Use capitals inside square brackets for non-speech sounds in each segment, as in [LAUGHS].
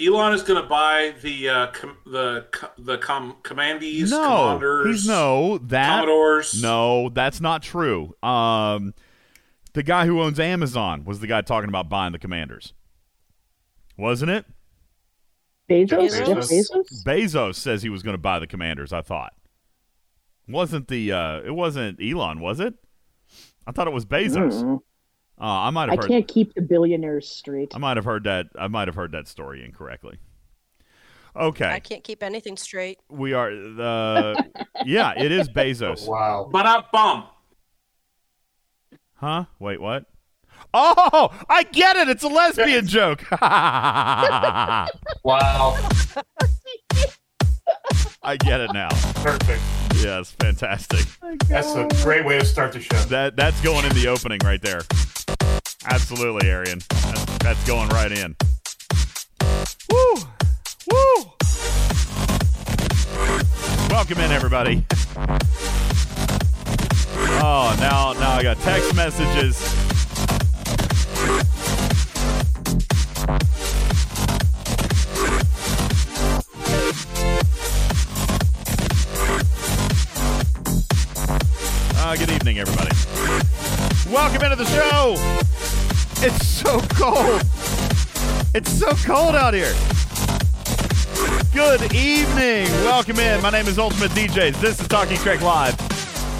Elon is going to buy the uh, com- the co- the com- commandees, no, commanders, he's no that commodores. No, that's not true. Um, the guy who owns Amazon was the guy talking about buying the commanders, wasn't it? Bezos? Jeff Jeff Bezos? Bezos? Bezos says he was going to buy the commanders. I thought wasn't the uh, it wasn't Elon, was it? I thought it was Bezos. Mm. Uh, I might I have heard. can't keep the billionaires straight. I might have heard that. I might have heard that story incorrectly. Okay, I can't keep anything straight. we are the. yeah, it is Bezos. [LAUGHS] Wow. But up bum. Huh? Wait, what? Oh, I get it. It's a lesbian joke. [LAUGHS] Wow. I get it now. Perfect. Yes, fantastic. That's a great way to start the show. That that's going in the opening right there. Absolutely, Arian. That's, that's going right in. Woo! Woo! Welcome in, everybody. Oh, now now I got text messages. Uh, good evening, everybody. Welcome into the show. It's so cold. It's so cold out here. Good evening. Welcome in. My name is Ultimate DJs. This is Talking Trek Live,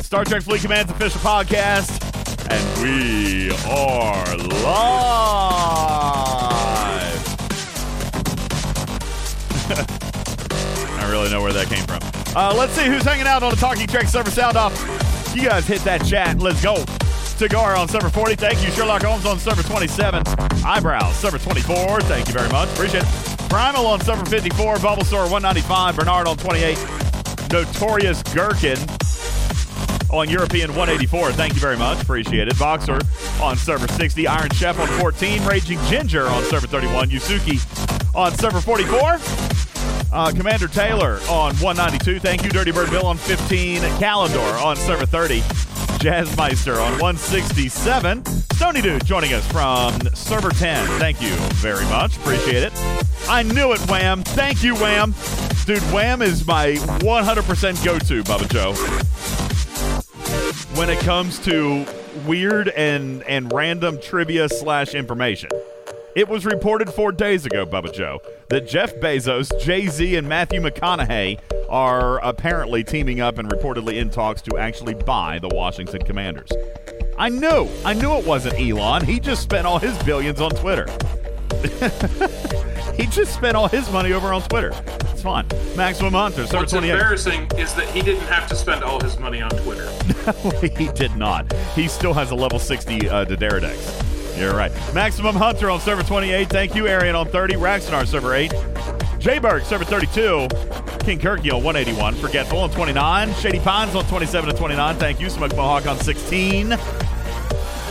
Star Trek Fleet Command's official podcast, and we are live. [LAUGHS] I really know where that came from. Uh, let's see who's hanging out on the Talking Trek server sound off. You guys hit that chat. Let's go. Cigar on server 40. Thank you. Sherlock Holmes on server 27. Eyebrows, server 24. Thank you very much. Appreciate it. Primal on server 54. Bulbasaur 195. Bernard on 28. Notorious Gherkin on European 184. Thank you very much. Appreciate it. Boxer on server 60. Iron Chef on 14. Raging Ginger on server 31. Yusuki on server 44. Uh, Commander Taylor on 192. Thank you, Dirty Bird Bill on 15. Calendar on server 30. Jazzmeister on 167. Stony Dude joining us from server 10. Thank you very much. Appreciate it. I knew it, Wham. Thank you, Wham. Dude, Wham is my 100% go to, Bubba Joe. When it comes to weird and, and random trivia slash information. It was reported four days ago, Bubba Joe, that Jeff Bezos, Jay Z, and Matthew McConaughey are apparently teaming up and reportedly in talks to actually buy the Washington Commanders. I knew, I knew it wasn't Elon. He just spent all his billions on Twitter. [LAUGHS] he just spent all his money over on Twitter. It's fine. Maximum Hunter, What's embarrassing is that he didn't have to spend all his money on Twitter. [LAUGHS] he did not. He still has a level 60 uh. You're right. Maximum Hunter on server 28. Thank you, Arian on 30. Raxonar server 8. Jayberg server 32. King Kirky on 181. Forgetful on 29. Shady Pines on 27 to 29. Thank you. Smoke Mohawk on 16.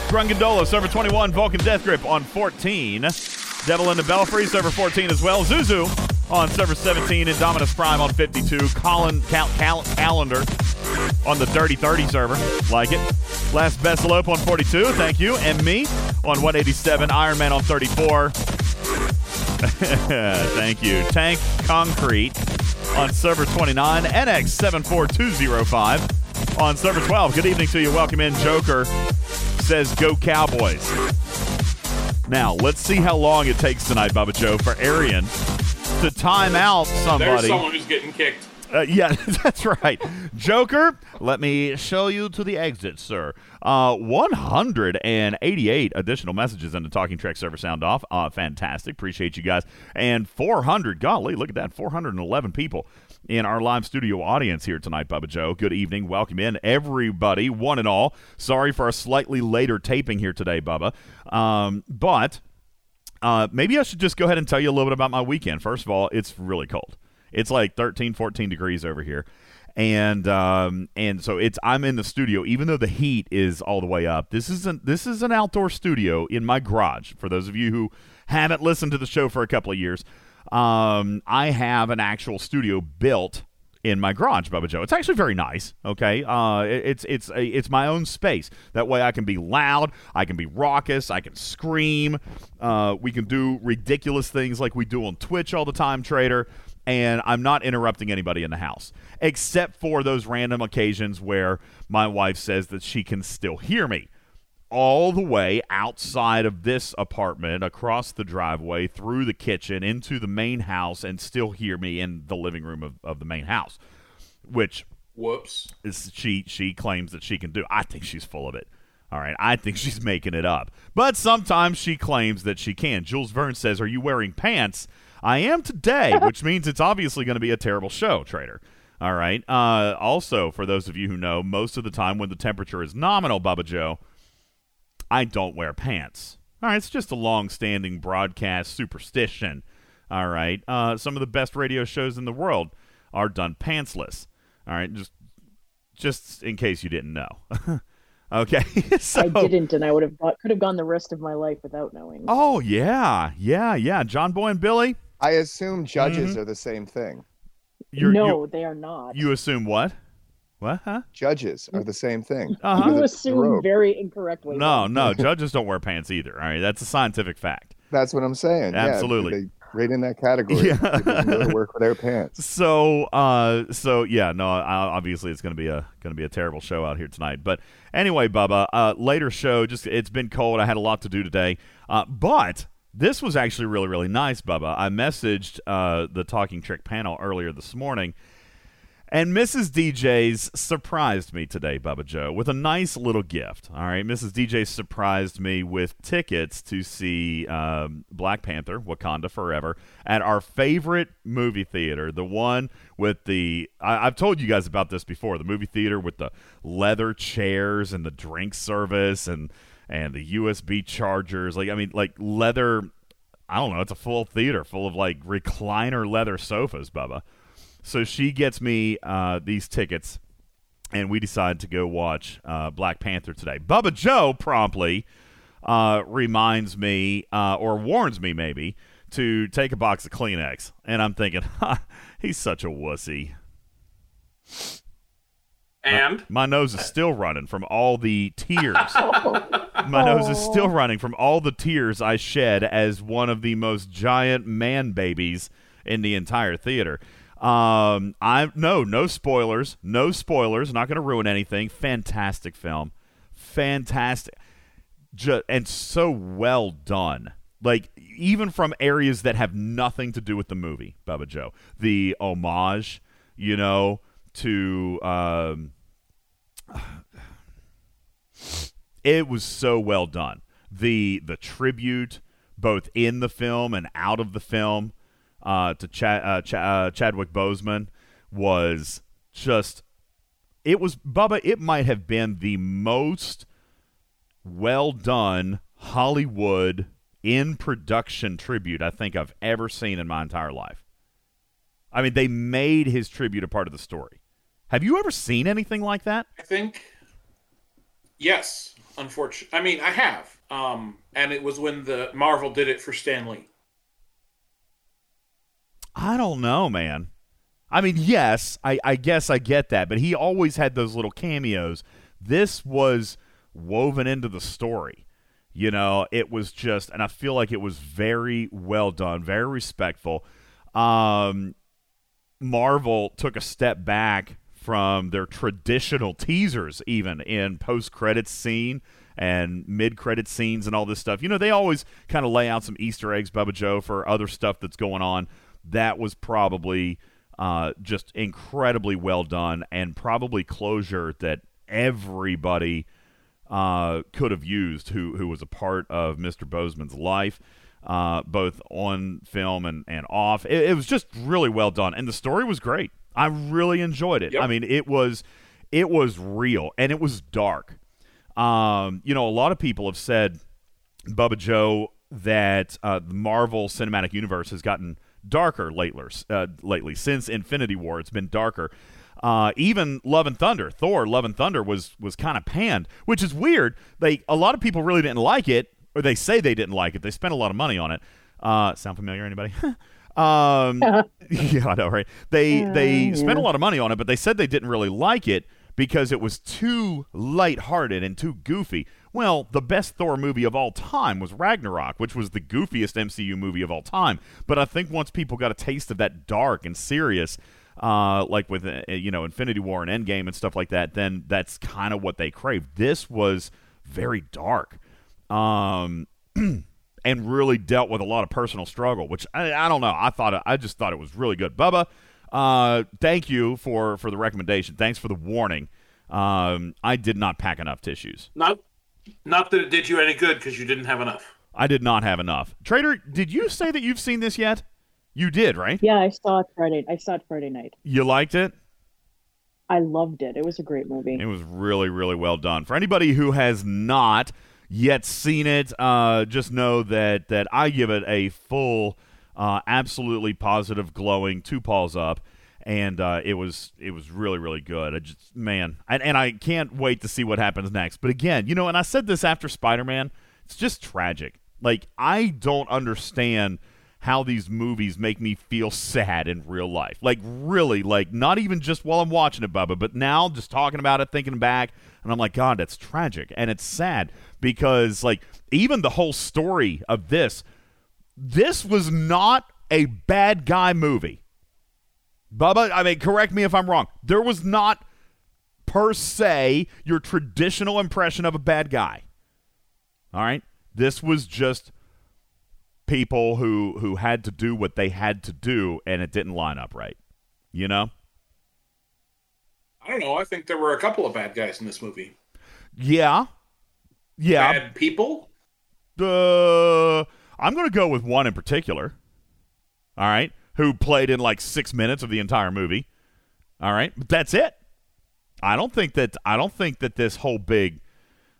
Grungandolo server 21. Vulcan Death Grip on 14. Devil in the Belfry server 14 as well. Zuzu on server 17. Indominus Prime on 52. Colin Cal- Cal- Calendar on the Dirty 30 server. Like it. Last Besselope on 42. Thank you. And me on 187. Iron Man on 34. [LAUGHS] Thank you. Tank Concrete on server 29. NX 74205 on server 12. Good evening to you. Welcome in. Joker says, Go Cowboys. Now, let's see how long it takes tonight, Bubba Joe, for Arian to time out somebody. There's someone who's getting kicked. Uh, yeah, [LAUGHS] that's right. Joker, let me show you to the exit, sir. Uh, 188 additional messages in the Talking Trek server sound off. Uh, fantastic. Appreciate you guys. And 400, golly, look at that. 411 people in our live studio audience here tonight, Bubba Joe. Good evening. Welcome in, everybody, one and all. Sorry for a slightly later taping here today, Bubba. Um, but uh, maybe I should just go ahead and tell you a little bit about my weekend. First of all, it's really cold. It's like 13, 14 degrees over here. And um, and so it's I'm in the studio, even though the heat is all the way up. This isn't this is an outdoor studio in my garage. For those of you who haven't listened to the show for a couple of years, um, I have an actual studio built in my garage, Bubba Joe. It's actually very nice. Okay, uh, it- it's it's it's my own space. That way, I can be loud, I can be raucous, I can scream. Uh, we can do ridiculous things like we do on Twitch all the time, Trader. And I'm not interrupting anybody in the house, except for those random occasions where my wife says that she can still hear me all the way outside of this apartment, across the driveway, through the kitchen, into the main house, and still hear me in the living room of, of the main house, which Whoops. is she she claims that she can do. I think she's full of it. All right, I think she's making it up. But sometimes she claims that she can. Jules Verne says, "Are you wearing pants?" I am today, [LAUGHS] which means it's obviously going to be a terrible show, Trader. All right. Uh, also, for those of you who know, most of the time when the temperature is nominal, Bubba Joe, I don't wear pants. All right, it's just a long-standing broadcast superstition. All right, uh, some of the best radio shows in the world are done pantsless. All right, just just in case you didn't know. [LAUGHS] okay, [LAUGHS] so I didn't, and I would have could have gone the rest of my life without knowing. oh yeah, yeah, yeah. John Boy and Billy, I assume judges Mm-hmm. are the same thing. you're, no, you they are not. you assume what? What? Huh? Judges are the same thing. Uh-huh. You assume very incorrectly. No, no. Judges don't wear pants either. All right, that's a scientific fact. That's what I'm saying. Yeah, Absolutely. they right in that category. Yeah. People can go to work without pants. [LAUGHS] So, uh, so yeah, no, obviously it's gonna be a gonna be a terrible show out here tonight. But anyway, Bubba, uh, later show. Just it's been cold. I had a lot to do today, uh, but this was actually really really nice, Bubba. I messaged uh, the Talking Trek panel earlier this morning. And Mrs. DJ's surprised me today, Bubba Joe, with a nice little gift. All right, Mrs. DJ surprised me with tickets to see um, Black Panther: Wakanda Forever at our favorite movie theater, the one with the. I, I've told you guys about this before. The movie theater with the leather chairs and the drink service and and the USB chargers. Like I mean, like leather. I don't know. It's a full theater full of like recliner leather sofas, Bubba. So she gets me uh, these tickets, and we decide to go watch uh, Black Panther today. Bubba Joe promptly uh, reminds me, uh, or warns me maybe, to take a box of Kleenex. And I'm thinking, ha, [LAUGHS] he's such a wussy. And My nose is still running from all the tears. [LAUGHS] My nose is still running from all the tears I shed as one of the most giant man babies in the entire theater. Um, I no no spoilers, no spoilers. Not going to ruin anything. Fantastic film, fantastic, Ju- and so well done. Like even from areas that have nothing to do with the movie, Bubba Joe, the homage, you know, to um, [SIGHS] it was so well done. The the tribute, both in the film and out of the film, uh, to Cha- uh, Cha- uh, Chadwick Boseman was just. It was Bubba. It might have been the most well done Hollywood in production tribute I think I've ever seen in my entire life. I mean, they made his tribute a part of the story. Have you ever seen anything like that? I think yes, unfortunately. I mean, I have. Um, and it was when the Marvel did it for Stan Lee. I don't know, man. I mean, yes, I, I guess I get that, but he always had those little cameos. This was woven into the story. You know, it was just, and I feel like it was very well done, very respectful. Um, Marvel took a step back from their traditional teasers, even in post credits scene and mid credit scenes and all this stuff. You know, they always kind of lay out some Easter eggs, Bubba Joe, for other stuff that's going on. That was probably uh, just incredibly well done and probably closure that everybody uh, could have used who who was a part of Mr. Boseman's life, uh, both on film and, and off. It, it was just really well done, and the story was great. I really enjoyed it. Yep. I mean, it was it was real and it was dark. Um, you know, a lot of people have said, Bubba Joe, that uh, the Marvel Cinematic Universe has gotten darker lately. Uh, lately, since Infinity War, it's been darker. Uh, even Love and Thunder, Thor, Love and Thunder was was kind of panned, which is weird. They a lot of people really didn't like it, or they say they didn't like it. They spent a lot of money on it. Uh, sound familiar, anybody? [LAUGHS] Um, [LAUGHS] yeah, I know, right? They Uh, they spent a lot of money on it, but they said they didn't really like it because it was too lighthearted and too goofy. Well, the best Thor movie of all time was Ragnarok, which was the goofiest MCU movie of all time. But I think once people got a taste of that dark and serious, uh, like with uh, you know Infinity War and Endgame and stuff like that, then that's kind of what they craved. This was very dark. Um, [CLEARS THROAT] and really dealt with a lot of personal struggle, which I, I don't know. I thought it, I just thought it was really good. Bubba, uh, thank you for for the recommendation. Thanks for the warning. Um, I did not pack enough tissues. Not, not that it did you any good because you didn't have enough. I did not have enough. Trader, did you say that you've seen this yet? You did, right? Yeah, I saw it Friday. I saw it Friday night. You liked it? I loved it. It was a great movie. It was really, really well done. For anybody who has not yet seen it, uh, just know that that I give it a full, uh, absolutely positive, glowing two paws up, and uh, it was it was really, really good. I just man, and, and I can't wait to see what happens next. But again, you know, and I said this after Spider Man, it's just tragic. Like I don't understand how these movies make me feel sad in real life. Like really, like not even just while I'm watching it, Bubba, but now just talking about it, thinking back, and I'm like, God, that's tragic and it's sad because like even the whole story of this, this was not a bad guy movie. Bubba, I mean, correct me if I'm wrong. There was not per se your traditional impression of a bad guy. All right? This was just people who who had to do what they had to do and it didn't line up right. You know? I don't know. I think there were a couple of bad guys in this movie. Yeah. Yeah. Bad people. Uh, I'm going to go with one in particular. All right, who played in like six minutes of the entire movie. All right, but that's it. I don't think that I don't think that this whole big,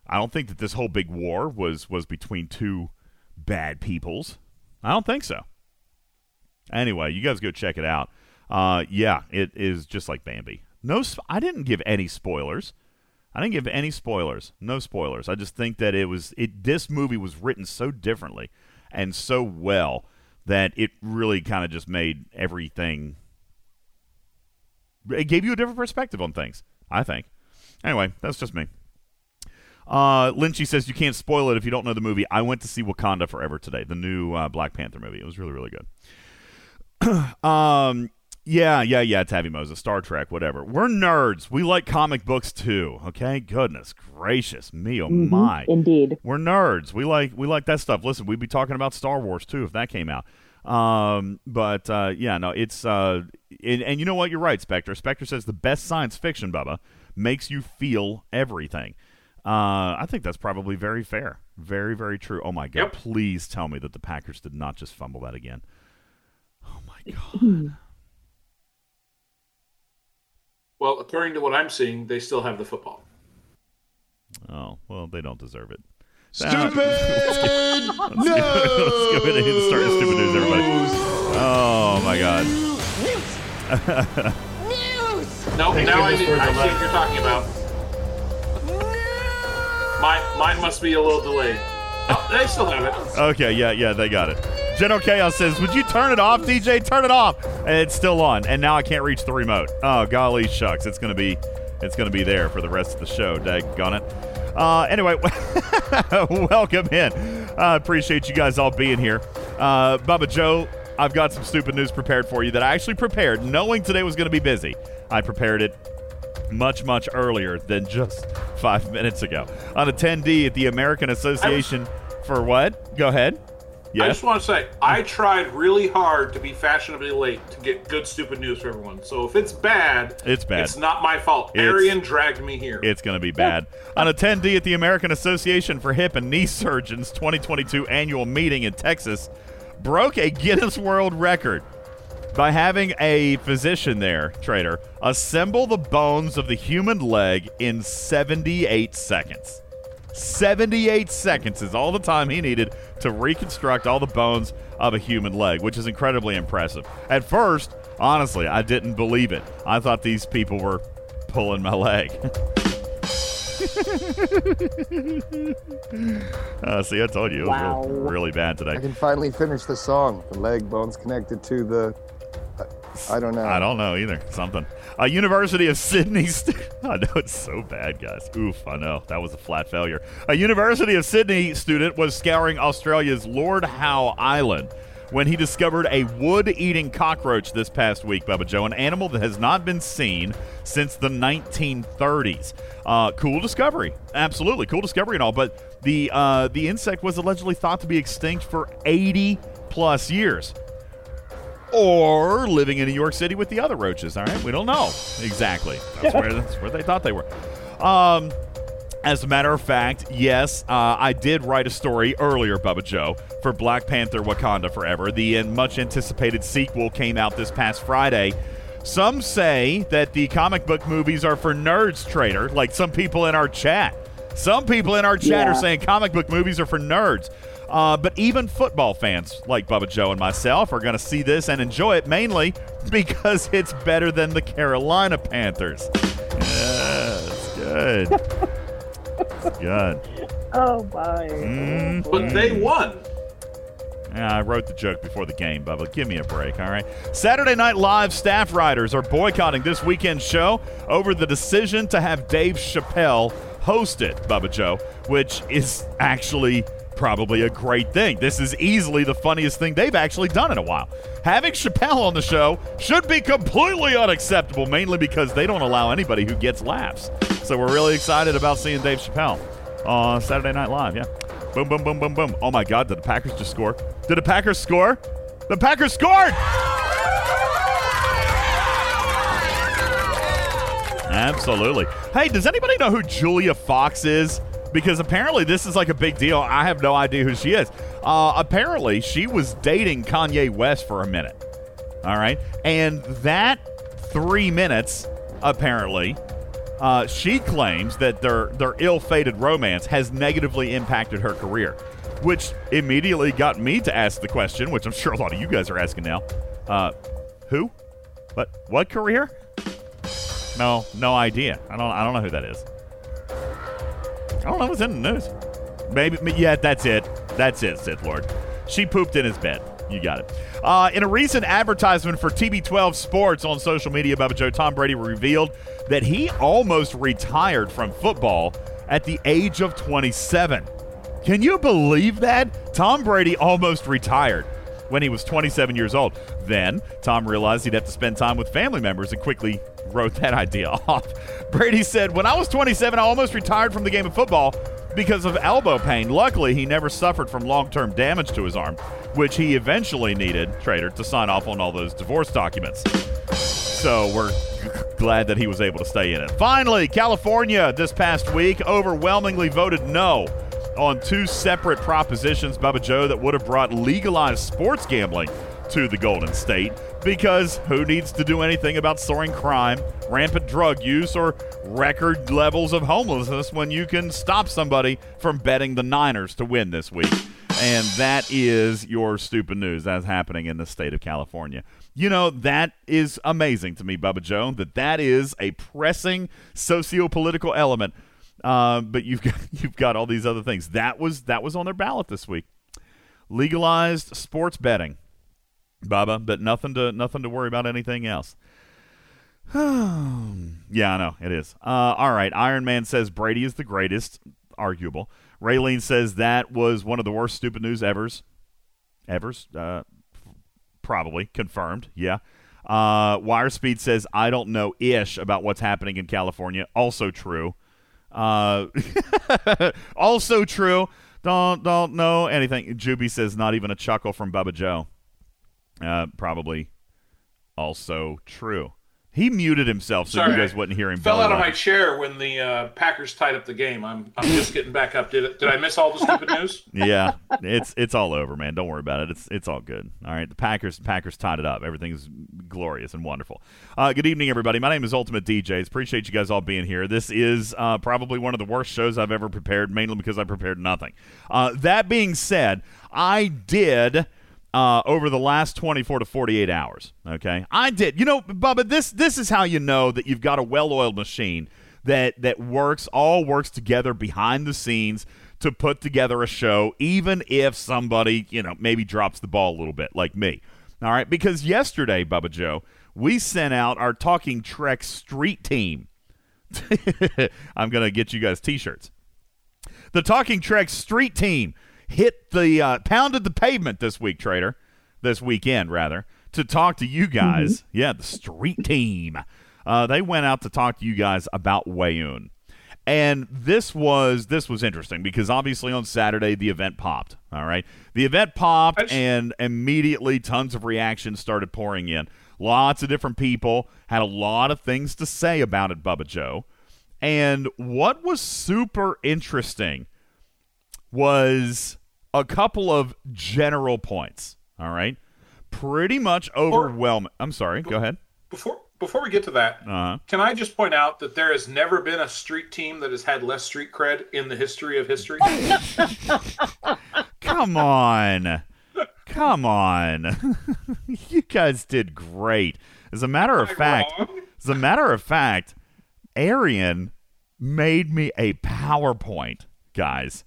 I don't think that this whole big war was was between two bad peoples. I don't think so. Anyway, you guys go check it out. Uh, yeah, it is just like Bambi. No, I didn't give any spoilers. I didn't give any spoilers. No spoilers. I just think that it was it. This movie was written so differently and so well that it really kind of just made everything. It gave you a different perspective on things. I think. Anyway, that's just me. Uh, Lynchy says you can't spoil it if you don't know the movie. I went to see Wakanda Forever today, the new uh, Black Panther movie. It was really, really good. [CLEARS THROAT] um, yeah, yeah, yeah. Tabby Moses, Star Trek, whatever. We're nerds. We like comic books too. Okay, goodness gracious me, oh Mhm, my. Indeed. We're nerds. We like we like that stuff. Listen, we'd be talking about Star Wars too if that came out. Um, but uh, yeah, no, it's uh, and, and you know what? You're right, Spectre. Spectre says the best science fiction, Bubba, makes you feel everything. Uh, I think that's probably very fair. Very, very true. Oh my God! Yep. Please tell me that the Packers did not just fumble that again. Oh my [CLEARS THROAT] God! Well, according to what I'm seeing, they still have the football. Oh well, they don't deserve it. Stupid ah. [LAUGHS] Let's go ahead and start the stupid news, everybody. Oh my God! [LAUGHS] No, Thank now I, goodness I see what you're talking about. Mine, mine must be a little delayed. Oh, they still have it. Okay, yeah, yeah, they got it. General Chaos says, "Would you turn it off, DJ? Turn it off." And it's still on, and now I can't reach the remote. Oh, golly shucks! It's gonna be, it's gonna be there for the rest of the show. Daggone it. Uh, anyway, [LAUGHS] welcome in. I appreciate you guys all being here. Uh, Bubba Joe, I've got some stupid news prepared for you that I actually prepared, knowing today was going to be busy. I prepared it much, much earlier than just five minutes ago. On attendee at the American Association for what? Go ahead. I just want to say, I tried really hard to be fashionably late to get good, stupid news for everyone. So if it's bad, It's bad. It's not my fault. It's- Arian dragged me here. It's going to be bad. An attendee at the American Association for Hip and Knee Surgeons 2022 annual meeting in Texas broke a Guinness World Record by having a physician there, trader, assemble the bones of the human leg in 78 seconds. 78 seconds is all the time he needed to reconstruct all the bones of a human leg, which is incredibly impressive. At first, honestly, I didn't believe it. I thought these people were pulling my leg. [LAUGHS] Uh, see, I told you it was Wow. real- really bad today. I can finally finish the song. The leg bone's connected to the. I don't know. I don't know either. Something. Uh, University of Sydney. [LAUGHS] St- I know it's so bad, guys. Oof, I know. That was a flat failure. A University of Sydney student was scouring Australia's Lord Howe Island when he discovered a wood eating cockroach this past week, Bubba Joe, an animal that has not been seen since the 1930s. Uh, cool discovery. Absolutely. Cool discovery and all. But the, uh, the insect was allegedly thought to be extinct for 80 plus years or living in New York City with the other roaches. All right, we don't know exactly. That's where [LAUGHS] that's where they thought they were. Um, as a matter of fact, yes, uh, I did write a story earlier, Bubba Joe, for Black Panther: Wakanda Forever. The uh, much anticipated sequel came out this past Friday. Some say that the comic book movies are for nerds, trader. Like some people in our chat. Some people in our chat are saying comic book movies are for nerds. Uh, but even football fans like Bubba Joe and myself are going to see this and enjoy it mainly [LAUGHS] because it's better than the Carolina Panthers. Yeah, it's good. it's good. Oh my. Mm. But they won. Yeah, I wrote the joke before the game, Bubba. Give me a break, all right? Saturday Night Live staff writers are boycotting this weekend's show over the decision to have Dave Chappelle host it, Bubba Joe, which is actually probably a great thing. This is easily the funniest thing they've actually done in a while. Having Chappelle on the show should be completely unacceptable, mainly because they don't allow anybody who gets laughs. So we're really excited about seeing Dave Chappelle on Saturday Night Live, yeah. Boom, boom, boom, boom, boom. Oh my God, did the Packers just score? Did the Packers score? The Packers scored! Absolutely. Hey, does anybody know who Julia Fox is? Because apparently this is like a big deal. I have no idea who she is. Uh, apparently, she was dating Kanye West for a minute. All right. And that three minutes, apparently, uh, she claims that their their ill-fated romance has negatively impacted her career, which immediately got me to ask the question, which I'm sure a lot of you guys are asking now. Uh, who? But what career? No, no idea. I don't. I don't know who that is. I don't know what's in the news. Maybe. Yeah, that's it. That's it, Sith Lord. She pooped in his bed. You got it. Uh, in a recent advertisement for TB12 Sports on social media, Bubba Joe Tom Brady revealed that he almost retired from football at the age of 27. Can you believe that? Tom Brady almost retired when he was 27 years old. Then Tom realized he'd have to spend time with family members and quickly wrote that [LAUGHS] idea off. Brady said, When I was 27, I almost retired from the game of football because of elbow pain. Luckily, he never suffered from long term damage to his arm, which he eventually needed, Trader, to sign off on all those divorce documents. So we're [LAUGHS] glad that he was able to stay in it. Finally, California this past week overwhelmingly voted no on two separate propositions, Bubba Joe, that would have brought legalized sports gambling to the Golden State. Because who needs to do anything about soaring crime, rampant drug use, or record levels of homelessness when you can stop somebody from betting the Niners to win this week? And that is your stupid news that's happening in the state of California. You know, that is amazing to me, Bubba Joe, that that is a pressing socio-political element. Uh, but you've got [LAUGHS] you've got all these other things. That was that was on their ballot this week. Legalized sports betting, Bubba, but nothing to nothing to worry about anything else. [SIGHS] yeah, I know it is. Uh, all right, Iron Man says Brady is the greatest. Arguable. Raylene says that was one of the worst stupid news ever's. Evers, uh, probably confirmed. Yeah. Uh, Wire Speed says I don't know ish about what's happening in California. Also true. Uh, [LAUGHS] also true. Don't don't know anything. Juby says not even a chuckle from Bubba Joe. Uh, probably also true. He muted himself so Sorry, you guys wouldn't hear him. Fell out of my chair when the uh, Packers tied up the game. I'm I'm just getting back up. Did it, did I miss all the stupid news? [LAUGHS] yeah, it's it's all over, man. Don't worry about it. It's it's all good. All right, the Packers Packers tied it up. Everything's glorious and wonderful. Uh, good evening, everybody. My name is Ultimate DJs. Appreciate you guys all being here. This is uh, probably one of the worst shows I've ever prepared, mainly because I prepared nothing. Uh, that being said, I did. Uh, over the last 24 to 48 hours, okay, I did. You know, Bubba, this this is how you know that you've got a well-oiled machine that that works all works together behind the scenes to put together a show, even if somebody you know maybe drops the ball a little bit, like me. All right, because yesterday, Bubba Joe, we sent out our Talking Trek Street team. [LAUGHS] I'm gonna get you guys T-shirts. The Talking Trek Street team hit the uh, pounded the pavement this week, Trader. This weekend, rather, to talk to you guys. Mm-hmm. Yeah, the Street team. Uh, they went out to talk to you guys about Weyoun. And this was this was interesting because obviously on Saturday the event popped. All right, the event popped and immediately tons of reactions started pouring in. Lots of different people had a lot of things to say about it, Bubba Joe. And what was super interesting was a couple of general points. All right, pretty much overwhelming. I'm sorry. Go ahead. Before before we get to that, uh-huh. can I just point out that there has never been a street team that has had less street cred in the history of history? [LAUGHS] Come on. Come on. [LAUGHS] you guys did great. As a matter of fact, wrong? as a matter of fact, Arian made me a PowerPoint, guys.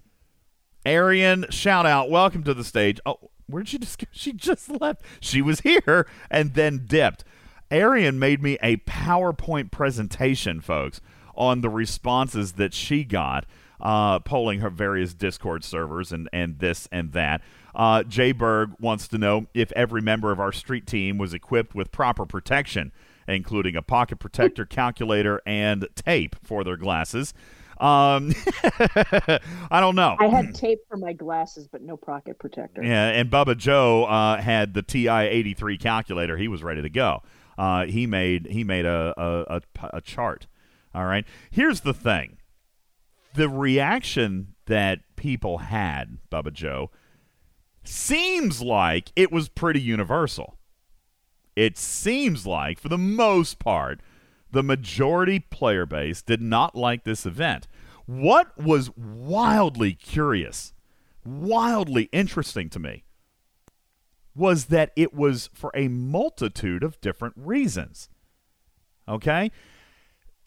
Arian, shout out. Welcome to the stage. Oh, where'd she just [LAUGHS] She just left. She was here and then dipped. Arian made me a PowerPoint presentation, folks, on the responses that she got, uh, polling her various Discord servers and, and this and that. Uh, Jay Berg wants to know if every member of our street team was equipped with proper protection, including a pocket protector, [LAUGHS] calculator, and tape for their glasses. Um, [LAUGHS] I don't know. I had tape for my glasses, but no pocket protector. Yeah, and Bubba Joe uh, had the TI 83 calculator. He was ready to go uh, he made he made a, a, a, a chart. All right. Here's the thing: the reaction that people had, Bubba Joe, seems like it was pretty universal. It seems like, for the most part, the majority player base did not like this event. What was wildly curious, wildly interesting to me, was that it was for a multitude of different reasons. Okay?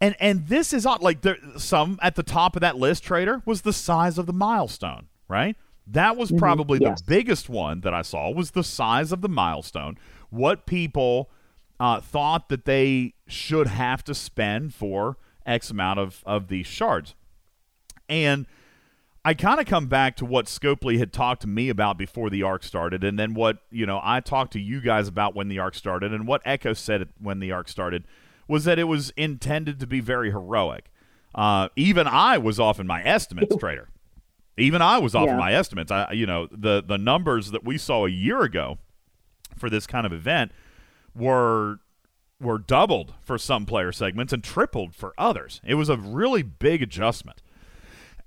And and this is odd. Like there, some at the top of that list, trader was the size of the milestone, right? That was mm-hmm. probably mm-hmm. yes. the biggest one that I saw was the size of the milestone. What people uh, thought that they should have to spend for X amount of of these shards, and I kind of come back to what Scopely had talked to me about before the arc started, and then what you know I talked to you guys about when the arc started, and what Echo said when the arc started was that it was intended to be very heroic. Uh, even I was off in my estimates, [LAUGHS] Trader. Even I was off yeah. in my estimates. I, you know, the the numbers that we saw a year ago for this kind of event were were doubled for some player segments and tripled for others. It was a really big adjustment.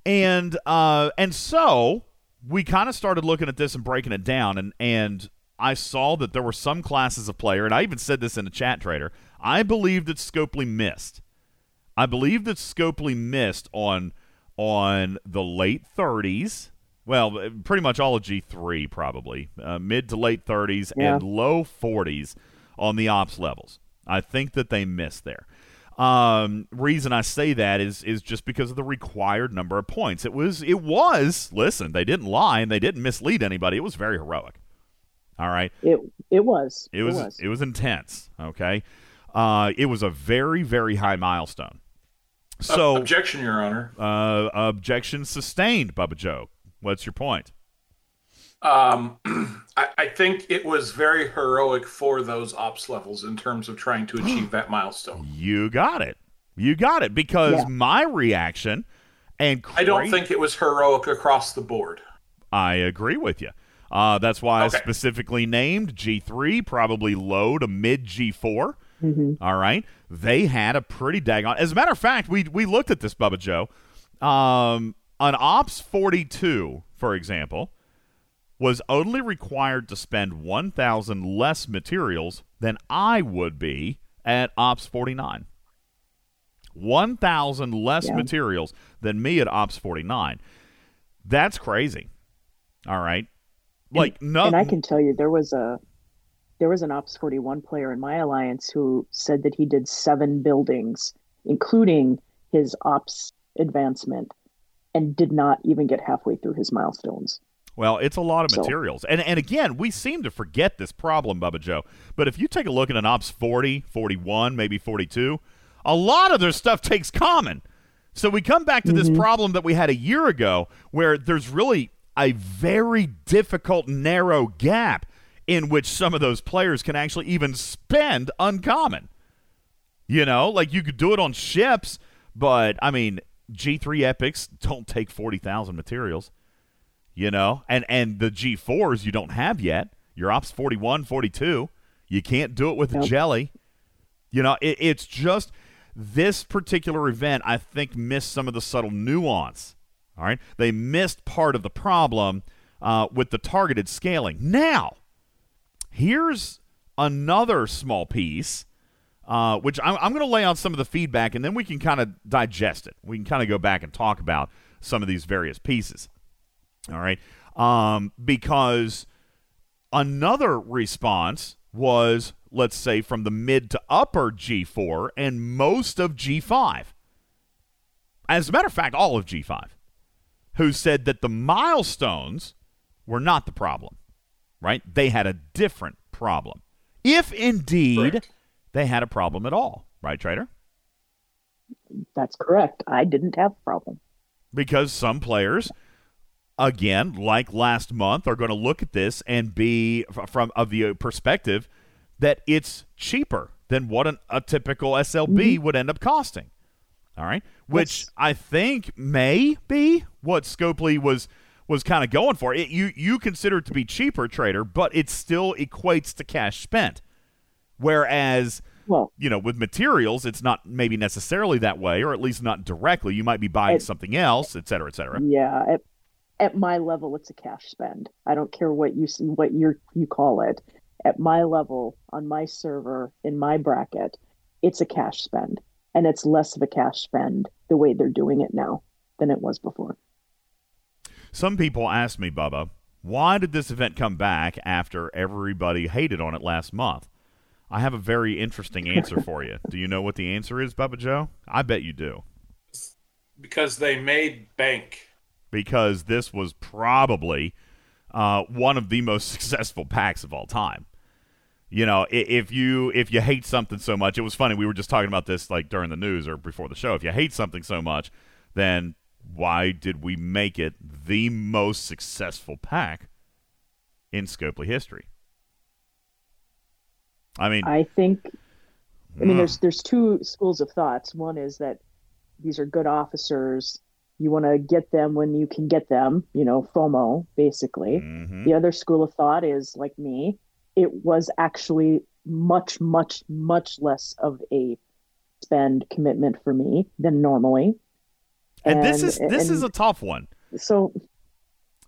And uh, and so we kind of started looking at this and breaking it down, and and I saw that there were some classes of player, and I even said this in the chat trader. I believe that Scopely missed. I believe that Scopely missed on on the late 30s. Well, pretty much all of G3 probably uh, mid to late 30s yeah. and low 40s on the ops levels. I think that they missed there. Um, reason I say that is is just because of the required number of points. It was it was listen, they didn't lie and they didn't mislead anybody. It was very heroic. All right. It it was. It was it was, it was intense. Okay. Uh, it was a very very high milestone. So uh, objection, Your Honor. Uh, objection sustained, Bubba Joe. What's your point? Um, [CLEARS THROAT] I, I, think it was very heroic for those ops levels in terms of trying to achieve [GASPS] that milestone. You got it. You got it. Because yeah. my reaction and cra- I don't think it was heroic across the board. I agree with you. Uh, that's why okay. I specifically named G3, probably low to mid G4. Mm-hmm. All right. They had a pretty daggone. As a matter of fact, we, we looked at this, Bubba Joe. Um, an Ops 42, for example, was only required to spend 1,000 less materials than I would be at Ops 49. 1,000 less yeah. materials than me at Ops 49. That's crazy. All right. Like and, no And I can tell you there was a there was an Ops 41 player in my alliance who said that he did seven buildings including his ops advancement and did not even get halfway through his milestones. Well, it's a lot of So- materials. And and again, we seem to forget this problem, Bubba Joe. But if you take a look at an Ops 40, 41, maybe 42, a lot of their stuff takes common. So we come back to this mm-hmm. problem that we had a year ago where there's really a very difficult narrow gap in which some of those players can actually even spend uncommon. You know, like you could do it on ships, but I mean, G3 epics don't take 40,000 materials you know? And and the g4s you don't have yet. Your ops 41 42 you can't do it with Nope. jelly. You know it, it's just this particular event i think missed some of the subtle nuance all right? They missed part of the problem uh, with the targeted scaling. Now here's another small piece uh, which I'm, I'm going to lay out some of the feedback and then we can kind of digest it. We can kind of go back and talk about some of these various pieces all right. Um, because another response was, let's say, from the mid to upper G4 and most of G5. As a matter of fact, all of G5, who said that the milestones were not the problem, right? They had a different problem. If indeed Correct. they had a problem at all, right, Trader? That's correct. I didn't have a problem. because some players again like last month are going to look at this and be from of the uh, perspective that it's cheaper than what an, a typical SLB mm-hmm. would end up costing all right which Yes. i think may be what scopely was was kind of going for it you you consider it to be cheaper trader but it still equates to cash spent whereas Well, you know, with materials, it's not maybe necessarily that way, or at least not directly. You might be buying It- something else, et cetera, et cetera. yeah, at my level, it's a cash spend. I don't care what you s- what you you call it. At my level, on my server, in my bracket, it's a cash spend, and it's less of a cash spend the way they're doing it now than it was before. Some people ask me, Bubba, why did this event come back after everybody hated on it last month? I have a very interesting answer for you. Do you know what the answer is, Bubba Joe? I bet you do. because they made bank. Because this was probably uh, one of the most [LAUGHS] successful packs of all time. You know, if you if you hate something so much, it was funny. We were just talking about this like during the news or before the show. If you hate something so much, then why did we make it the most successful pack in Scopely history? I mean, I think I mean, mm, there's there's two schools of thoughts. One is that these are good officers. You want to get them when you can get them. You know, FOMO, basically. mhm. The other school of thought is like me. It was actually much, much, much less of a spend commitment for me than normally. and, this is this is a tough one. so.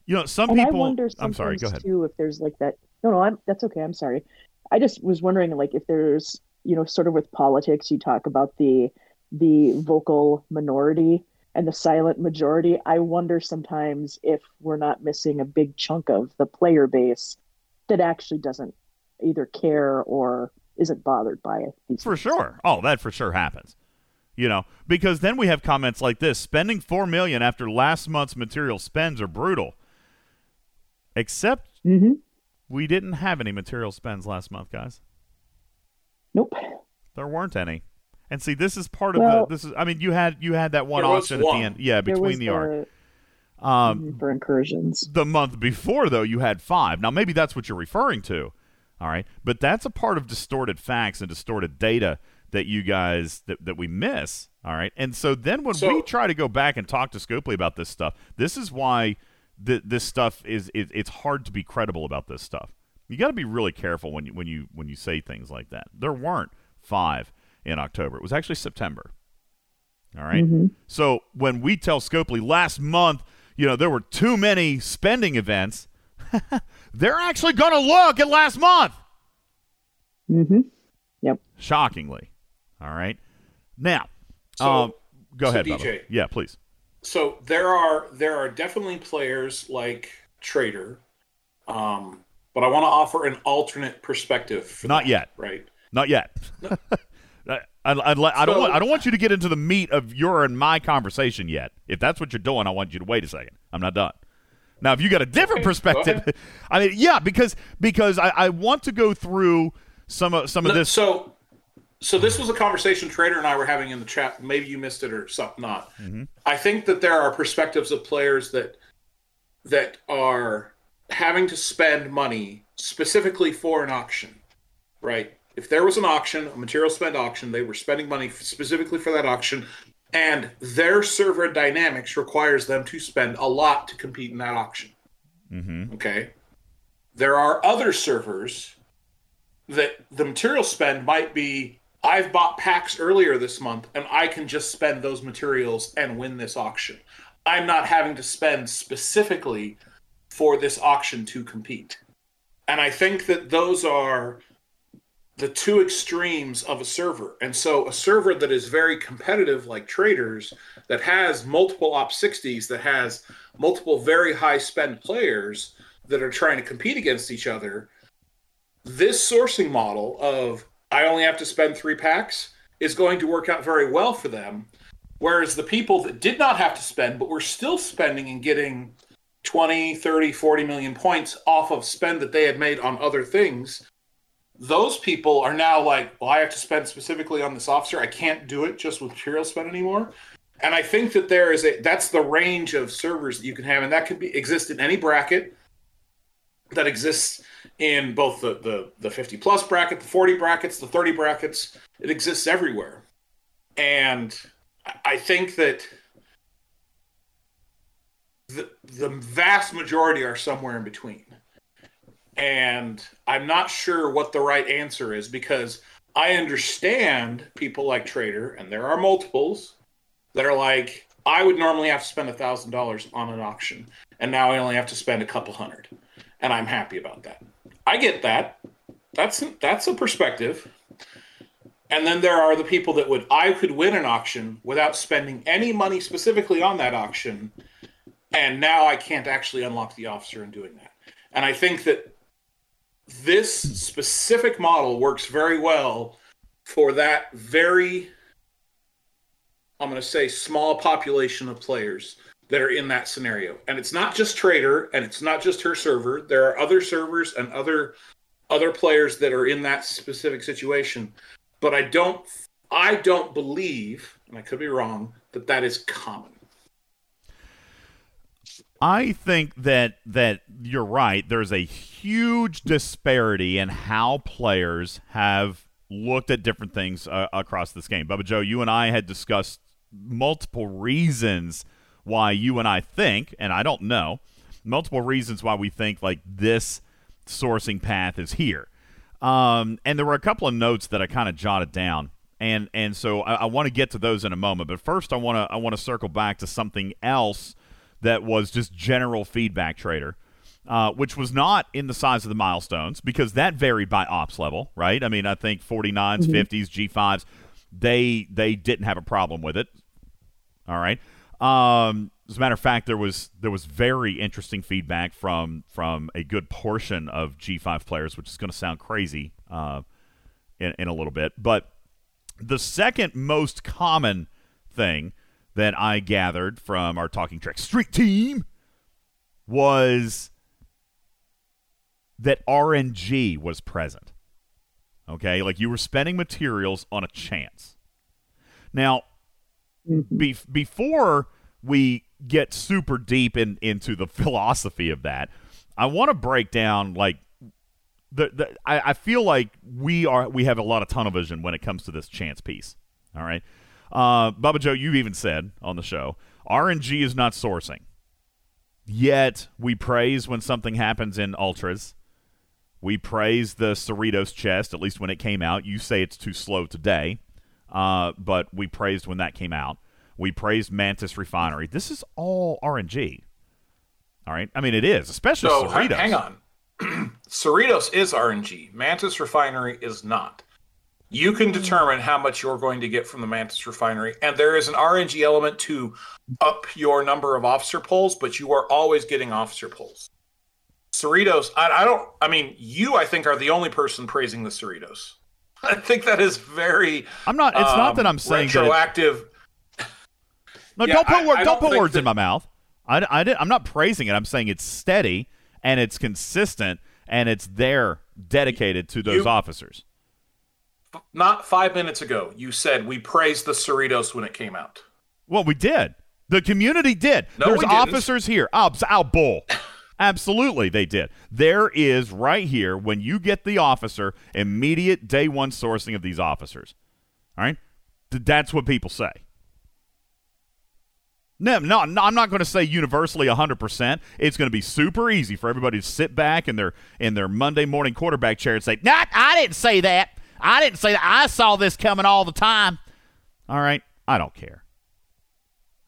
You know, some And I people. wonder I'm sorry. Go ahead. too if there's like that. No, no, I'm that's okay. I'm sorry. I just was wondering like if there's you know sort of with politics you talk about the the vocal minority and the silent majority. I wonder sometimes if we're not missing a big chunk of the player base that actually doesn't either care or isn't bothered by it. For sure. Oh, that for sure happens. You know, because then we have comments like this: spending four million after last month's material spends are brutal. Except Mhm. we didn't have any material spends last month, guys. Nope. There weren't any. And see, this is part of Well- the. This is. I mean, you had you had that one There was auction at the end. Yeah, There between was the arc. Um, for incursions. the month before though you had five now maybe that's what you're referring to all right but that's a part of distorted facts and distorted data that you guys that, that we miss all right and so then when So- we try to go back and talk to scopely about this stuff this is why th- this stuff is it, it's hard to be credible about this stuff you got to be really careful when you when you when you say things like that there weren't five in october it was actually september all right? So when we tell Scopely last month, you know, there were too many spending events, [LAUGHS] they're actually going to look at last month. Mm-hmm. Yep. Shockingly. All right. Now, So- um, go so ahead, DJ. Bubba. Yeah, please. So there are there are definitely players like Trader, um, but I want to offer an alternate perspective. For Not that, yet. right? Not yet. I, [LAUGHS] I, I, I don't So- want I don't want you to get into the meat of your and my conversation yet. If that's what you're doing, I want you to wait a second. I'm not done. Now, if you got a different Okay, perspective. [LAUGHS] I mean, yeah, because because I, I want to go through some of some of this. So, so this was a conversation Trader and I were having in the chat. Maybe you missed it or something. Not. Mm-hmm. I think that there are perspectives of players that that are having to spend money specifically for an auction, right? If there was an auction, a material spend auction, they were spending money specifically for that auction, and their server dynamics requires them to spend a lot to compete in that auction. Mhm. Okay. There are other servers that the material spend might be I've bought packs earlier this month and I can just spend those materials and win this auction. I'm not having to spend specifically for this auction to compete. And I think that those are the two extremes of a server. And so a server that is very competitive like traders that has multiple op 60s that has multiple very high spend players that are trying to compete against each other this sourcing model of I only have to spend three packs is going to work out very well for them. Whereas the people that did not have to spend, but were still spending and getting 20, 30, 40 million points off of spend that they had made on other things, those people are now like, well, I have to spend specifically on this officer. I can't do it just with material spend anymore. And I think that there is a that's the range of servers that you can have, and that could be exist in any bracket that exists in both the, the, the 50 plus bracket, the 40 brackets, the 30 brackets. It exists everywhere. And I- think that the, the vast majority are somewhere in between. And I'm not sure what the right answer is because I understand people like Trader, and there are multiples that are like, I would normally have to spend a $1,000 on an auction, and now I only have to spend a couple hundred and I'm happy about that. I get that. That's that's a perspective. And then there are the people that would I could win an auction without spending any money specifically on that auction, and now I can't actually unlock the officer in doing that. And I think that this specific model works very well for that very I'm going to say small population of players that are in that scenario. And it's not just Trader and it's not just her server. There are other servers and other other players that are in that specific situation. But I don't I don't believe, and I could be wrong, that that is common. I think that that you're right. There's a huge disparity in how players have looked at different things uh, across this game. Bubba Joe, you and I had discussed multiple reasons why you and I think, and I don't know, multiple reasons why we think like this sourcing path is here. Um, and there were a couple of notes that I kind of jotted down, and and so I, I want to get to those in a moment. But first, I want to I want to circle back to something else that was just general feedback trader. Uh, which was not in the size of the milestones because that varied by ops level, right? I mean, I think 49s, 50s, G5s, they they didn't have a problem with it. All right. Um, as a matter of fact, there was there was very interesting feedback from from a good portion of G5 players, which is going to sound crazy uh, in, in a little bit. But the second most common thing that I gathered from our Talking Trek Street team was that RNG was present. Okay, like you were spending materials on a chance. Now, mm-hmm. be- before we get super deep in, into the [LAUGHS] philosophy of that, I want to break down like the, the I, I feel like we are we have a lot of tunnel vision when it comes to this chance piece. All right, uh, Bubba Joe, you even said on the show RNG is not sourcing. Yet we praise when something happens in ultras. We praise the Cerritos chest, at least when it came out. You say it's too slow today, uh, but we praised when that came out. We praised Mantis Refinery. This is all RNG. All right. I mean, it is, especially So Cerritos. hang on. [CLEARS THROAT] Cerritos is RNG. Mantis Refinery is not. You can determine how much you're going to get from the Mantis Refinery, and there is an RNG element to up your number of officer pulls, but you are always getting officer pulls. Cerritos, I, I don't. I mean, you, I think, are the only person praising the Cerritos. [LAUGHS] I think that is very. I'm not. It's not that um, I'm saying that. it- retroactive. [LAUGHS] No, Yeah, don't put I- I don't don't put think words in my mouth. I, I did, I'm not praising it. I'm saying it's steady and it's consistent and it's there, dedicated to those You- officers. Not five minutes ago, you said we praised the Cerritos when it came out. Well, we did. The community did. No, There's we didn't. officers here. I'll bull. [LAUGHS] Absolutely, they did. There is right here when you get the officer immediate day one sourcing of these officers. All right, that's what people say. No, no, no I'm not going to say universally 100%. It's going to be super easy for everybody to sit back in their in their Monday morning quarterback chair and say, "Not, I didn't say that. I didn't say that. I saw this coming all the time." All right, I don't care.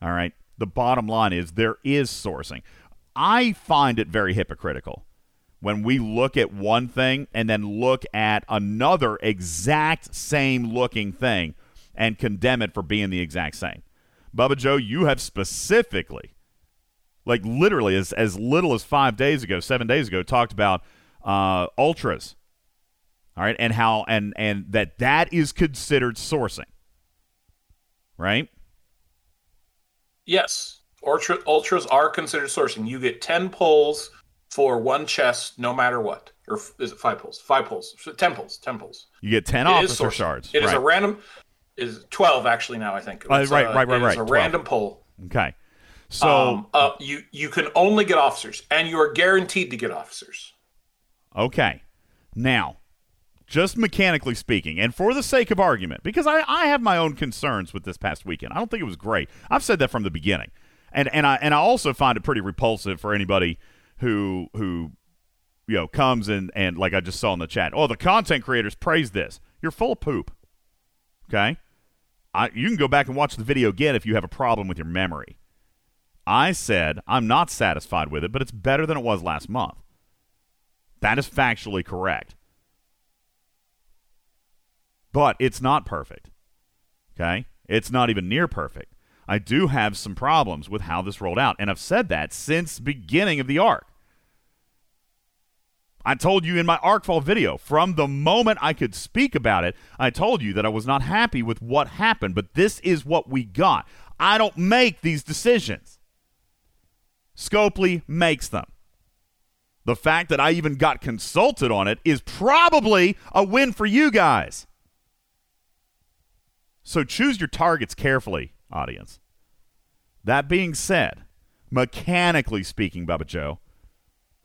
All right. The bottom line is there is sourcing. I find it very hypocritical when we look at one thing and then look at another exact same looking thing and condemn it for being the exact same. Bubba Joe, you have specifically, like literally as, as little as five days ago, seven days ago, talked about uh, ultras. All right, and how and and that that is considered sourcing. Right? Yes, ultra, ultras are considered sourcing. You get ten pulls for one chest, no matter what. Or is it five pulls? Five pulls. Ten pulls. Ten pulls. You get 10 It is officer shards. It is right. a random. Is twelve actually now? I think. Uh, It's, right, right, right, it is A 12. random pull. Okay. So um, uh, you you can only get officers, and you are guaranteed to get officers. Okay. Now, just mechanically speaking, and for the sake of argument, because I, I have my own concerns with this past weekend. I don't think it was great. I've said that from the beginning. And and I and I also find it pretty repulsive for anybody who who you know comes and and like I just saw in the chat, oh the content creators praise this. You're full of poop. Okay? I you can go back and watch the video again if you have a problem with your memory. I said I'm not satisfied with it, but it's better than it was last month. That is factually correct. But it's not perfect. Okay? It's not even near perfect. I do have some problems with how this rolled out, and I've said that since beginning of the arc. I told you in my Arcfall video, from the moment I could speak about it, I told you that I was not happy with what happened, but this is what we got. I don't make these decisions. Scopely makes them. The fact that I even got consulted on it is probably a win for you guys. So choose your targets carefully, audience. That being said, mechanically speaking, Bubba Joe,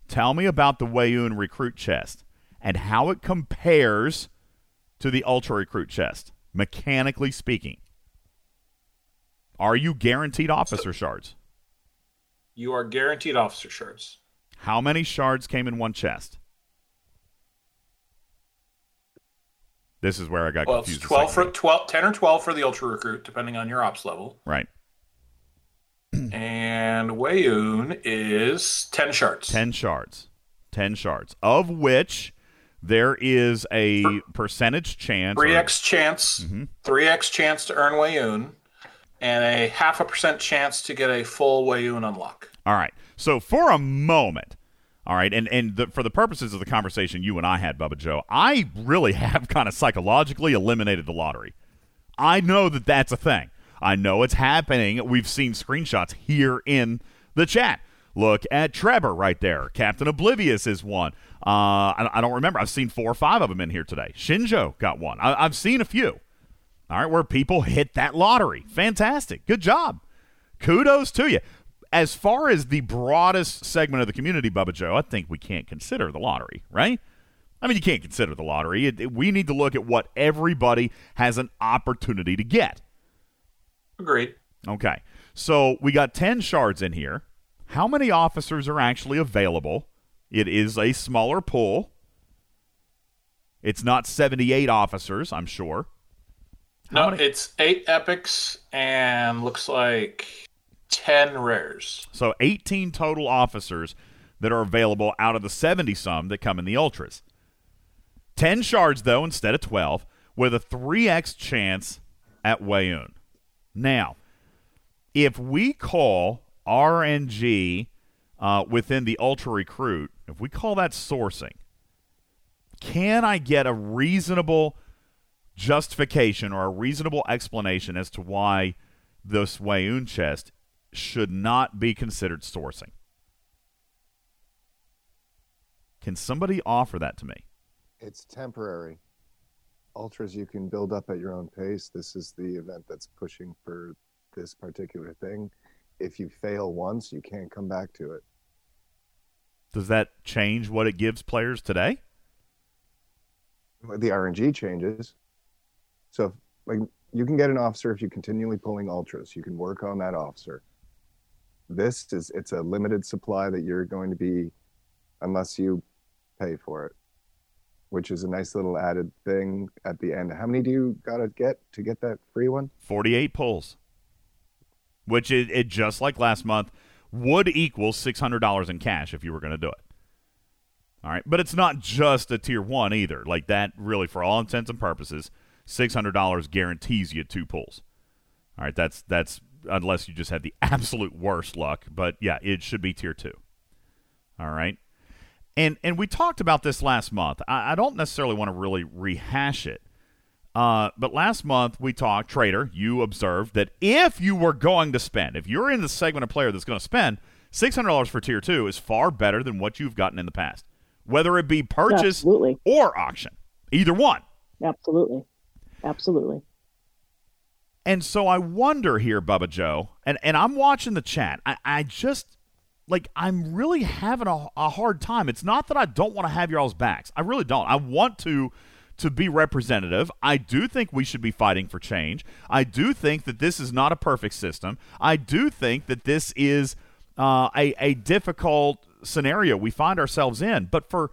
tell me about the Weyoun recruit chest and how it compares to the Ultra recruit chest, mechanically speaking. Are you guaranteed officer shards? You are guaranteed officer shards. How many shards came in one chest? This is where I got Well, it's confused. twelve second for 12, 10 or twelve for the ultra recruit, depending on your ops level. right. [CLEARS THROAT] And Weyoun is ten shards. 10 shards. 10 shards, of which there is a percentage chance. Three or- x chance, Mm-hmm. three x chance to earn Weyoun, and a half a percent chance to get a full Weyoun unlock. All right. So for a moment, all right, and and the, for the purposes of the conversation you and I had, Bubba Joe, I really [LAUGHS] have kind of psychologically eliminated the lottery. I know that that's a thing. I know it's happening. We've seen screenshots here in the chat. Look at Trevor right there. Captain Oblivious is one. Uh, I, I don't remember. I've seen four or five of them in here today. Shinjo got one. I, I've seen a few. All right, where people hit that lottery. Fantastic. Good job. Kudos to you. As far as the broadest segment of the community, Bubba Joe, I think we can't consider the lottery, right? I mean, you can't consider the lottery. It, it- we need to look at what everybody has an opportunity to get. Agreed. Okay. So we got 10 shards in here. How many officers are actually available? It is a smaller pool. It's not 78 officers, I'm sure. How No, many- it's eight epics and looks like ten rares. So 18 total officers that are available out of the 70 some that come in the ultras. 10 shards though instead of 12 with a 3x chance at Weyoun. Now, if we call RNG uh, within the ultra recruit, if we call that sourcing, can I get a reasonable justification or a reasonable explanation as to why this Weyoun chest should not be considered sourcing. Can somebody offer that to me? It's temporary. Ultras you can build up at your own pace. This is the event that's pushing for this particular thing. If you fail once, you can't come back to it. Does that change what it gives players today? The RNG changes. So, like, you can get an officer if you're continually pulling ultras. You can work on that officer. This is it's a limited supply that you're going to be, unless you pay for it, which is a nice little added thing at the end. How many do you gotta get to get that free one? 48 pulls, which it, it just like last month would equal $600 in cash if you were going to do it. All right, but it's not just a tier one either. Like that, really, for all intents and purposes, six hundred dollars guarantees you two pulls. All right, that's that's unless you just had the [LAUGHS] absolute worst luck. But yeah, it should be tier two. All right, and and we talked about this last month. I, I don't necessarily want to really rehash it. Uh, but last month we talked, Trader, you observed that if you were going to spend, if you're in the segment of player that's going to spend, $600 for tier two is far better than what you've gotten in the past, whether it be purchase Absolutely. or auction. Either one. Absolutely. Absolutely. And so I wonder here, Bubba Joe, and, and I'm watching the chat. I, I just, like, I'm really having a, a hard time. It's not that I don't want to have y'all's backs. I really don't. I want to to be representative. I do think we should be fighting for change. I do think that this is not a perfect system. I do think that this is uh, a, a difficult scenario we find ourselves in. But for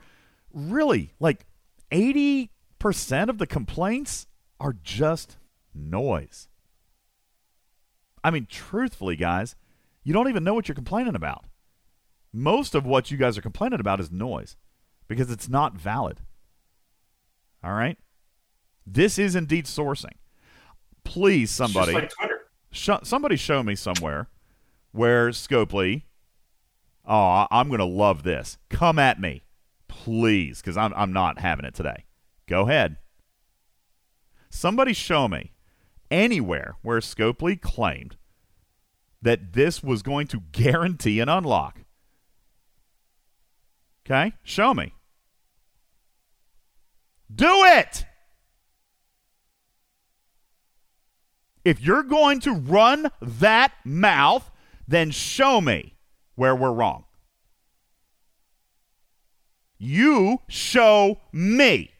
really, like 80% of the complaints are just noise. I mean, truthfully, guys, you don't even know what you're complaining about. Most of what you guys are complaining about is noise because it's not valid. All right? This is indeed sourcing. Please, somebody, like sh- somebody show me somewhere where Scopely. Oh, I'm going to love this. Come at me, please, because I'm, I'm not having it today. Go ahead. Somebody show me anywhere where Scopely claimed that this was going to [LAUGHS] guarantee an unlock. Okay? Show me. Do it! If you're going to run that mouth, then show me where we're wrong. You show me.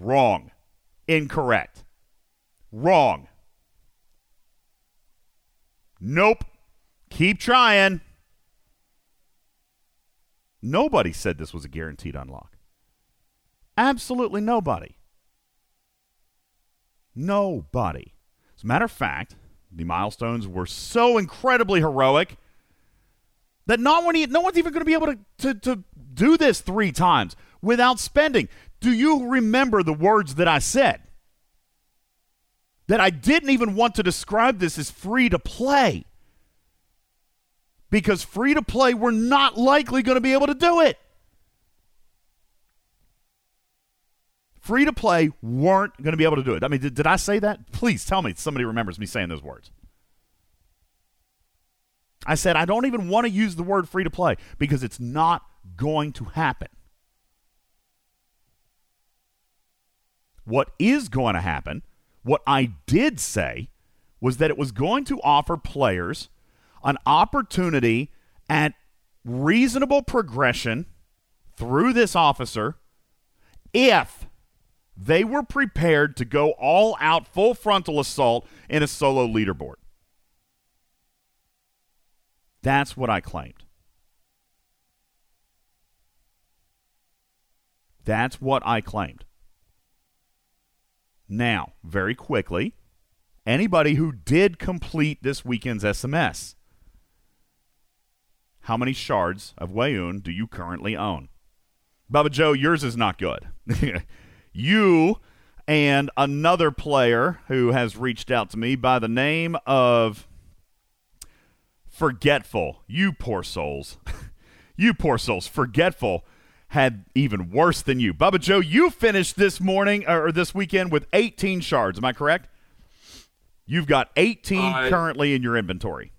Wrong. Incorrect. Wrong. Nope. Keep trying. Nobody said this was a guaranteed unlock. Absolutely nobody. Nobody. As a matter of fact, the milestones were so incredibly heroic that not one, no one's even going to be able to, to, to do this three times without spending. Do you remember the words that I said? That I didn't even want to describe this as free to play. Because free to play, we're not likely going to be able to do it. Free to play weren't going to be able to do it. I mean, did, did I say that? Please tell me somebody remembers me saying those words. I said, I don't even want to use the word free to play because it's not going to happen. What is going to happen, what I did say, was that it was going to offer players an opportunity at reasonable progression through this officer if they were prepared to go all out full frontal assault in a solo leaderboard. That's what I claimed. That's what I claimed. Now, very quickly, anybody who did complete this weekend's SMS, how many shards of Weyoun do you currently own? Bubba Joe, yours is not good. [LAUGHS] you and another player who has reached out to me by the name of Forgetful. You poor souls. [LAUGHS] You poor souls. Forgetful had even worse than you. Bubba Joe, you finished this morning or this weekend with 18 shards. Am I correct? You've got 18 Uh, currently in your inventory.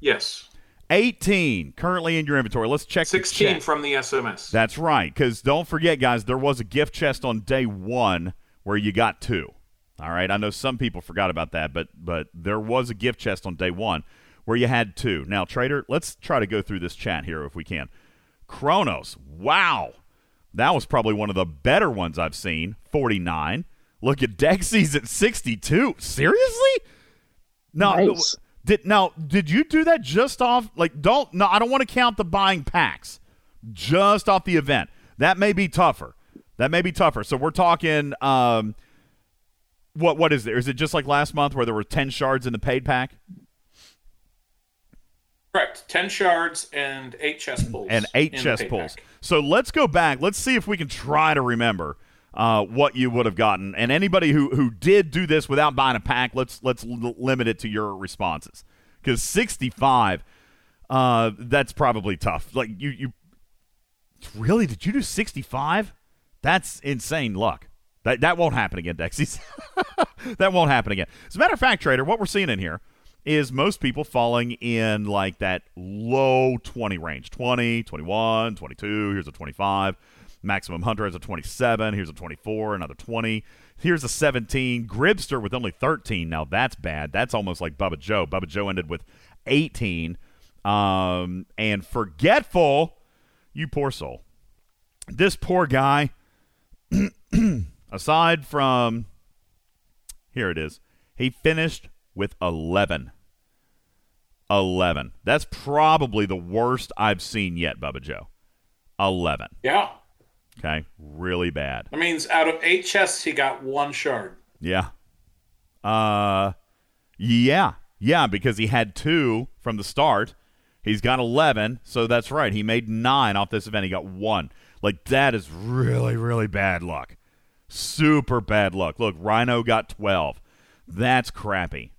Yes. 18 currently in your inventory. Let's check the 16 chat. from the SMS. That's right. Because don't forget, guys, there was a gift chest on day one where you got two. All right. I know some people forgot about that, but but there was a gift chest on day one where you had two. Now, Trader, let's try to go through this chat here if we can. Kronos, wow. That was probably one of the better ones I've seen. 49. Look at Dexy's at 62. Seriously? No, Nice. did now did you do that just off like don't no I don't want to count the buying packs. Just off the event. That may be tougher. That may be tougher. So we're talking um what what is there? Is it just like last month where there were 10 shards in the paid pack Correct. 10 shards and 8 chest pulls. and 8 in chest pulls. So let's go back. Let's see if we can try to remember uh, what you would have gotten. And anybody who who did do this without buying a pack, let's let's l- limit it to your responses. Cuz 65 uh, that's probably tough. Like you you Really? Did you do 65? That's insane luck. That that won't happen again, Dexys. [LAUGHS] that won't happen again. As a matter of fact, Trader, what we're seeing in here is most people falling in like that low 20 range 20, 21, 22. Here's a 25. Maximum Hunter has a 27. Here's a 24, another 20. Here's a 17. Gribster with only 13. Now that's bad. That's almost like Bubba Joe. Bubba Joe ended with 18. Um, and Forgetful, you poor soul. This poor guy, [CLEARS THROAT] aside from, here it is, he finished with 11. 11. That's probably the worst I've seen yet, Bubba Joe. 11. Yeah. Okay. Really bad. That means out of 8 chests, he got one shard. Yeah. Uh yeah. Yeah, because he had two from the start. He's got 11, so that's right. He made 9 off this event. He got 1. Like that is really really bad luck. Super bad luck. Look, Rhino got 12. That's crappy.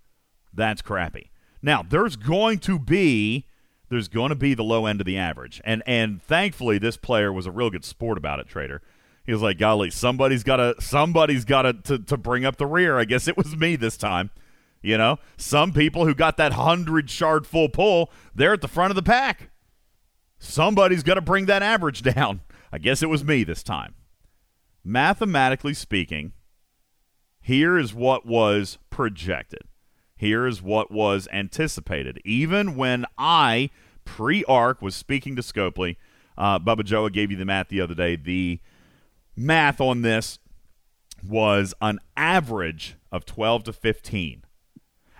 That's crappy. Now, there's going to be there's going to be the low end of the average. And and thankfully this player was a real good sport about it, Trader. He was like, "Golly, somebody's got to somebody's got to to bring up the rear." I guess it was me this time. You know, some people who got that 100 shard full pull, they're at the front of the pack. Somebody's got to bring that average [LAUGHS] down. I guess it was me this time. Mathematically speaking, here is what was projected. Here is what was anticipated. Even when I, pre arc, was speaking to Scopely, uh, Bubba Joe gave you the math the other day. The math on this was an average of 12 to 15.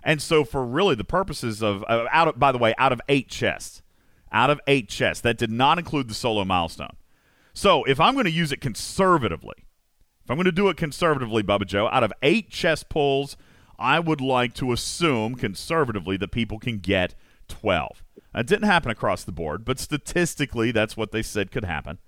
And so, for really the purposes of, uh, out of, by the way, out of eight chests, out of eight chests, that did not include the solo milestone. So, if I'm going to use it conservatively, if I'm going to do it conservatively, Bubba Joe, out of eight chest pulls, I would like to assume conservatively that people can get 12. That didn't happen across the board, but statistically, that's what they said could happen,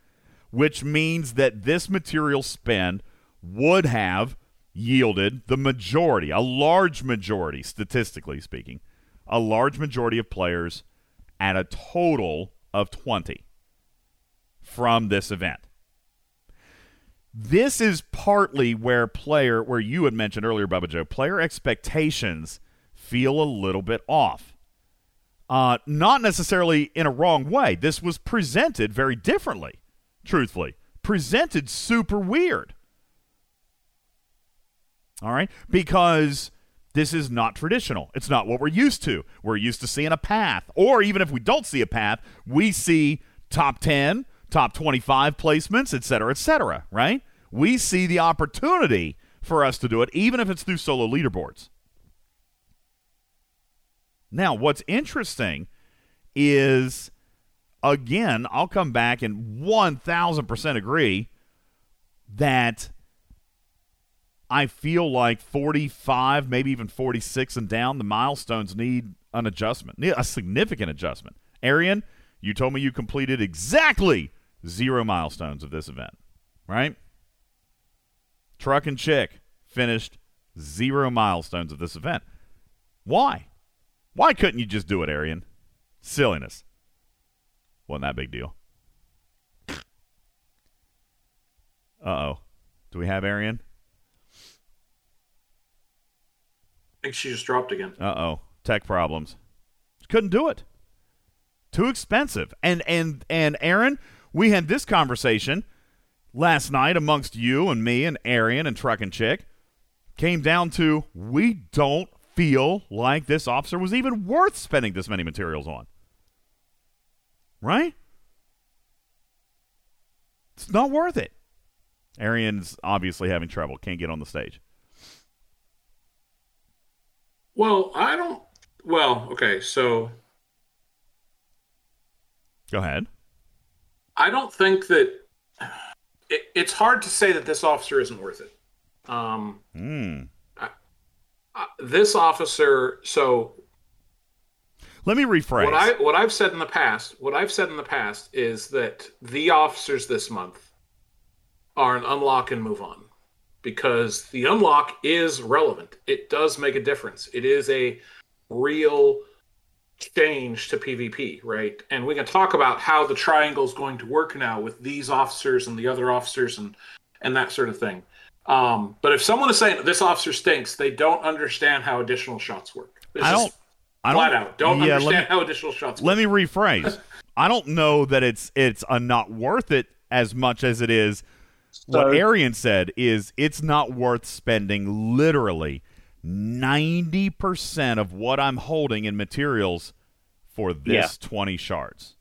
which means that this material spend would have yielded the majority, a large majority, statistically speaking, a large majority of players at a total of 20 from this event. This is partly where player, where you had mentioned earlier, Bubba Joe, player expectations feel a little bit off. Uh, not necessarily in a wrong way. This was presented very differently, truthfully. Presented super weird. All right? Because this is not traditional. It's not what we're used to. We're used to seeing a path. Or even if we don't see a path, we see top 10, top 25 placements, et cetera, et cetera, right? We see the opportunity for us to do it, even if it's through solo leaderboards. Now, what's interesting is, again, I'll come back and 1000% agree that I feel like 45, maybe even 46 and down, the milestones need an adjustment, a significant adjustment. Arian, you told me you completed exactly zero milestones of this event, right? Truck and Chick finished zero milestones of this event. Why? Why couldn't you just do it, Arian? Silliness. Wasn't that big deal. Uh oh. Do we have Arian? I think she just dropped again. Uh oh. Tech problems. Couldn't do it. Too expensive. And and and Aaron, we had this conversation last night amongst you and me and Arian and Truck and Chick. Came down to we don't feel like this officer was even worth spending this many materials on. Right? It's not worth it. Arian's obviously having trouble, can't get on the stage. Well, I don't. Well, okay, so Go ahead. I don't think that it, it's hard to say that this officer isn't worth it. Um, Hmm. uh, this officer, so Let me rephrase. what I what I've said in the past, what I've said in the past is that the officers this month are an unlock and move on because the unlock is relevant. It does make a difference. It is a real change to PvP, right? And we can talk about how the triangle is going to work now with these officers and the other officers and and that sort of thing. Um, but if someone is saying this officer stinks, they don't understand how additional shots work. It's I don't. I don't. flat out don't yeah, understand me, how additional shots work. let me rephrase. [LAUGHS] I don't know that it's it's a not worth it as much as it is. So- what Arian said is it's not worth spending literally ninety percent of what I'm holding in materials for this twenty shards.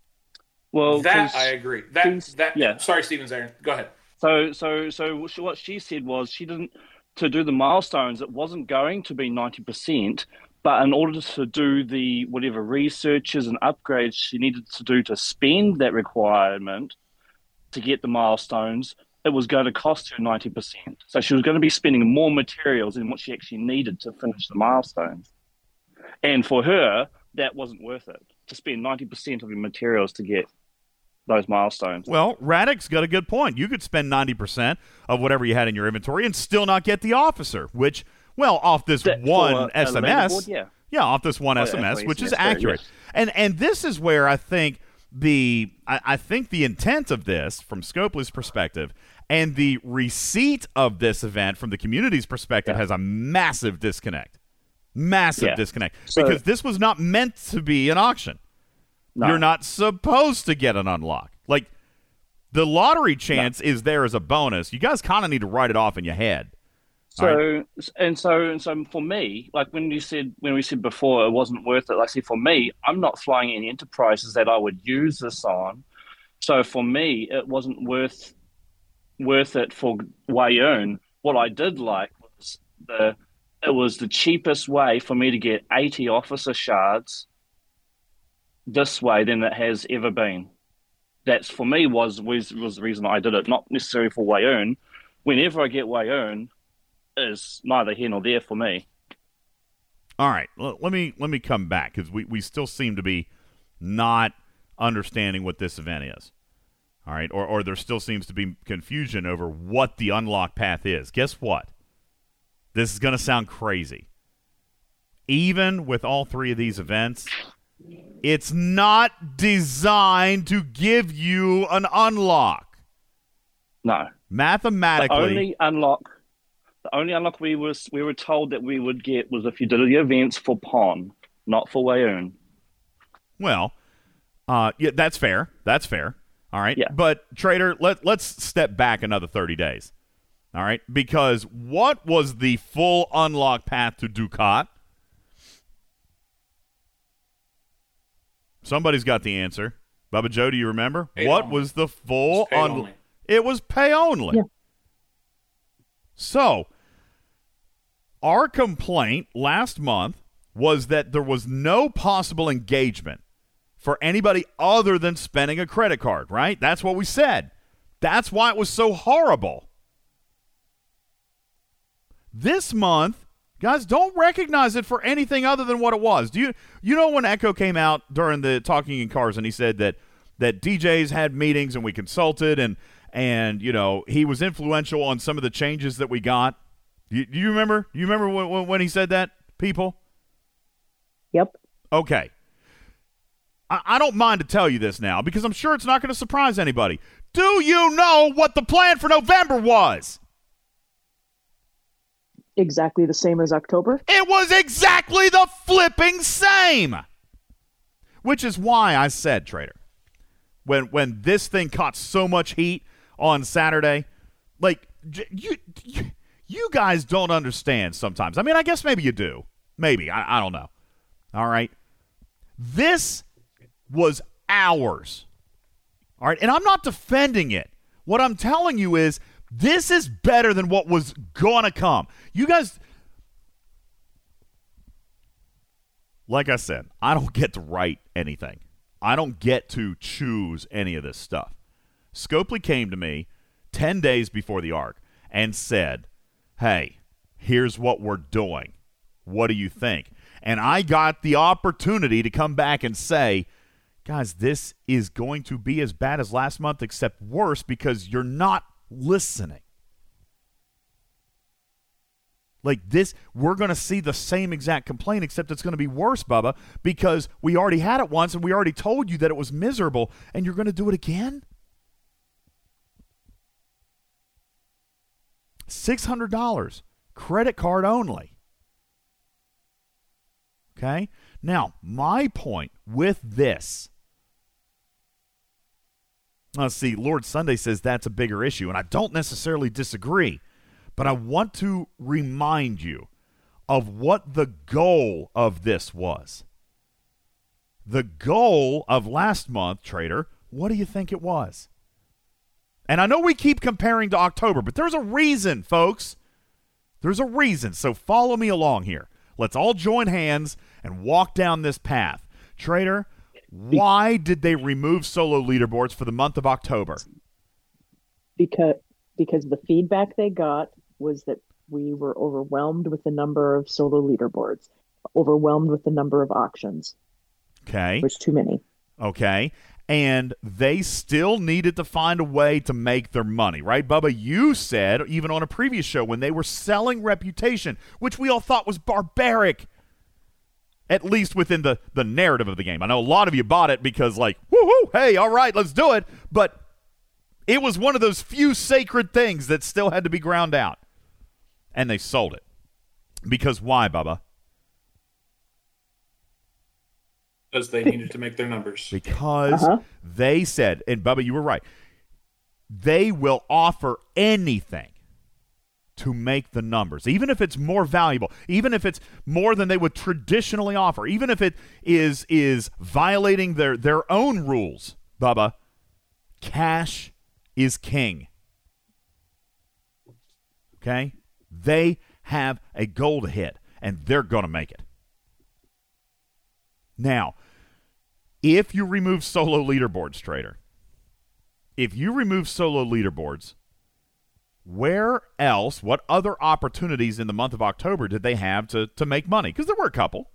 Well, that 'cause- I agree. That things- that yeah. Sorry, Stevens. Aaron, go ahead. So, so, so what she said was she didn't to do the milestones. It wasn't going to be ninety percent, but in order to do the whatever researches and upgrades she needed to do to spend that requirement to get the milestones, it was going to cost her ninety percent. So she was going to be spending more materials than what she actually needed to finish the milestones. And for her, that wasn't worth it to spend ninety percent of your materials to get those milestones. Well, Radek's got a good point. You could spend ninety percent of whatever you had in your inventory and still not get the officer, which well, off this That- one a- a SMS, leaderboard, yeah. Yeah, off this one Oh, SMS, which is accurate. yes. And and this is where I think the I, I think the intent of this, from Scopely's perspective, and the receipt of this event from the community's perspective Yeah. has a massive disconnect. Massive Yeah. disconnect. So- because this was not meant to be an auction. No. You're not supposed to get an unlock. Like the lottery chance is there as a bonus. You guys kind of need to write it off in your head. So and so and so for me, like when you said when we said before it wasn't worth it, like I said for me, I'm not flying any enterprises that I would use this on. So for me, it wasn't worth worth it for Weyoun. What I did like was the it was the cheapest way for me to get 80 officer shards this way than it has ever been. That's for me was was was the reason I did it, not necessarily for Weyoun. Whenever I get Weyoun, is neither here nor there for me. All right, l- let me let me come back because we, we still seem to be not understanding what this event is. All right, or or there still seems to be confusion over what the unlock path is. Guess what? This is going to sound crazy. Even with all three of these events, it's not designed to give you an unlock. No, the Mathematically, only unlock, the only unlock we was we were told that we would get was if you did the events for Pon, not for Weyoun. Well, uh, yeah, that's fair. That's fair. All right. Yeah. But trader, let let's step back another thirty days. All right, because what was the full unlock path to Dukat? Somebody's got the answer. Bubba Joe, do you remember? Pay what only. was the full It's pay un- only. It was pay only. Yeah. So, our complaint last month was that there was no possible engagement for anybody other than spending a credit card, right? That's what we said. That's why it was so horrible. This month, guys, don't recognize it for anything other than what it was. Do you you know when Echo came out during the talking in cars and he said that that DJs had meetings and we consulted and and you know he was influential on some of the changes that we got. Do you, do you remember? You remember when, when, when he said that, people? Yep. Okay. I, I don't mind to tell you this now because I'm sure it's not going to surprise anybody. Do you know what the plan for November was? Exactly the same as October. It was exactly the flipping same. Which is why I said, Trader, when when this thing caught so much heat on Saturday, like you, you, you guys don't understand sometimes. I mean, I guess maybe you do. Maybe I, I don't know. All right, this was ours. All right, and I'm not defending it. What I'm telling you is this is better than what was gonna come. You guys, like I said, I don't get to write anything. I don't get to choose any of this stuff. Scopely came to me 10 days before the arc and said, Hey, here's what we're doing. What do you think? And I got the opportunity to come back and say, Guys, this is going to be as bad as last month, except worse because you're not listening. Like this, we're going to see the same exact complaint, except it's going to be worse, Bubba, because we already had it once and we already told you that it was miserable, and you're going to do it again? $600, credit card only. Okay? Now, my point with this. Let's see, Lord Sunday says that's a bigger issue, and I don't necessarily disagree, but I want to remind you of what the goal of this was. The goal of last month, Trader, what do you think it was? And I know we keep comparing to October, but there's a reason, folks. There's a reason. So follow me along here. Let's all join hands and walk down this path. Trader, why did they remove solo leaderboards for the month of October? Because because the feedback they got was that we were overwhelmed with the number of solo leaderboards, overwhelmed with the number of auctions. Okay. There's too many. Okay. And they still needed to find a way to make their money, right? Bubba, you said, even on a previous show, when they were selling reputation, which we all thought was barbaric, at least within the, the narrative of the game. I know a lot of you bought it because, like, woohoo, hey, all right, let's do it. But it was one of those few sacred things that still had to be ground out. And they sold it. Because why, Bubba? Because they needed to make their numbers. Because Uh-huh. they said, and Bubba, you were right, they will offer anything to make the numbers, even if it's more valuable, even if it's more than they would traditionally offer, even if it is is violating their their own rules. Bubba, cash is king. Okay, they have a goal to hit, and they're going to make it. Now, if you remove solo leaderboards, trader, if you remove solo leaderboards, where else, what other opportunities in the month of October did they have to, to make money? Because there were a couple.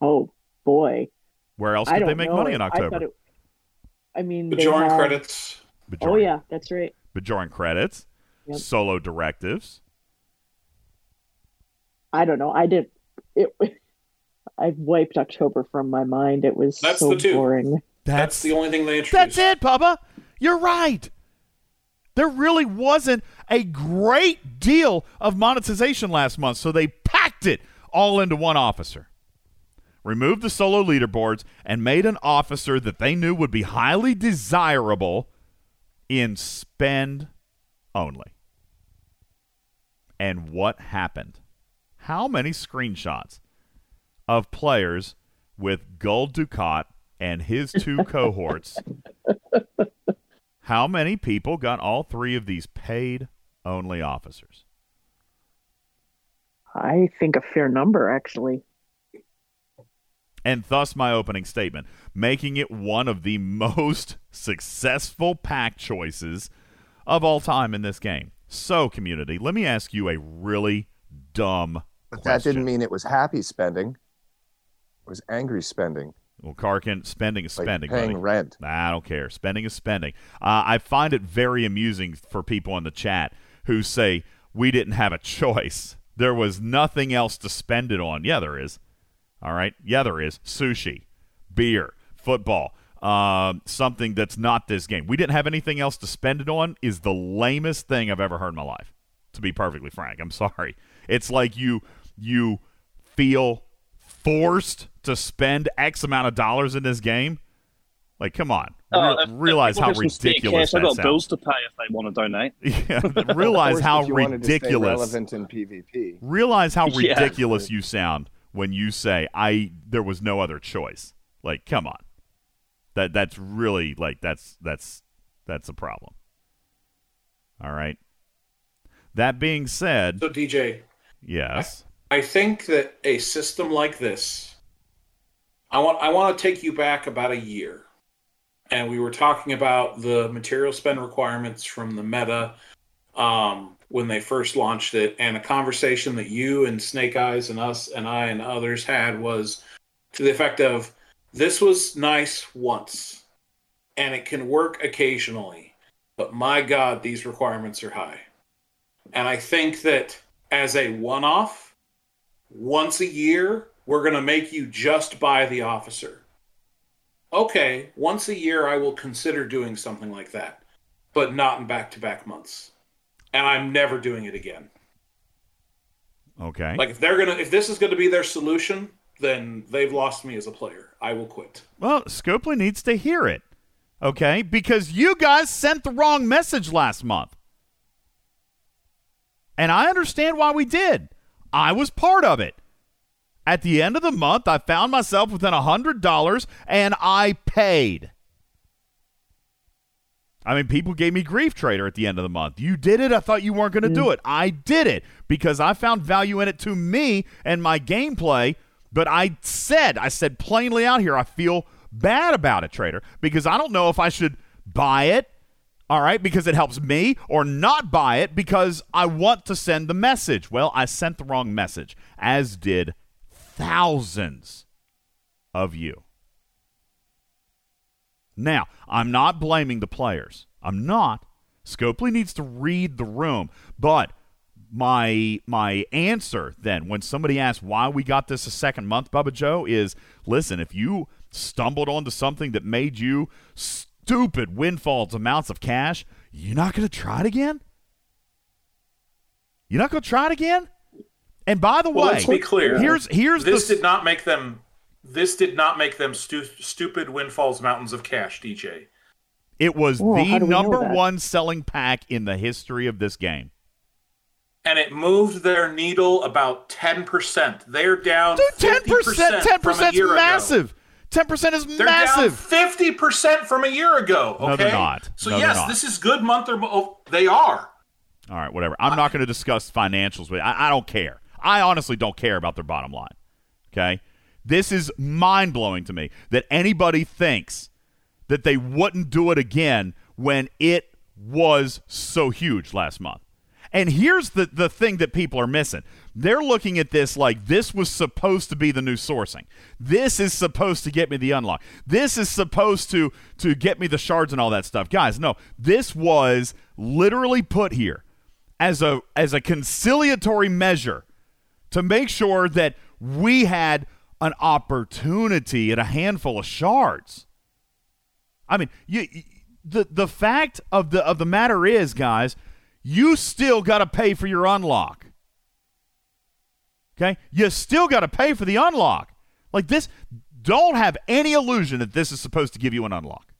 Oh boy. Where else I could they make know. money in October? thought it, I mean, they Bajoran have- credits. Oh, Bajoran, Oh yeah, that's right. Bajoran credits, Yep. solo directives. I don't know. I did it. [LAUGHS] I've wiped October from my mind. It was That's so the two. boring. That's the only thing they introduced. That's it, Papa. You're right. There really wasn't a great deal of monetization last month, so they packed it all into one officer. Removed the solo leaderboards and made an officer that they knew would be highly desirable in spend only. And what happened? How many screenshots of players with Gul Dukat and his two cohorts [LAUGHS] how many people got all three of these paid only officers? I think a fair number, actually. And thus my opening statement, making it one of the [LAUGHS] most successful pack choices of all time in this game. So, community, let me ask you a really dumb But question. that didn't mean it was happy spending. It was angry spending, Well, Karkin, spending is like spending, paying buddy. rent. I don't care. Spending is spending. Uh, I find it very amusing for people in the chat who say we didn't have a choice. There was nothing else to spend it on. Yeah, there is. All right. Yeah, there is. Sushi. beer, football, um, something that's not this game. We didn't have anything else to spend it on is the lamest thing I've ever heard in my life. To be perfectly frank, I'm sorry. It's like you you feel forced to spend X amount of dollars in this game. Like, come on, Uh, Re- if- realize if how people have some spare ridiculous cash, I've that got sounds. bills to pay if they want to donate. [LAUGHS] Yeah, realize Of course, how if you wanted to stay ridiculous. relevant in PvP. Realize how [LAUGHS] Yeah. ridiculous you sound when you say I there was no other choice. Like, come on. That that's really like that's that's that's a problem. All right. That being said, So DJ, yes. I think that a system like this, I want I want to take you back about a year, and we were talking about the material spend requirements from the meta um, when they first launched it, and a conversation that you and Snake Eyes and us and I and others had was to the effect of this was nice once, and it can work occasionally, but my God, these requirements are high, and I think that as a one-off once a year, we're going to make you just buy the officer. Okay, once a year, I will consider doing something like that, but not in back to back months. And I'm never doing it again. Okay. Like, if they're going to, if this is going to be their solution, then they've lost me as a player. I will quit. Well, Scopely needs to hear it. Okay? Because you guys sent the wrong message last month. And I understand why we did. I was part of it. At the end of the month, I found myself within $100 and I paid. I mean, people gave me grief trader at the end of the month. You did it. I thought you weren't going to do mm. it. I did it because I found value in it to me and my gameplay. But I said, I said plainly out here, I feel bad about it, trader, because I don't know if I should buy it, all right, because it helps me, or not buy it because I want to send the message. Well, I sent the wrong message, as did thousands of you. Now, I'm not blaming the players. I'm not. Scopely needs to read the room. But my my answer then when somebody asks why we got this a second month, Bubba Joe, is listen, if you stumbled onto something that made you stupid windfalls amounts of cash, you're not gonna try it again? You're not gonna try it again? And by the Well, way, let's be clear. here's here's This the did not make them. This did not make them stu- stupid windfalls mountains of cash, DJ. It was the how do we know number one selling pack in the history of this game. And it moved their needle about ten percent. They're down Dude, ten 50%, ten from a percent is year ago. massive. Ten percent is They're massive. fifty percent from a year ago. Okay? No, they're not. So No, yes, not. this is good month or oh, they are. All right, whatever. I'm not going to discuss financials with. I, I don't care. I honestly don't care about their bottom line. Okay, this is mind blowing to me that anybody thinks that they wouldn't do it again when it was so huge last month. And here's the, the thing that people are missing. They're looking at this like this was supposed to be the new sourcing. This is supposed to get me the unlock. This is supposed to to get me the shards and all that stuff. Guys, no. This was literally put here as a as a conciliatory measure to make sure that we had an opportunity at a handful of shards. I mean, you, the the fact of the of the matter is, guys, you still got to pay for your unlock. Okay? You still got to pay for the unlock. Like this don't have any illusion that this is supposed to give you an unlock.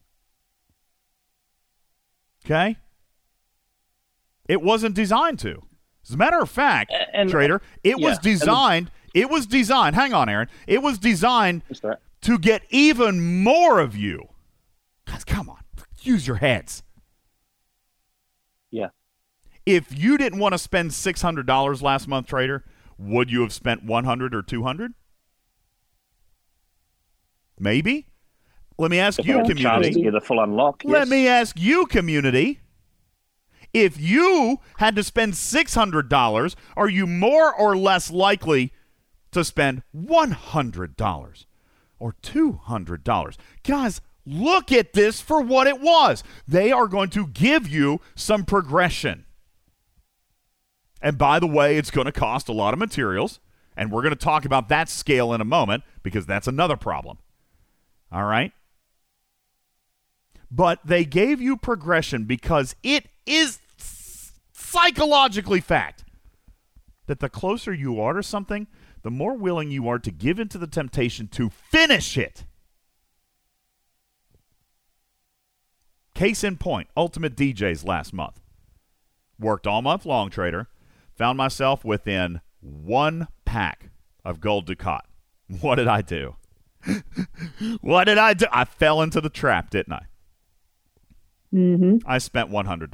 Okay? It wasn't designed to. As a matter of fact, and- Trader, it yeah, was the- designed. It was designed. Hang on, Aaron. It was designed to get even more of you. Guys, come on. Use your heads. Yeah. If you didn't want to spend $600 last month, Trader, would you have spent 100 or 200? Maybe. Let me ask If you, I had a to community. a full unlock. Let yes. me ask you, community. If you had to spend $600, are you more or less likely to spend $100 or $200? Guys, look at this for what it was. They are going to give you some progression. And by the way, it's going to cost a lot of materials. And we're going to talk about that scale in a moment because that's another problem. All right? But they gave you progression because it is psychologically fact that the closer you are to something, the more willing you are to give into the temptation to finish it. Case in point, Ultimate DJs last month. Worked all month long, trader. Found myself within one pack of Gul Dukat. [LAUGHS] What did I do? [LAUGHS] what did I do? I fell into the trap, didn't I? Mm-hmm. I spent $100.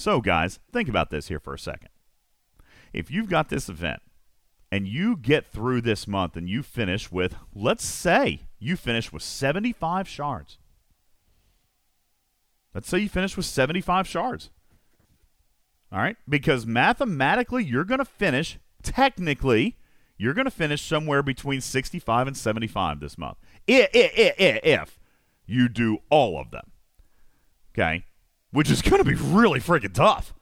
So, guys, think about this here for a second. If you've got this event and you get through this month and you finish with, let's say, you finish with 75 shards. Let's say you finish with 75 shards. All right? Because mathematically, you're going to finish, technically, you're going to finish somewhere between 65 and 75 this month. If, If, if, if you do all of them. Okay? Which is going to be really freaking tough.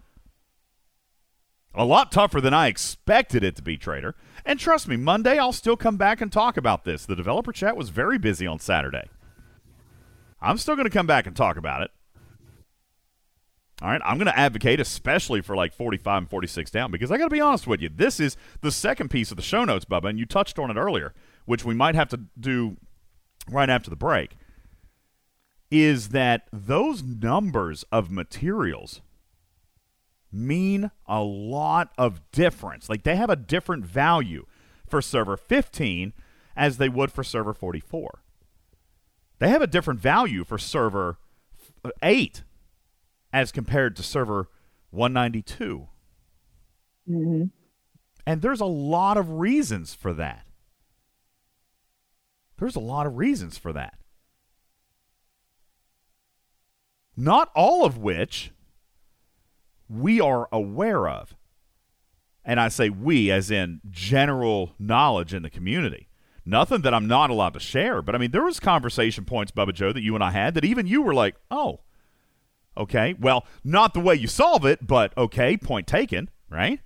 A lot tougher than I expected it to be, Trader. And trust me, Monday I'll still come back and talk about this. The developer chat was very busy on Saturday. I'm still going to come back and talk about it. All right, I'm going to advocate especially for like 45 and 46 down because I got to be honest with you. This is the second piece of the show notes, Bubba, and you touched on it earlier, which we might have to do right after the break. Is that those numbers of materials mean a lot of difference. Like they have a different value for server 15 as they would for server 44. They have a different value for server 8 as compared to server 192. Mm-hmm. And there's a lot of reasons for that. There's a lot of reasons for that. Not all of which we are aware of. And I say we as in general knowledge in the community. Nothing that I'm not allowed to share, but I mean there was conversation points, Bubba Joe, that you and I had that even you were like, "Oh, okay, well, not the way you solve it, but okay, point taken, right?"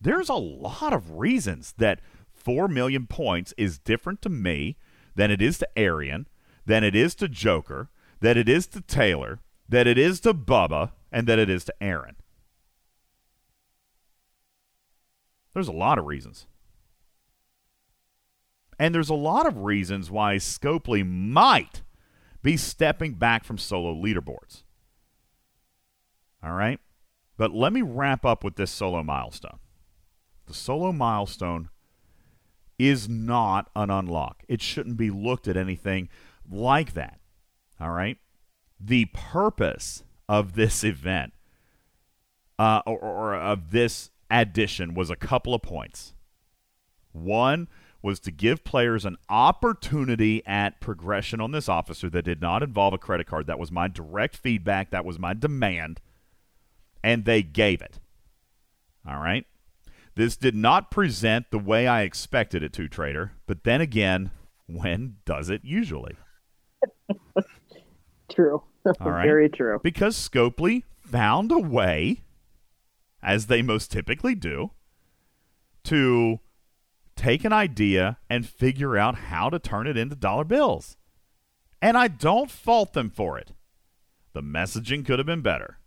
There's a lot of reasons that 4 million points is different to me than it is to Arian, than it is to Joker, that it is to Taylor, that it is to Bubba, and that it is to Aaron. There's a lot of reasons. And there's a lot of reasons why Scopely might be stepping back from solo leaderboards. All right? But let me wrap up with this solo milestone. The solo milestone is not an unlock. It shouldn't be looked at anything like that. All right? The purpose of this event uh, or, or of this addition was a couple of points. One was to give players an opportunity at progression on this officer that did not involve a credit card. That was my direct feedback. That was my demand. And they gave it. All right. This did not present the way I expected it to, Trader. But then again, when does it usually? [LAUGHS] True. [LAUGHS] All right. Very true. Because Scopely found a way, as they most typically do, to take an idea and figure out how to turn it into dollar bills. And I don't fault them for it. The messaging could have been better.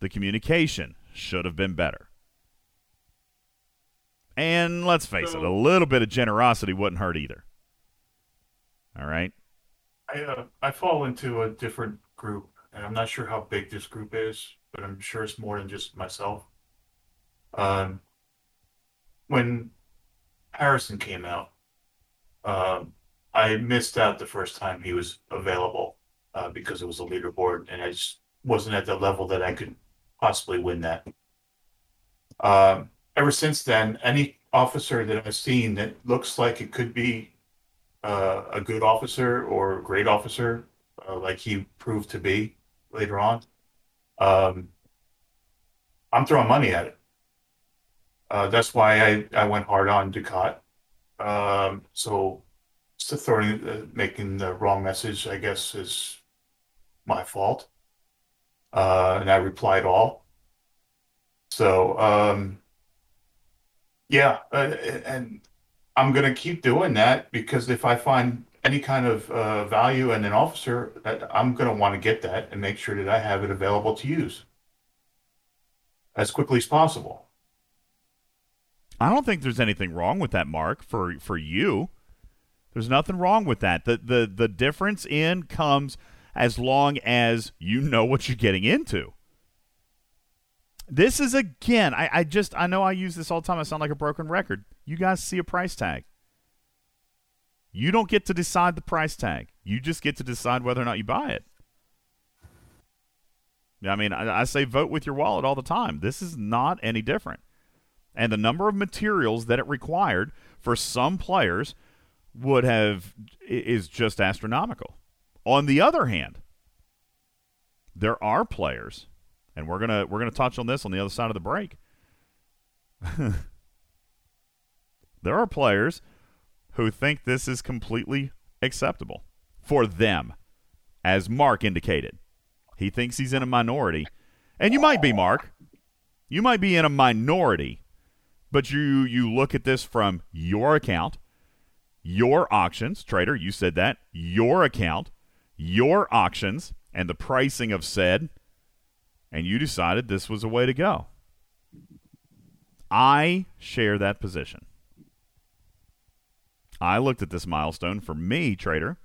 The communication should have been better. And let's face it, a little bit of generosity wouldn't hurt either. All right? I uh, I fall into a different group, and I'm not sure how big this group is, but I'm sure it's more than just myself. Um, when Harrison came out, um, I missed out the first time he was available uh, because it was a leaderboard, and I just wasn't at the level that I could possibly win that. Um, ever since then, any officer that I've seen that looks like it could be uh, a good officer or a great officer, uh, like he proved to be later on, um, I'm throwing money at it. Uh, that's why I, I went hard on Dukat. Um, so, so throwing, uh, making the wrong message, I guess, is my fault. Uh, and I replied all. So, um, yeah, uh, and I'm going to keep doing that because if I find any kind of uh, value in an officer, I'm going to want to get that and make sure that I have it available to use as quickly as possible. I don't think there's anything wrong with that, Mark. For for you, there's nothing wrong with that. The the the difference in comes as long as you know what you're getting into. This is again, I, I just I know I use this all the time. I sound like a broken record. You guys see a price tag. You don't get to decide the price tag. You just get to decide whether or not you buy it. I mean, I, I say vote with your wallet all the time. This is not any different. And the number of materials that it required for some players would have is just astronomical. On the other hand, there are players, and we're gonna we're gonna touch on this on the other side of the break. [LAUGHS] there are players who think this is completely acceptable for them, as Mark indicated. He thinks he's in a minority, and you might be, Mark. You might be in a minority, but you you look at this from your account, your auctions, trader. You said that your account your auctions and the pricing of said, and you decided this was a way to go. I share that position. I looked at this milestone for me, trader.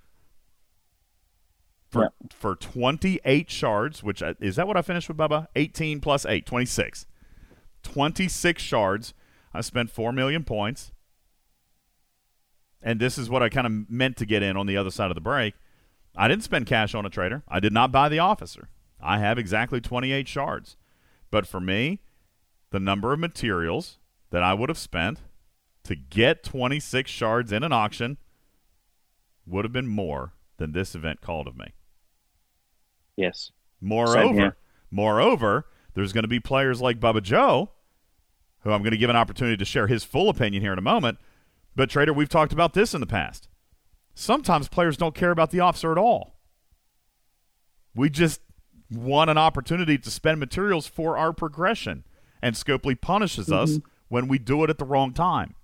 For, yeah. for 28 shards, which I, is that what I finished with, Bubba? 18 plus 8, 26. 26 shards. I spent 4 million points. And this is what I kind of meant to get in on the other side of the break. I didn't spend cash on a trader. I did not buy the officer. I have exactly 28 shards. But for me, the number of materials that I would have spent to get 26 shards in an auction would have been more than this event called of me. Yes. Moreover, moreover, there's going to be players like Bubba Joe, who I'm going to give an opportunity to share his full opinion here in a moment. But Trader, we've talked about this in the past sometimes players don't care about the officer at all. We just want an opportunity to spend materials for our progression, and Scopely punishes mm-hmm. us when we do it at the wrong time.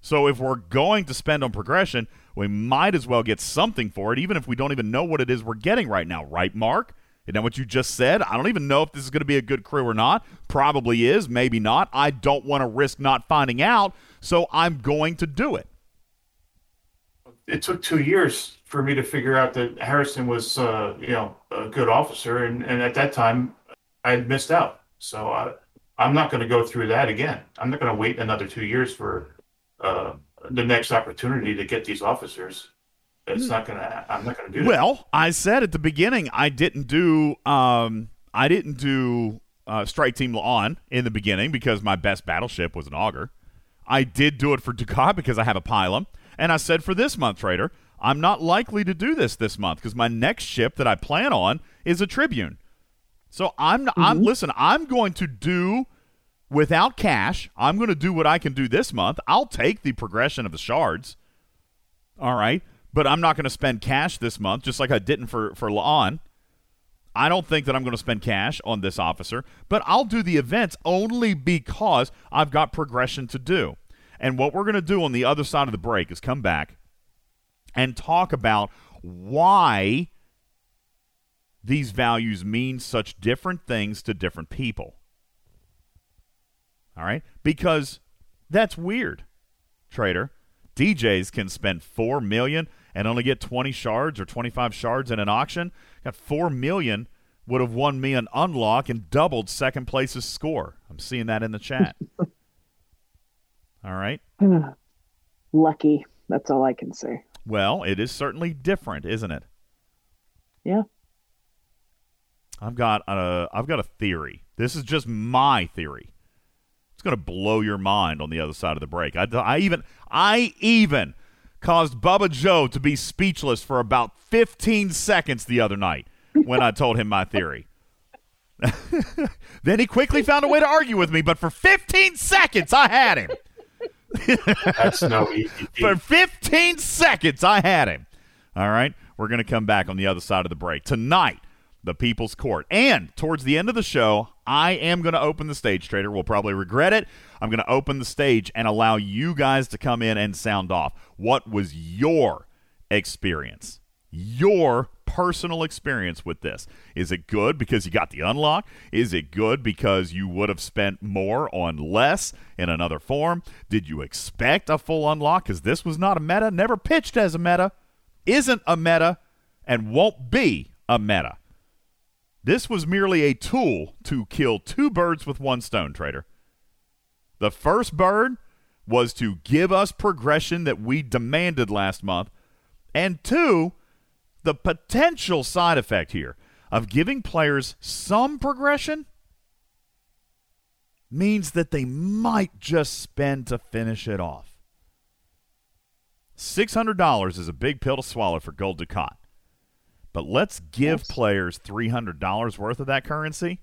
So if we're going to spend on progression, we might as well get something for it, even if we don't even know what it is we're getting right now, right, Mark? Isn't that what you just said? I don't even know if this is going to be a good crew or not. Probably is, maybe not. I don't want to risk not finding out, so I'm going to do it it took two years for me to figure out that Harrison was, uh, you know, a good officer, and, and at that time, I had missed out. So I, I'm not going to go through that again. I'm not going to wait another two years for uh, the next opportunity to get these officers. It's not going to. I'm not going to do that. Well, I said at the beginning I didn't do. Um, I didn't do uh, Strike Team on in the beginning because my best battleship was an Augur. I did do it for Dukat because I have a Pilum. And I said for this month, Trader, I'm not likely to do this this month because my next ship that I plan on is a Tribune. So I'm mm-hmm. I'm listen, I'm going to do without cash. I'm going to do what I can do this month. I'll take the progression of the shards. All right, but I'm not going to spend cash this month just like I didn't for for Laon. I don't think that I'm going to spend cash on this officer, but I'll do the events only because I've got progression to do. And what we're going to do on the other side of the break is come back and talk about why these values mean such different things to different people. All right? Because that's weird, trader. DJs can spend 4 million and only get 20 shards or 25 shards in an auction. Got 4 million would have won me an unlock and doubled second place's score. I'm seeing that in the chat. [LAUGHS] All right. [SIGHS] Lucky. That's all I can say. Well, it is certainly different, isn't it? Yeah. I've got a I've got a theory. This is just my theory. It's going to blow your mind on the other side of the break. I, I even I even caused Bubba Joe to be speechless for about 15 seconds the other night when I told him my theory. [LAUGHS] then he quickly found a way to argue with me, but for 15 seconds I had him. That's no easy. [LAUGHS] For 15 seconds, I had him. All right. We're going to come back on the other side of the break. Tonight, the People's Court. And towards the end of the show, I am going to open the stage, Trader. We'll probably regret it. I'm going to open the stage and allow you guys to come in and sound off. What was your experience? Your personal experience with this. Is it good because you got the unlock? Is it good because you would have spent more on less in another form? Did you expect a full unlock? Because this was not a meta, never pitched as a meta, isn't a meta, and won't be a meta. This was merely a tool to kill two birds with one stone, trader. The first bird was to give us progression that we demanded last month, and two, the potential side effect here of giving players some progression means that they might just spend to finish it off. $600 is a big pill to swallow for Gul Dukat. But let's give yes. players $300 worth of that currency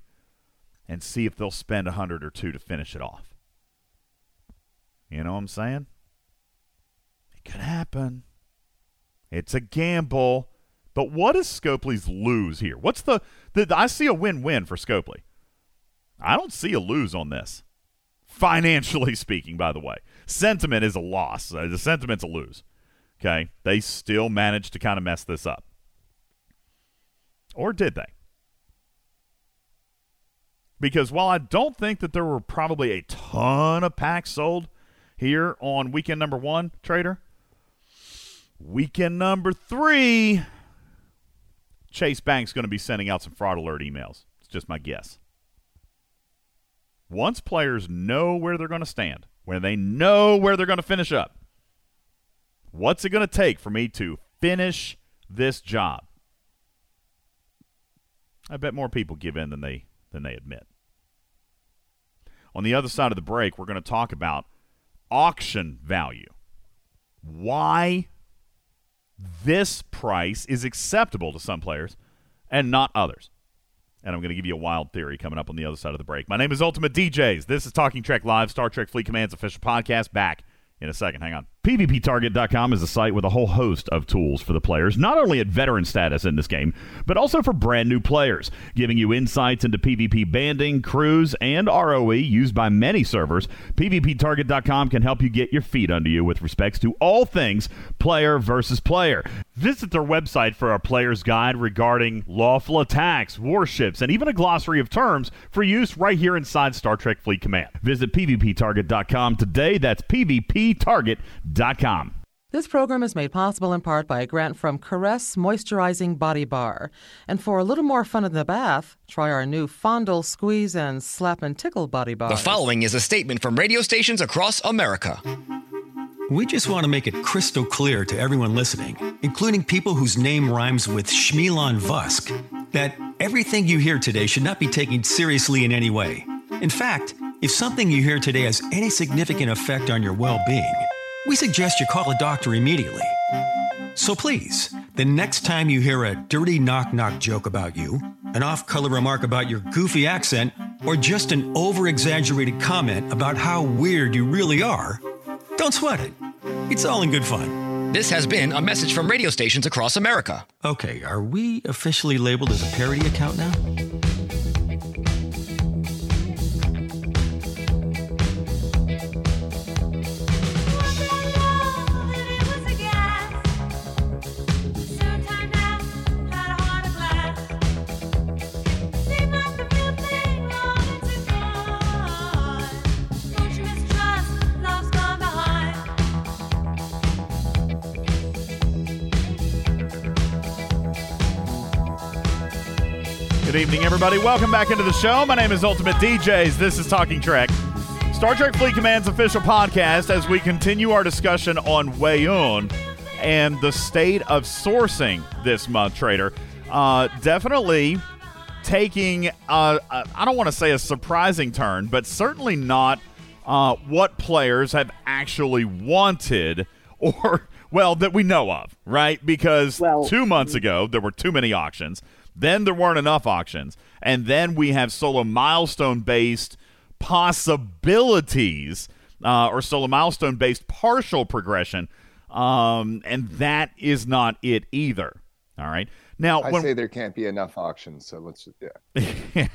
and see if they'll spend a 100 or two to finish it off. You know what I'm saying? It could happen. It's a gamble. But what does Scopely's lose here? What's the, the I see a win-win for Scopely. I don't see a lose on this. Financially [LAUGHS] speaking, by the way. Sentiment is a loss. Uh, the sentiment's a lose. Okay? They still managed to kind of mess this up. Or did they? Because while I don't think that there were probably a ton of packs sold here on weekend number one, Trader, weekend number three, Chase Bank's going to be sending out some fraud alert emails. It's just my guess. Once players know where they're going to stand, when they know where they're going to finish up, what's it going to take for me to finish this job? I bet more people give in than they than they admit. On the other side of the break, we're going to talk about auction value. Why this price is acceptable to some players and not others. And I'm going to give you a wild theory coming up on the other side of the break. My name is Ultimate DJs. This is Talking Trek Live, Star Trek Fleet Command's official podcast. Back in a second. Hang on. PvPtarget.com is a site with a whole host of tools for the players, not only at veteran status in this game, but also for brand new players, giving you insights into PvP banding, crews, and ROE used by many servers. PvPtarget.com can help you get your feet under you with respects to all things player versus player. Visit their website for a player's guide regarding lawful attacks, warships, and even a glossary of terms for use right here inside Star Trek Fleet Command. Visit PvPtarget.com today. That's PvPtarget.com this program is made possible in part by a grant from Caress Moisturizing Body Bar. And for a little more fun in the bath, try our new Fondle, Squeeze, and Slap and Tickle Body Bar. The following is a statement from radio stations across America. We just want to make it crystal clear to everyone listening, including people whose name rhymes with Schmilon Vusk, that everything you hear today should not be taken seriously in any way. In fact, if something you hear today has any significant effect on your well being, we suggest you call a doctor immediately. So please, the next time you hear a dirty knock knock joke about you, an off color remark about your goofy accent, or just an over exaggerated comment about how weird you really are, don't sweat it. It's all in good fun. This has been a message from radio stations across America. Okay, are we officially labeled as a parody account now? Evening, everybody. Welcome back into the show. My name is Ultimate DJs. This is Talking Trek, Star Trek Fleet Command's official podcast as we continue our discussion on Weyoun and the state of sourcing this month, Trader. Uh, definitely taking, uh, I don't want to say a surprising turn, but certainly not uh, what players have actually wanted or, [LAUGHS] well, that we know of, right? Because well, two months ago, there were too many auctions. Then there weren't enough auctions. And then we have solo milestone based possibilities uh, or solo milestone based partial progression. Um, and that is not it either. All right. Now, I when, say there can't be enough auctions, so let's just yeah.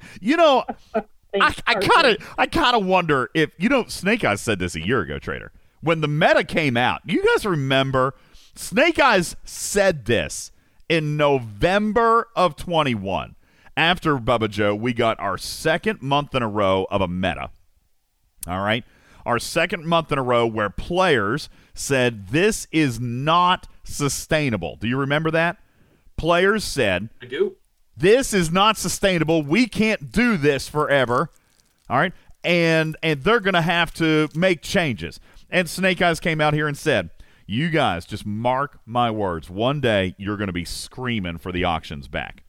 [LAUGHS] you know, I, [LAUGHS] Thanks, I kind of I kind of wonder if you know Snake Eyes said this a year ago, Trader. When the meta came out, you guys remember Snake Eyes said this in November of 21. After Bubba Joe, we got our second month in a row of a meta. All right. Our second month in a row where players said this is not sustainable. Do you remember that? Players said I do. this is not sustainable. We can't do this forever. All right. And and they're going to have to make changes. And Snake Eyes came out here and said, "You guys just mark my words. One day you're going to be screaming for the auctions back."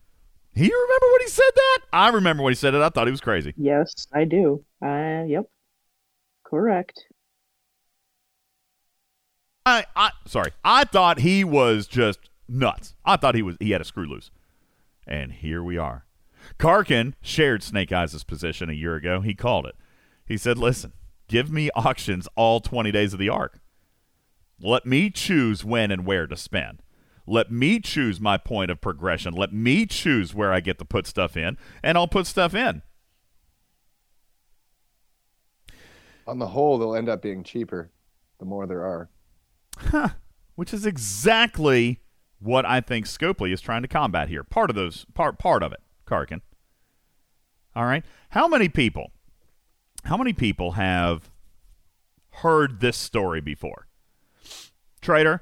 You remember when he said that? I remember when he said it. I thought he was crazy. Yes, I do. Uh, yep. Correct. I, I sorry. I thought he was just nuts. I thought he was he had a screw loose. And here we are. Karkin shared Snake Eyes' position a year ago. He called it. He said, "Listen, give me auctions all 20 days of the arc. Let me choose when and where to spend. Let me choose my point of progression. Let me choose where I get to put stuff in, and I'll put stuff in." On the whole, they'll end up being cheaper the more there are. Huh. Which is exactly what I think Scopely is trying to combat here. Part of those part part of it, Karkin. All right. How many people how many people have heard this story before? Trader,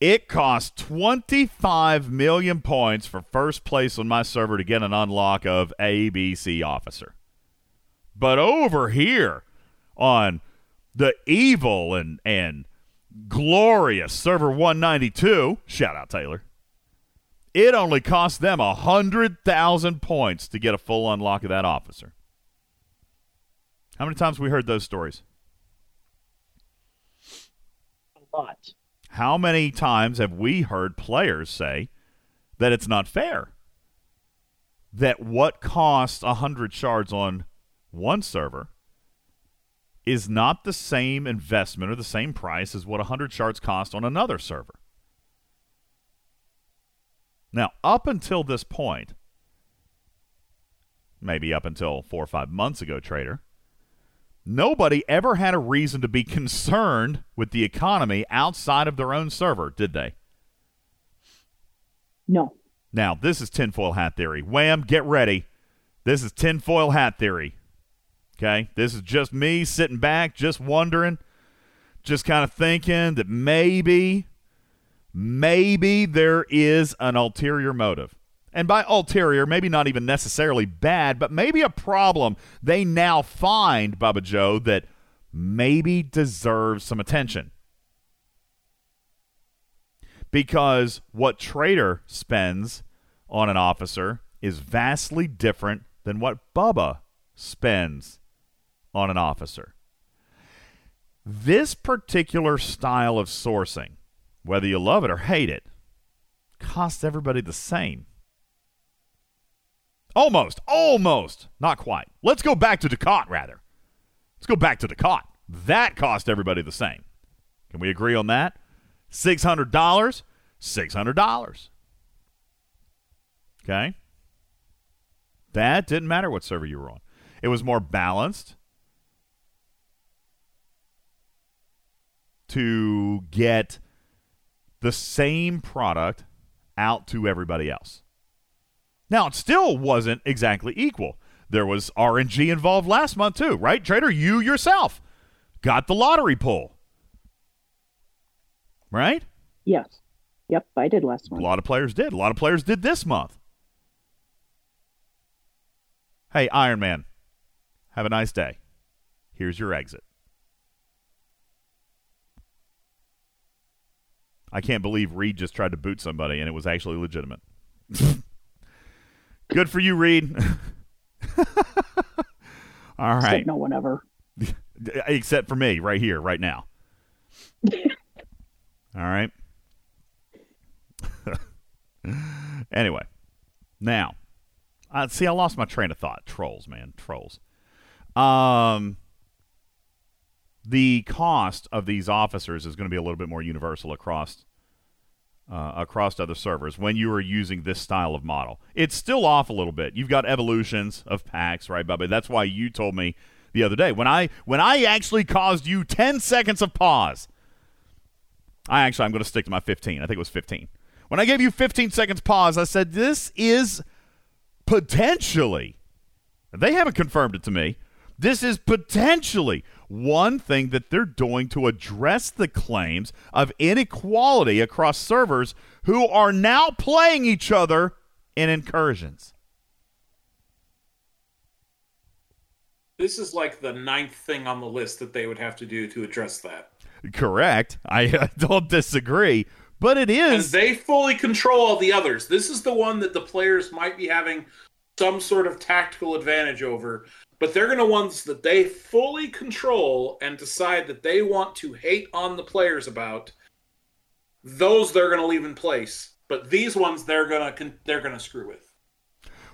it cost 25 million points for first place on my server to get an unlock of ABC officer. But over here on the evil and and glorious server 192, shout out Taylor. It only cost them a hundred thousand points to get a full unlock of that officer. How many times we heard those stories? A lot. How many times have we heard players say that it's not fair? That what costs a hundred shards on one server is not the same investment or the same price as what 100 shards cost on another server. Now, up until this point, maybe up until four or five months ago, Trader, nobody ever had a reason to be concerned with the economy outside of their own server, did they? No. Now, this is tinfoil hat theory. Wham, get ready. This is tinfoil hat theory. Okay? This is just me sitting back, just wondering, just kind of thinking that maybe, maybe there is an ulterior motive. And by ulterior, maybe not even necessarily bad, but maybe a problem they now find, Bubba Joe, that maybe deserves some attention. Because what Trader spends on an officer is vastly different than what Bubba spends on an officer. This particular style of sourcing, whether you love it or hate it, costs everybody the same. Almost, almost, not quite. Let's go back to Dukat, rather. Let's go back to Dukat. That cost everybody the same. Can we agree on that? $600, $600. Okay? That didn't matter what server you were on. It was more balanced to get the same product out to everybody else. Now, it still wasn't exactly equal. There was RNG involved last month, too, right? Trader, you yourself got the lottery pull. Right? Yes. Yep, I did last month. A lot of players did. A lot of players did this month. Hey, Iron Man, have a nice day. Here's your exit. I can't believe Reed just tried to boot somebody and it was actually legitimate. [LAUGHS] Good for you, Reed. [LAUGHS] All right. Except no one ever. [LAUGHS] Except for me, right here, right now. [LAUGHS] All right. anyway, now, uh, see, I lost my train of thought. Trolls, man, trolls. Um, the cost of these officers is going to be a little bit more universal across uh, across other servers when you are using this style of model. It's still off a little bit. You've got evolutions of packs, right, Bubba? That's why you told me the other day when I when I actually caused you 10 seconds of pause. I actually I'm going to stick to my 15. I think it was 15. When I gave you 15 seconds pause, I said this is potentially. They haven't confirmed it to me. This is potentially one thing that they're doing to address the claims of inequality across servers who are now playing each other in incursions. This is like the ninth thing on the list that they would have to do to address that. Correct. I [LAUGHS] uh, don't disagree, but it is. And they fully control all the others. This is the one that the players might be having some sort of tactical advantage over, but they're going to ones that they fully control and decide that they want to hate on the players about. Those they're going to leave in place, but these ones they're going to they're going to screw with.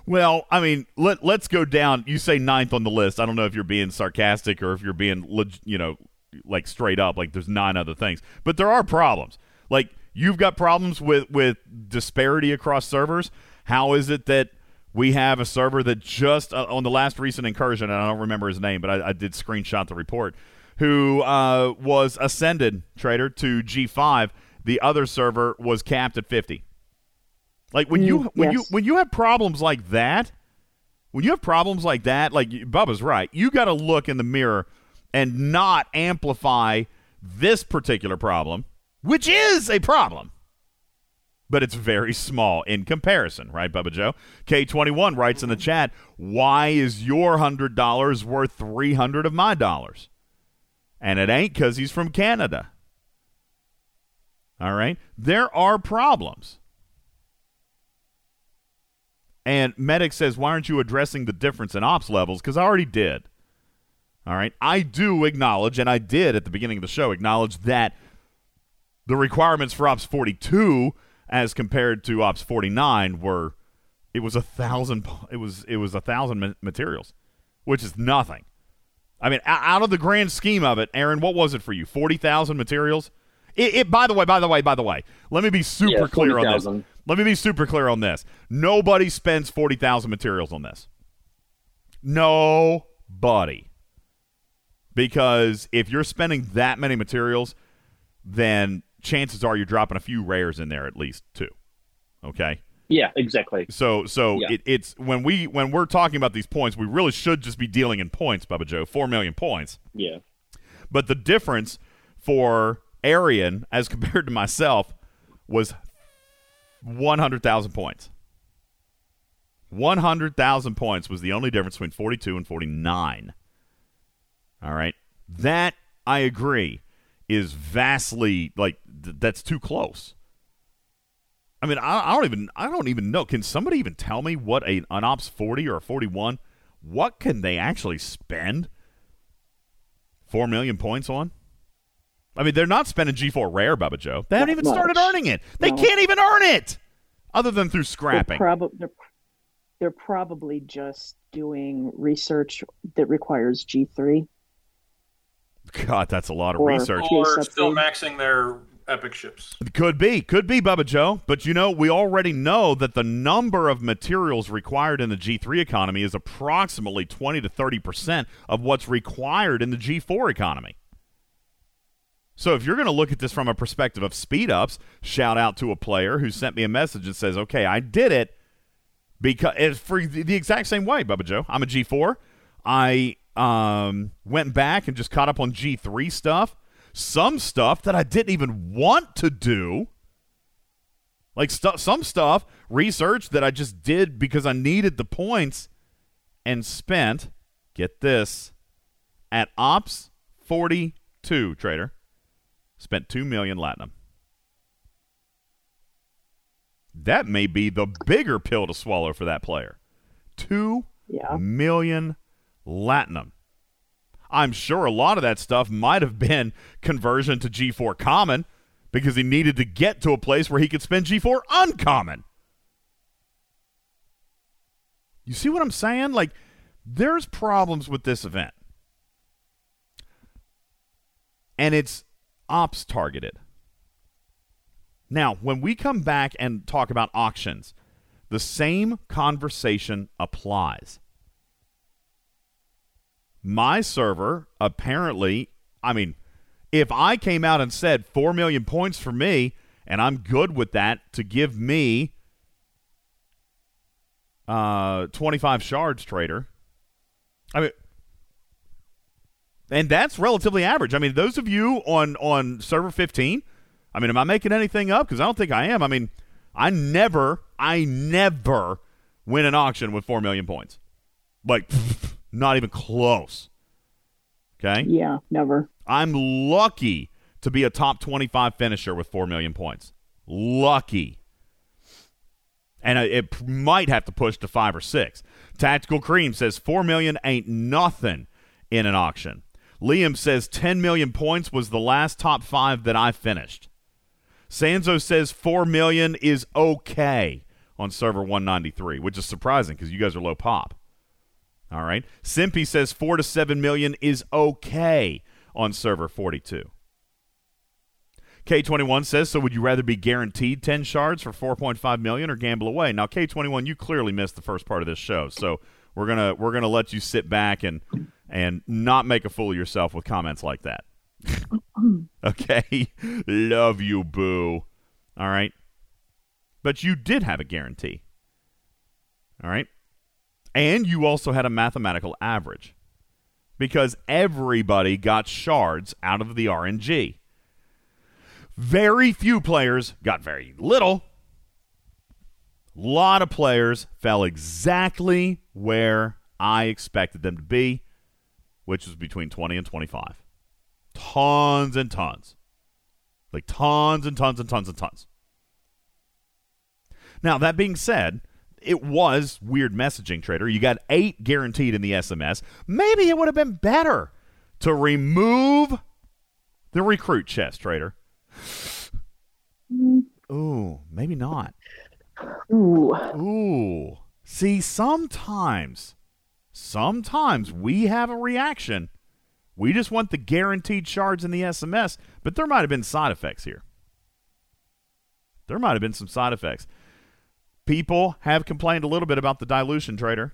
Well, I mean, let let's go down. You say ninth on the list. I don't know if you're being sarcastic or if you're being, you know, like straight up. Like there's nine other things, but there are problems. Like you've got problems with with disparity across servers. How is it that we have a server that just uh, on the last recent incursion, and I don't remember his name, but I, I did screenshot the report, who uh, was ascended trader to G5. The other server was capped at 50. Like when you mm, when yes. you when you have problems like that, when you have problems like that, like Bubba's right, you got to look in the mirror and not amplify this particular problem, which is a problem. But it's very small in comparison, right, Bubba Joe? K21 writes in the chat, why is your $100 worth 300 of my dollars? And it ain't because he's from Canada. All right? There are problems. And Medic says, why aren't you addressing the difference in ops levels? Because I already did. All right. I do acknowledge, and I did at the beginning of the show, acknowledge that the requirements for Ops 42 as compared to Ops 49 were it was a thousand it was it was a thousand materials, which is nothing. I mean, out of the grand scheme of it, Aaron, what was it for you? Forty thousand materials. It, it, By the way, by the way, by the way, let me be super yeah, clear 40, on this. Let me be super clear on this. Nobody spends 40,000 materials on this. Nobody. Because if you're spending that many materials, then chances are you're dropping a few rares in there at least too. Okay? Yeah, exactly. So so yeah. It, it's when we when we're talking about these points, we really should just be dealing in points, Bubba Joe. Four million points. Yeah. But the difference for Arian as [LAUGHS] compared to myself was 100,000 points. 100,000 points was the only difference between 42 and 49. All right. That, I agree, is vastly, like, th- that's too close. I mean, I, I, don't even, I don't even know. Can somebody even tell me what a, an Ops 40 or a 41, what can they actually spend 4 million points on? I mean, they're not spending G4 rare, Bubba Joe. They haven't even much. started earning it. They no. can't even earn it, other than through scrapping. They're, prob- they're, they're probably just doing research that requires G3. God, that's a lot of or, research. Or still maxing their epic ships. Could be, could be, Bubba Joe. But you know, we already know that the number of materials required in the G3 economy is approximately 20 to 30 percent of what's required in the G4 economy. So if you're going to look at this from a perspective of speed ups, shout out to a player who sent me a message and says, "Okay, I did it because it's for the exact same way, Bubba Joe. I'm a G4. I um, went back and just caught up on G3 stuff, some stuff that I didn't even want to do." Like st- some stuff, research that I just did because I needed the points and spent, get this, at Ops 42, trader, spent 2 million latinum. That may be the bigger pill to swallow for that player. Two yeah. million latinum. I'm sure a lot of that stuff might have been conversion to G4 common because he needed to get to a place where he could spend G4 uncommon. You see what I'm saying? Like, there's problems with this event. And it's ops targeted. Now, when we come back and talk about auctions, the same conversation applies. My server apparently, I mean, if I came out and said 4 million points for me, and I'm good with that to give me uh, 25 shards, trader. I mean, and that's relatively average. I mean, those of you on on server 15, I mean, am I making anything up? Because I don't think I am. I mean, I never, I never win an auction with 4 million points. Like, [LAUGHS] not even close. Okay? Yeah, never. I'm lucky to be a top 25 finisher with 4 million points. Lucky. And it might have to push to 5 or 6. Tactical Cream says 4 million ain't nothing in an auction. Liam says 10 million points was the last top 5 that I finished. Sanzo says 4 million is okay on server 193, which is surprising because you guys are low pop. All right. Simpy says 4 to 7 million is okay on server 42. K21 says, so would you rather be guaranteed 10 shards for 4.5 million or gamble away? Now, K21, you clearly missed the first part of this show, so we're gonna we're gonna let you sit back and and not make a fool of yourself with comments like that. [LAUGHS] okay, [LAUGHS] love you, boo. All right, but you did have a guarantee. All right, and you also had a mathematical average because everybody got shards out of the RNG. Very few players got very little. A lot of players fell exactly where I expected them to be, which was between 20 and 25. Tons and tons. Like tons and tons and tons and tons. Now, that being said, it was weird messaging, Trader. You got eight guaranteed in the SMS. Maybe it would have been better to remove the recruit chest, Trader. Mm. Ooh, maybe not. Ooh. Ooh. See, sometimes, sometimes we have a reaction. We just want the guaranteed shards in the SMS, but there might have been side effects here. There might have been some side effects. People have complained a little bit about the dilution trader.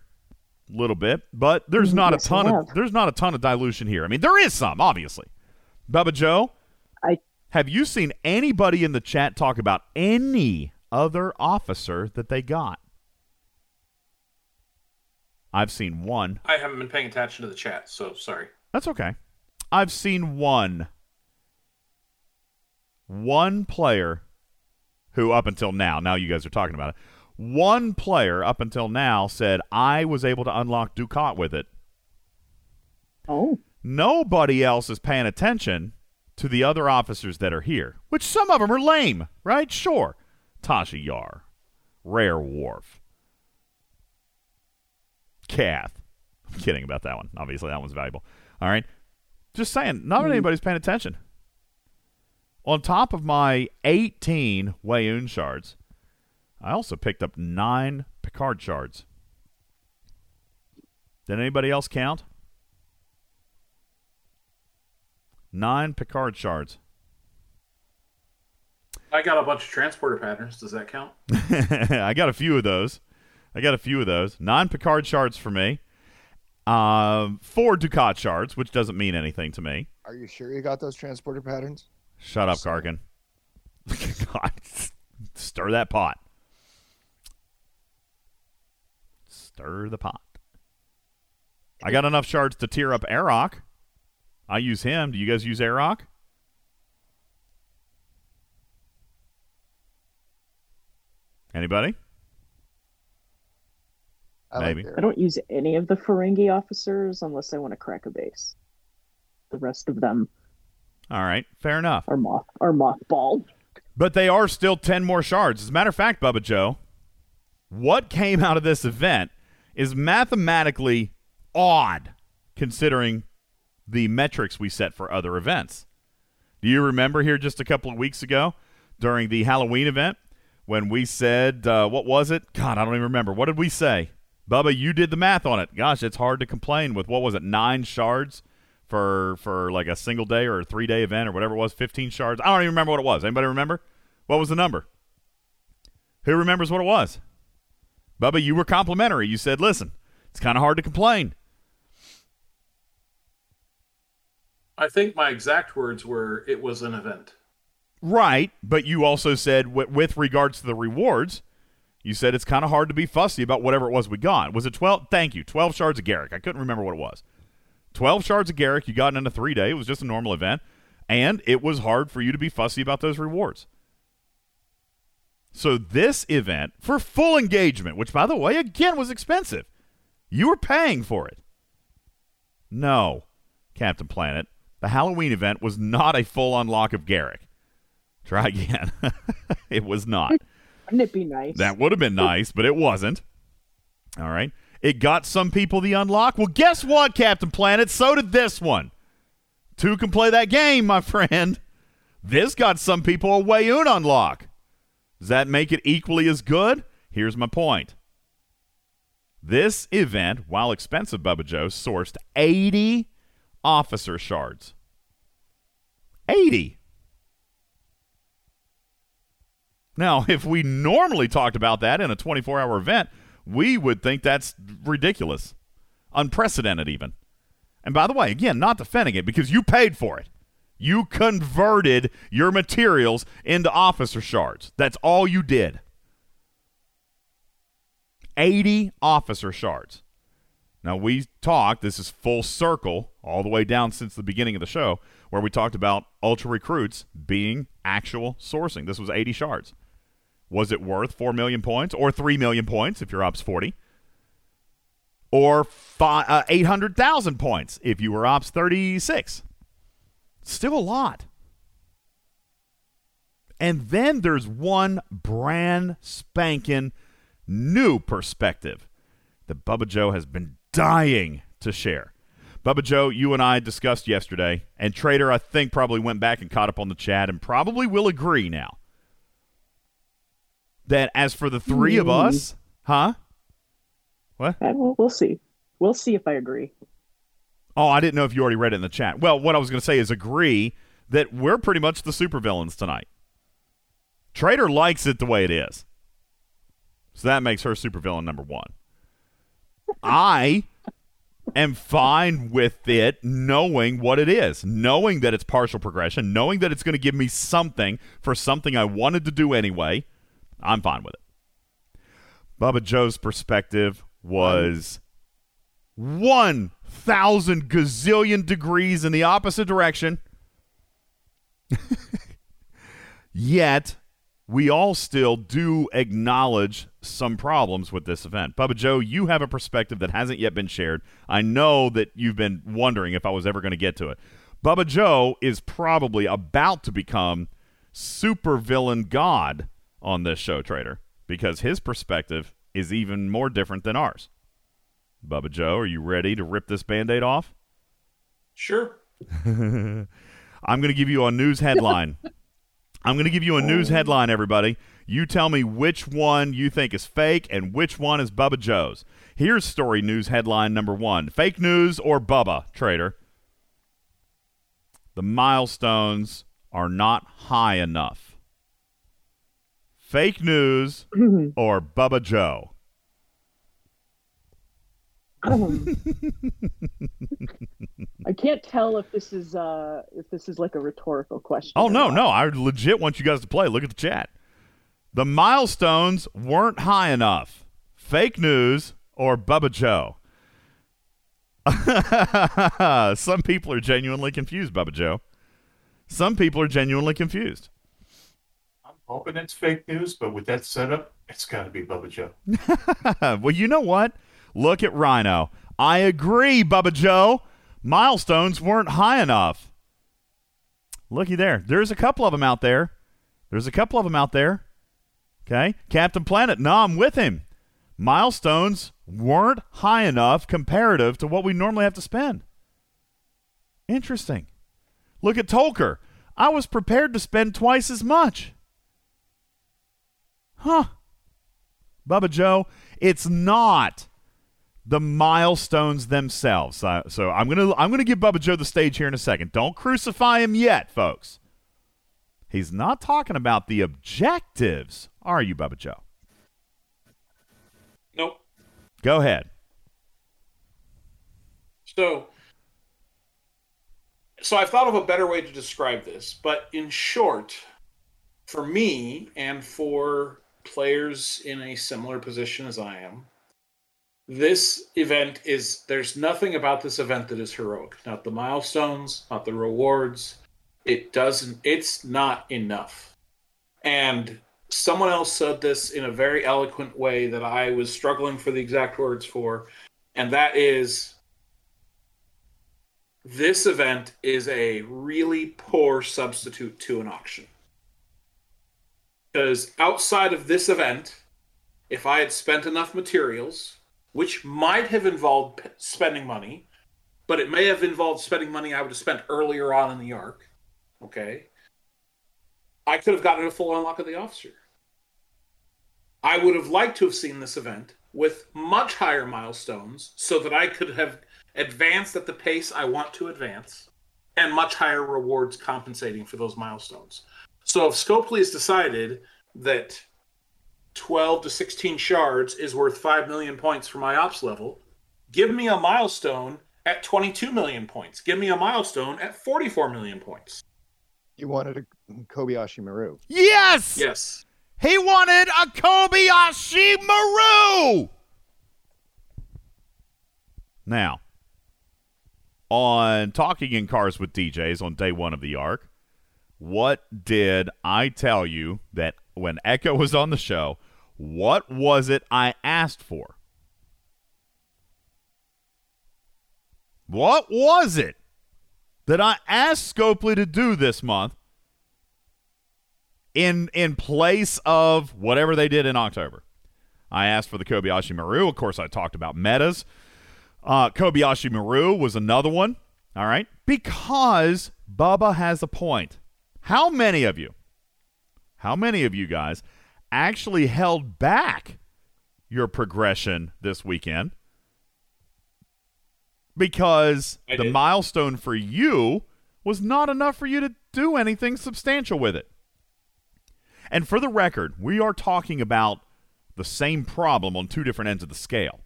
A little bit, but there's mm, not Yes, a ton of there's not a ton of dilution here. I mean, there is some, obviously. Bubba Joe, I have you seen anybody in the chat talk about any other officer that they got? I've seen one. I haven't been paying attention to the chat, so sorry. That's okay. I've seen one. One player who, up until now, now you guys are talking about it, one player up until now said, I was able to unlock Dukat with it. oh Nobody else is paying attention to the other officers that are here, which some of them are lame, right? Sure. Tasha Yar, Rare Worf, Kath. I'm kidding about that one. Obviously, that one's valuable. All right. Just saying, not mm-hmm. anybody's paying attention. On top of my 18 Weyoun shards, I also picked up nine Picard shards. Did anybody else count? Nine Picard shards. I got a bunch of transporter patterns. Does that count? [LAUGHS] I got a few of those. I got a few of those. Nine Picard shards for me. Um, four Dukat shards, which doesn't mean anything to me. Are you sure you got those transporter patterns? Shut up, Karkin. [LAUGHS] God, stir that pot. Stir the pot. I got enough shards to tear up Arok. I use him. Do you guys use Arok? Anybody? I Maybe. Like I don't use any of the Ferengi officers unless I want to crack a base. The rest of them All right, fair enough. are moth are mothballed. But they are still 10 more shards. As a matter of fact, Bubba Joe, what came out of this event is mathematically odd considering the metrics we set for other events. Do you remember here just a couple of weeks ago during the Halloween event when we said, uh, what was it? God, I don't even remember. What did we say? Bubba, you did the math on it. Gosh, it's hard to complain with, what was it, nine shards for for like a single day or a three day event or whatever it was, 15 shards. I don't even remember what it was. Anybody remember? What was the number? Who remembers what it was? Bubba, you were complimentary. You said, listen, it's kind of hard to complain. I think my exact words were it was an event. Right, but you also said with regards to the rewards, you said it's kind of hard to be fussy about whatever it was we got. Was it 12? Thank you. 12 shards of Garak. I couldn't remember what it was. 12 shards of Garak you got in a 3-day. It was just a normal event, and it was hard for you to be fussy about those rewards. So this event for full engagement, which by the way again was expensive. You were paying for it. No, Captain Planet. The Halloween event was not a full unlock of Garak. Try again. [LAUGHS] it was not. Wouldn't it be nice? That would have been nice, but it wasn't. All right. It got some people the unlock. Well, guess what, Captain Planet? So did this one. Two can play that game, my friend. This got some people a Weyoun unlock. Does that make it equally as good? Here's my point. This event, while expensive, Bubba Joe, sourced 80 officer shards. 80. Now, [LAUGHS] if we normally talked about that in a 24 hour event, we would think that's ridiculous, unprecedented, even. And by the way, again, not defending it because you paid for it. You converted your materials into officer shards. That's all you did. 80 officer shards. Now, we talked, this is full circle, all the way down since the beginning of the show, where we talked about ultra recruits being actual sourcing. This was 80 shards. Was it worth 4 million points or 3 million points if you're Ops 40? Or uh, 800,000 points if you were Ops 36? Still a lot. And then there's one brand spanking new perspective that Bubba Joe has been dying to share. Bubba Joe, you and I discussed yesterday, and Trader, I think, probably went back and caught up on the chat and probably will agree now that as for the three of us, huh? What? Uh, we'll, we'll see. We'll see if I agree. Oh, I didn't know if you already read it in the chat. Well, what I was going to say is agree that we're pretty much the supervillains tonight. Trader likes it the way it is. So that makes her supervillain number one. I am fine with it knowing what it is, knowing that it's partial progression, knowing that it's going to give me something for something I wanted to do anyway. I'm fine with it. Bubba Joe's perspective was 1,000 gazillion degrees in the opposite direction. Yet, we all still do acknowledge some problems with this event. Bubba Joe, you have a perspective that hasn't yet been shared. I know that you've been wondering if I was ever going to get to it. Bubba Joe is probably about to become supervillain god on this show, Trader, because his perspective is even more different than ours. Bubba Joe, are you ready to rip this band aid off? Sure. [LAUGHS] I'm going to give you a news headline. [LAUGHS] I'm going to give you a news oh. headline, everybody. You tell me which one you think is fake and which one is Bubba Joe's. Here's story news headline number one Fake news or Bubba, Trader? The milestones are not high enough. Fake news [LAUGHS] or Bubba Joe? Um, I can't tell if this is uh if this is like a rhetorical question. Oh no, not. no! I legit want you guys to play. Look at the chat. The milestones weren't high enough. Fake news or Bubba Joe? [LAUGHS] Some people are genuinely confused, Bubba Joe. Some people are genuinely confused. I'm hoping it's fake news, but with that setup, it's got to be Bubba Joe. [LAUGHS] well, you know what? Look at Rhino. I agree, Bubba Joe. Milestones weren't high enough. Looky there. There's a couple of them out there. There's a couple of them out there. Okay. Captain Planet, no, I'm with him. Milestones weren't high enough comparative to what we normally have to spend. Interesting. Look at Tolker. I was prepared to spend twice as much. Huh. Bubba Joe, it's not the milestones themselves. Uh, so I'm gonna I'm gonna give Bubba Joe the stage here in a second. Don't crucify him yet, folks. He's not talking about the objectives, are you, Bubba Joe? Nope. Go ahead. So, so I've thought of a better way to describe this, but in short, for me and for players in a similar position as I am, this event is there's nothing about this event that is heroic. Not the milestones, not the rewards. It doesn't it's not enough. And someone else said this in a very eloquent way that I was struggling for the exact words for, and that is this event is a really poor substitute to an auction. Because outside of this event, if I had spent enough materials, which might have involved spending money, but it may have involved spending money I would have spent earlier on in the arc, okay, I could have gotten a full unlock of the officer. I would have liked to have seen this event with much higher milestones so that I could have advanced at the pace I want to advance and much higher rewards compensating for those milestones. So if Scopely has decided that 12 to 16 shards is worth 5 million points for my ops level, give me a milestone at 22 million points. Give me a milestone at 44 million points. You wanted a Kobayashi Maru. Yes! Yes. He wanted a Kobayashi Maru! Now, on Talking in Cars with DJs on day one of the arc, what did I tell you that when Echo was on the show, what was it I asked for? What was it that I asked Scopely to do this month in in place of whatever they did in October? I asked for the Kobayashi Maru. Of course, I talked about metas. Uh, Kobayashi Maru was another one. All right. Because Bubba has a point. How many of you, how many of you guys actually held back your progression this weekend? Because I the did. milestone for you was not enough for you to do anything substantial with it. And for the record, we are talking about the same problem on two different ends of the scale.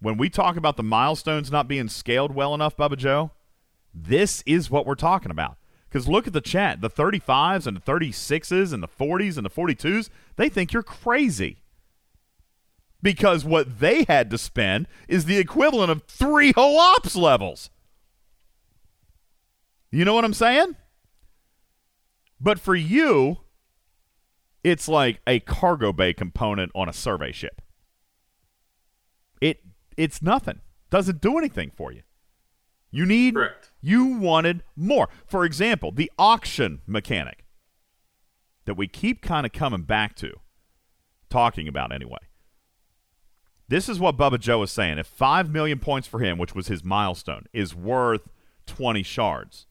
When we talk about the milestones not being scaled well enough, Bubba Joe, this is what we're talking about. Because look at the chat. The 35s and the 36s and the 40s and the 42s, they think you're crazy. Because what they had to spend is the equivalent of three whole ops levels. You know what I'm saying? But for you, it's like a cargo bay component on a survey ship. It it's nothing. Doesn't do anything for you. You need Correct. You wanted more. For example, the auction mechanic that we keep kind of coming back to, talking about anyway. This is what Bubba Joe is saying. If 5 million points for him, which was his milestone, is worth 20 shards,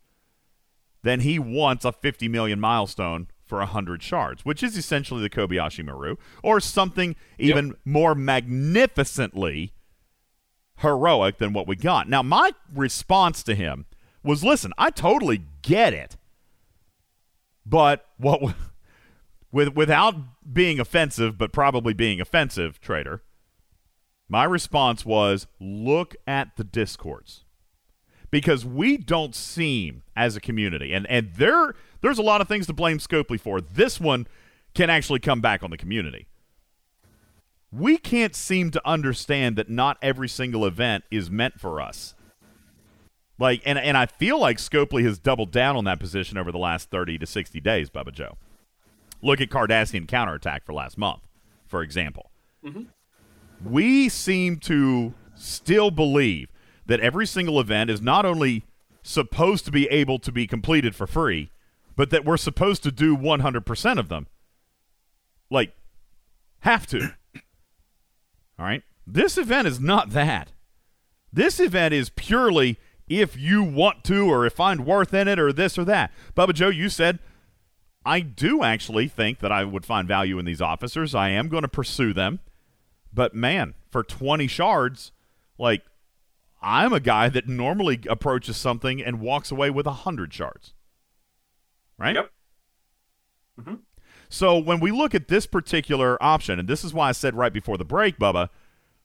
then he wants a 50 million milestone for 100 shards, which is essentially the Kobayashi Maru, or something even more magnificently heroic than what we got. Now, my response to him was listen, I totally get it. But what [LAUGHS] with without being offensive, but probably being offensive, trader, my response was look at the discords. Because we don't seem as a community, and, and there there's a lot of things to blame Scopely for. This one can actually come back on the community we can't seem to understand that not every single event is meant for us. Like, and and I feel like Scopely has doubled down on that position over the last thirty to sixty days, Bubba Joe. Look at Cardassian counterattack for last month, for example. Mm-hmm. We seem to still believe that every single event is not only supposed to be able to be completed for free, but that we're supposed to do 100% of them. Like, have to. All right. This event is not that. This event is purely if you want to or if find worth in it or this or that. Bubba Joe, you said, I do actually think that I would find value in these officers. I am going to pursue them. But man, for 20 shards, like, I'm a guy that normally approaches something and walks away with 100 shards. Right? Yep. Mm-hmm. So when we look at this particular option, and this is why I said right before the break, Bubba,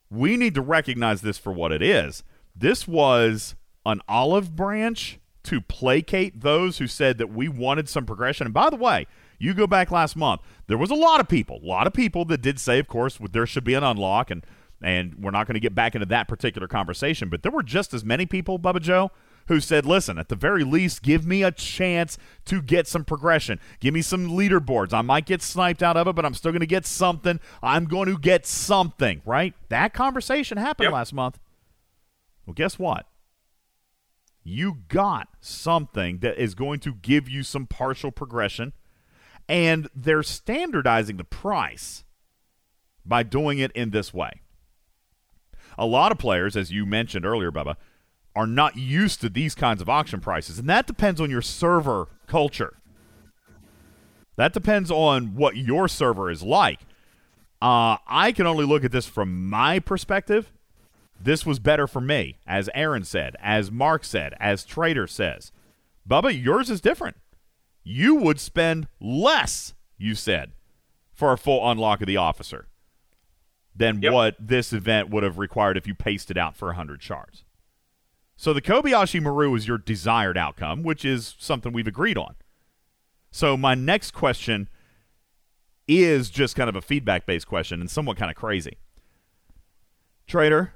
we need to recognize this for what it is. This was an olive branch to placate those who said that we wanted some progression. And by the way, you go back last month, there was a lot of people, a lot of people that did say, of course, there should be an unlock, and and we're not going to get back into that particular conversation. But there were just as many people, Bubba Joe, who said, listen, at the very least, give me a chance to get some progression. Give me some leaderboards. I might get sniped out of it, but I'm still going to get something. I'm going to get something, right? That conversation happened Yep. last month. Well, guess what? You got something that is going to give you some partial progression, and they're standardizing the price by doing it in this way. A lot of players, as you mentioned earlier, Bubba, are not used to these kinds of auction prices, and that depends on your server culture. That depends on what your server is like. Uh, I can only look at this from my perspective. This was better for me, as Aaron said, as Mark said, as Trader says. Bubba, yours is different. You would spend less, you said, for a full unlock of the officer than Yep. what this event would have required if you paced it out for 100 shards. So the Kobayashi Maru is your desired outcome, which is something we've agreed on. So my next question is just kind of a feedback based question and somewhat kind of crazy. Trader,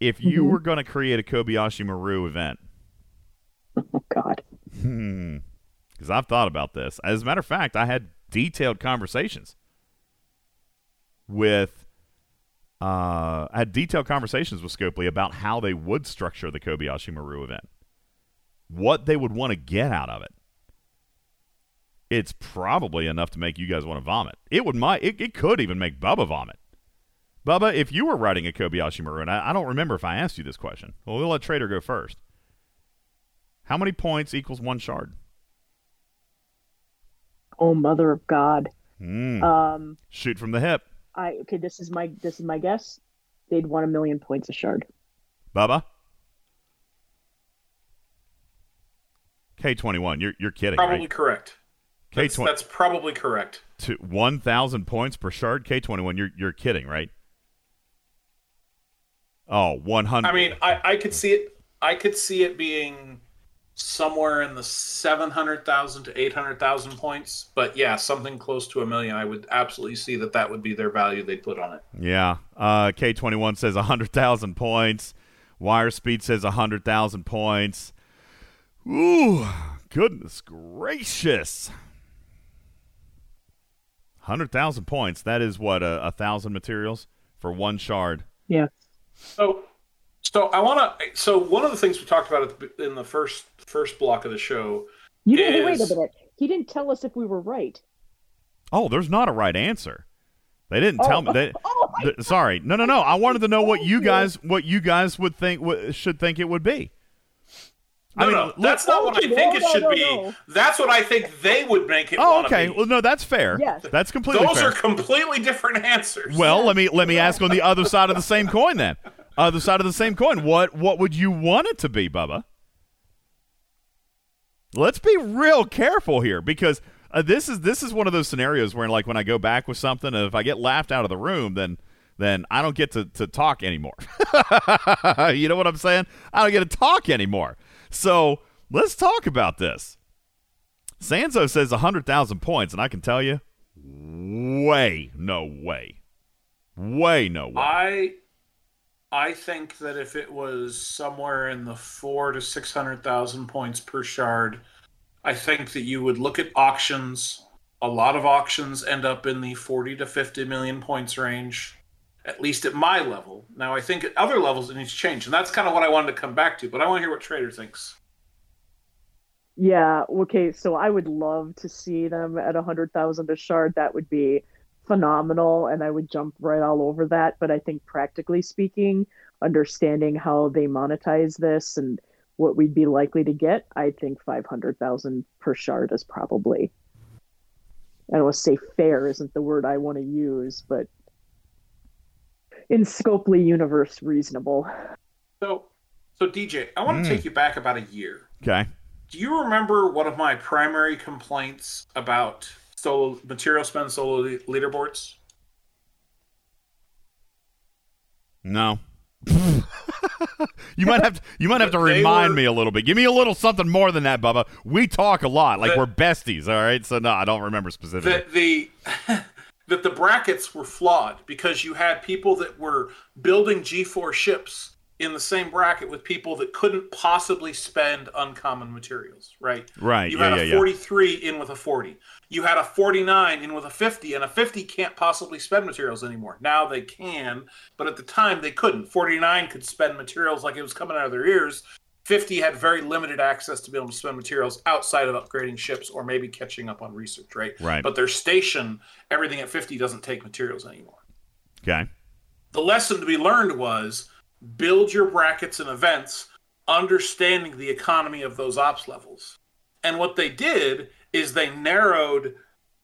if you Mhm. were going to create a Kobayashi Maru event, Oh God. because I've thought about this. As a matter of fact, I had detailed conversations with uh, I had detailed conversations with Scopely about how they would structure the Kobayashi Maru event, what they would want to get out of it. It's probably enough to make you guys want to vomit. It would might it, it could even make Bubba vomit. Bubba, if you were writing a Kobayashi Maru, and I, I don't remember if I asked you this question. Well, we'll let Trader go first. How many points equals one shard? Oh mother of God. Hmm. Um, Shoot from the hip. I okay. This is my this is my guess. They'd want a million points a shard. Bubba? K21, you're, you're kidding, Probably right? correct. K20, that's probably correct. to 1,000 points per shard? K21, you're, you're kidding, right? Oh, 100. I mean, I, I could see it. I could see it being somewhere in the seven hundred thousand to eight hundred thousand points. But yeah, something close to a million. I would absolutely see that that would be their value they'd put on it. Yeah. Uh, K21 says 100,000 points. Wire Speed says 100,000 points. Ooh, goodness gracious. 100,000 points. That is what, a, a thousand materials for one shard. Yeah. So, so I want to. So one of the things we talked about in the first first block of the show. You didn't wait a minute. He didn't tell us if we were right. Oh, there's not a right answer. They didn't tell me. They, [LAUGHS] Oh, my th- sorry, no, no, no. I wanted to know what you [LAUGHS] you. guys, what you guys would think, what, should think it would be. No, I mean, no, that's not what I think it should be. That's what I think they would make it. Oh, okay. be. Well, no, that's fair. Yes. That's completely Those fair. are completely different answers. well, let me let me ask on the other side of the same coin then. Other side of the same coin. What what would you want it to be, Bubba? Let's be real careful here because uh, this is this is one of those scenarios where like when I go back with something, if I get laughed out of the room, then then I don't get to, to talk anymore. [LAUGHS] you know what I'm saying? I don't get to talk anymore. So let's talk about this. Sanzo says 100,000 points, and I can tell you, way, no way. Way, no way. I I think that if it was somewhere in the four to six hundred thousand points per shard, I think that you would look at auctions. A lot of auctions end up in the forty to fifty million points range, at least at my level. Now I think at other levels it needs to change, and that's kind of what I wanted to come back to. But I want to hear what Trader thinks. Yeah. Okay. So I would love to see them at a hundred thousand a shard. That would be phenomenal, and I would jump right all over that. But I think practically speaking, understanding how they monetize this and what we'd be likely to get, I think five hundred thousand per shard is probably. I don't want to say fair isn't the word I want to use, but in Scopely universe, reasonable. So, so DJ, I want to Hmm. take you back about a year. Okay. Do you remember one of my primary complaints about solo material spend solo leaderboards? No. [LAUGHS] you might have to, you might have to [LAUGHS] remind were- me a little bit. Give me a little something more than that, Bubba. We talk a lot, like The- we're besties. All right, so no, I don't remember specifically. that the [LAUGHS] that the brackets were flawed because you had people that were building G4 ships in the same bracket with people that couldn't possibly spend uncommon materials, right? Right, You yeah, had yeah, a yeah. 43 in with a 40. You had a 49 in with a 50, and a 50 can't possibly spend materials anymore. Now they can, but at the time they couldn't. 49 could spend materials like it was coming out of their ears. 50 had very limited access to be able to spend materials outside of upgrading ships or maybe catching up on research, right? Right. But their station, everything at 50 doesn't take materials anymore. okay. The lesson to be learned was build your brackets and events understanding the economy of those ops levels. And what they did is they narrowed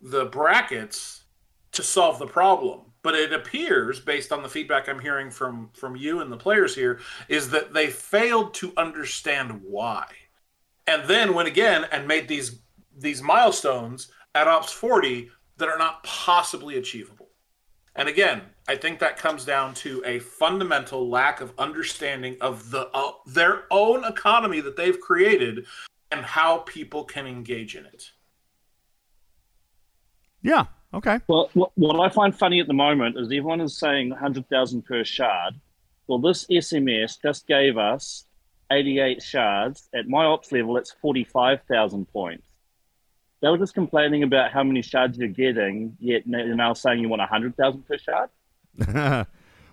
the brackets to solve the problem. But it appears, based on the feedback I'm hearing from from you and the players here, is that they failed to understand why. And then went again and made these these milestones at Ops 40 that are not possibly achievable. And again, I think that comes down to a fundamental lack of understanding of the uh, their own economy that they've created and how people can engage in it. Yeah. Okay. Well, what, what I find funny at the moment is everyone is saying 100,000 per shard. Well, this SMS just gave us 88 shards. At my ops level, it's 45,000 points. They were just complaining about how many shards you're getting, yet they're now saying you want 100,000 per shard. [LAUGHS]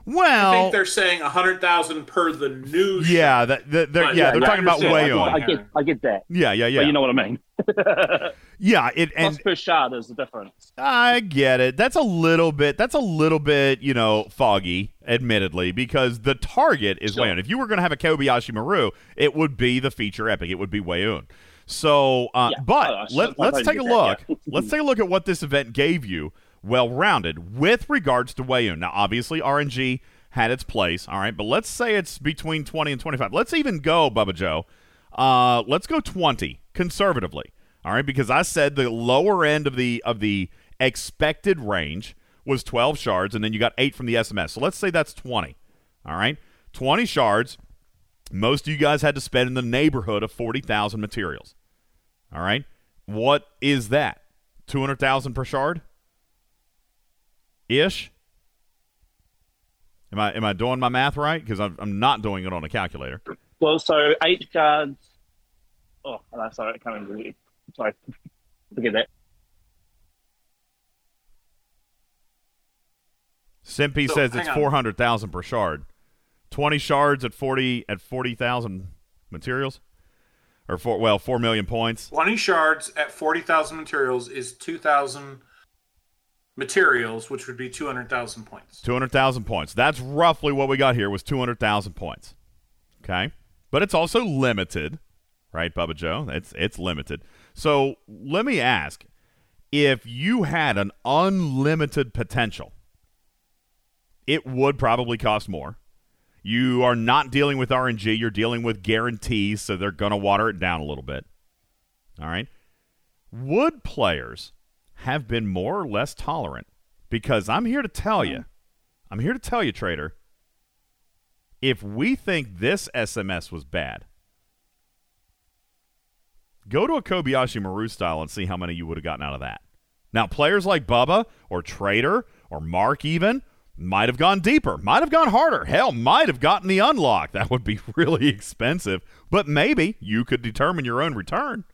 I well, think they're saying a 100,000 per the new yeah, that, that, they're, yeah, yeah, they're yeah, talking about way I. I get, I get that. Yeah, yeah, yeah. But you know what I mean. [LAUGHS] yeah, it Plus and per shard is the difference. I get it. That's a little bit. That's a little bit, you know, foggy, admittedly, because the target is Sure. Weyoun. If you were going to have a Kobayashi Maru, it would be the feature epic. It would be Weyoun. So, uh, Yeah. but Oh, let, let's take a look. let's take a look at what this event gave you, well rounded, with regards to Weyoun. Now, obviously, RNG had its place, all right, but let's say it's between 20 and 25. Let's even go, Bubba Joe. Uh, let's go 20 conservatively, all right, because I said the lower end of the of the expected range was 12 shards, and then you got eight from the SMS. So let's say that's 20, all right, 20 shards. Most of you guys had to spend in the neighborhood of 40,000 materials. All right. What is that? 200,000 per shard? Ish? Am I am I doing my math right? Because I'm, I'm not doing it on a calculator. Well, so eight cards. Oh, no, sorry, I can't remember. Sorry, forget that. Simpy So, says it's 400,000 per shard. 20 shards at 40 at 40,000 materials or four well, 4 million points. 20 shards at 40,000 materials is 2,000 materials, which would be 200,000 points. 200,000 points. That's roughly what we got here was 200,000 points. Okay? But it's also limited, right, Bubba Joe? It's it's limited. So, let me ask, if you had an unlimited potential, it would probably cost more. You are not dealing with RNG, you're dealing with guarantees, so they're going to water it down a little bit. All right? Would players have been more or less tolerant? Because I'm here to tell you, hmm. I'm here to tell you, trader, if we think this SMS was bad, go to a Kobayashi Maru style and see how many you would have gotten out of that. Now, players like Bubba or Trader or Mark even might have gone deeper, might have gone harder. Hell, might have gotten the unlock. That would be [LAUGHS] really expensive, but maybe you could determine your own return.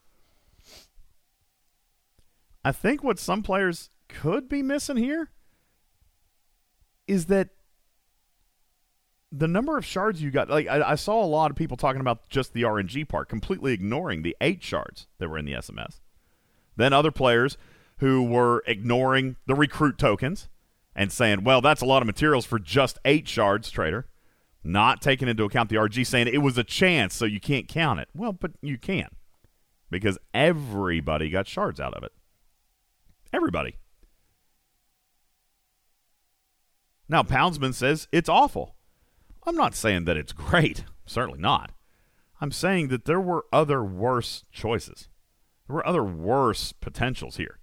I think what some players could be missing here is that the number of shards you got. Like I, I saw a lot of people talking about just the RNG part, completely ignoring the eight shards that were in the SMS. Then other players who were ignoring the recruit tokens and saying, "Well, that's a lot of materials for just eight shards, trader." Not taking into account the RG, saying it was a chance, so you can't count it. Well, but you can because everybody got shards out of it. Everybody. Now, Poundsman says it's awful. I'm not saying that it's [LAUGHS] great. Certainly not. I'm saying that there were other worse choices. There were other worse potentials here.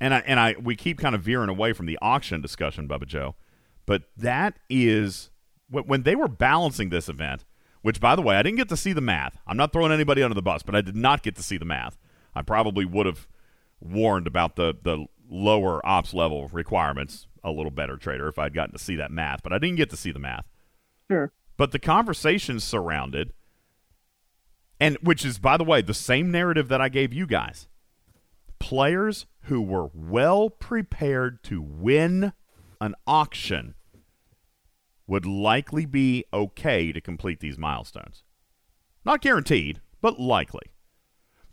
And I and I we keep kind of veering away from the auction discussion, Bubba Joe, but that is when they were balancing this event, which by the way, I didn't get to see the math. I'm not throwing anybody under the bus, but I did not get to see the math. I probably would have warned about the the lower ops level requirements a little better trader if I'd gotten to see that math, but I didn't get to see the math. Sure. But the conversations surrounded and which is by the way the same narrative that I gave you guys. Players who were well prepared to win an auction would likely be okay to complete these milestones. Not guaranteed, but likely.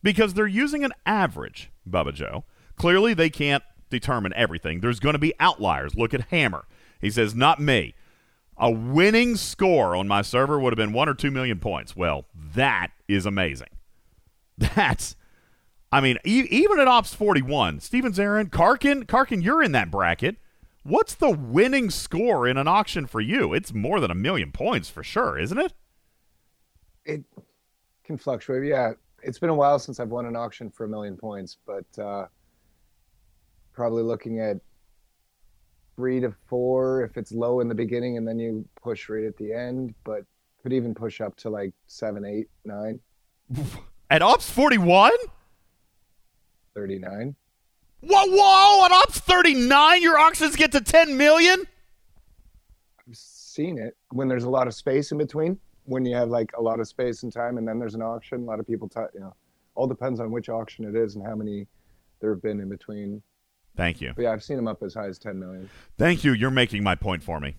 Because they're using an average, Bubba Joe. Clearly, they can't determine everything. There's going to be outliers. Look at Hammer. He says, Not me. A winning score on my server would have been one or two million points. Well, that is amazing. [LAUGHS] That's, I mean, e- even at Ops 41, Steven Zarin, Karkin, Karkin, you're in that bracket. What's the winning score in an auction for you? It's more than a million points for sure, isn't it? It can fluctuate. Yeah, it's been a while since I've won an auction for a million points, but uh, probably looking at three to four if it's low in the beginning and then you push right at the end, but could even push up to like seven, eight, nine. At Ops 41? 39. Whoa, whoa! At Ops 39, your auctions get to 10 million? I've seen it when there's a lot of space in between. When you have like a lot of space and time, and then there's an auction. A lot of people, t- you know, all depends on which auction it is and how many there have been in between. Thank you. But yeah, I've seen them up as high as 10 million. Thank you. You're making my point for me.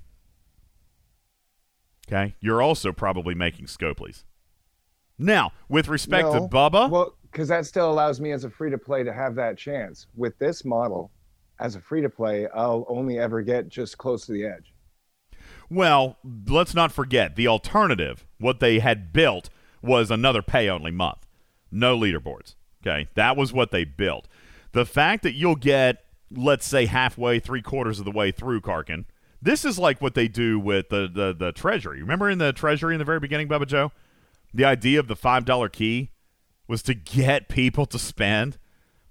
Okay. You're also probably making Scopely's. Now, with respect No. to Bubba, Well, because that still allows me as a free to play to have that chance. With this model, as a free to play, I'll only ever get just close to the edge. Well, let's not forget the alternative. What they had built was another pay only month, no leaderboards. Okay. That was what they built. The fact that you'll get, let's say, halfway, three quarters of the way through Karkin, this is like what they do with the, the, the Treasury. Remember in the Treasury in the very beginning, Bubba Joe? The idea of the $5 key was to get people to spend.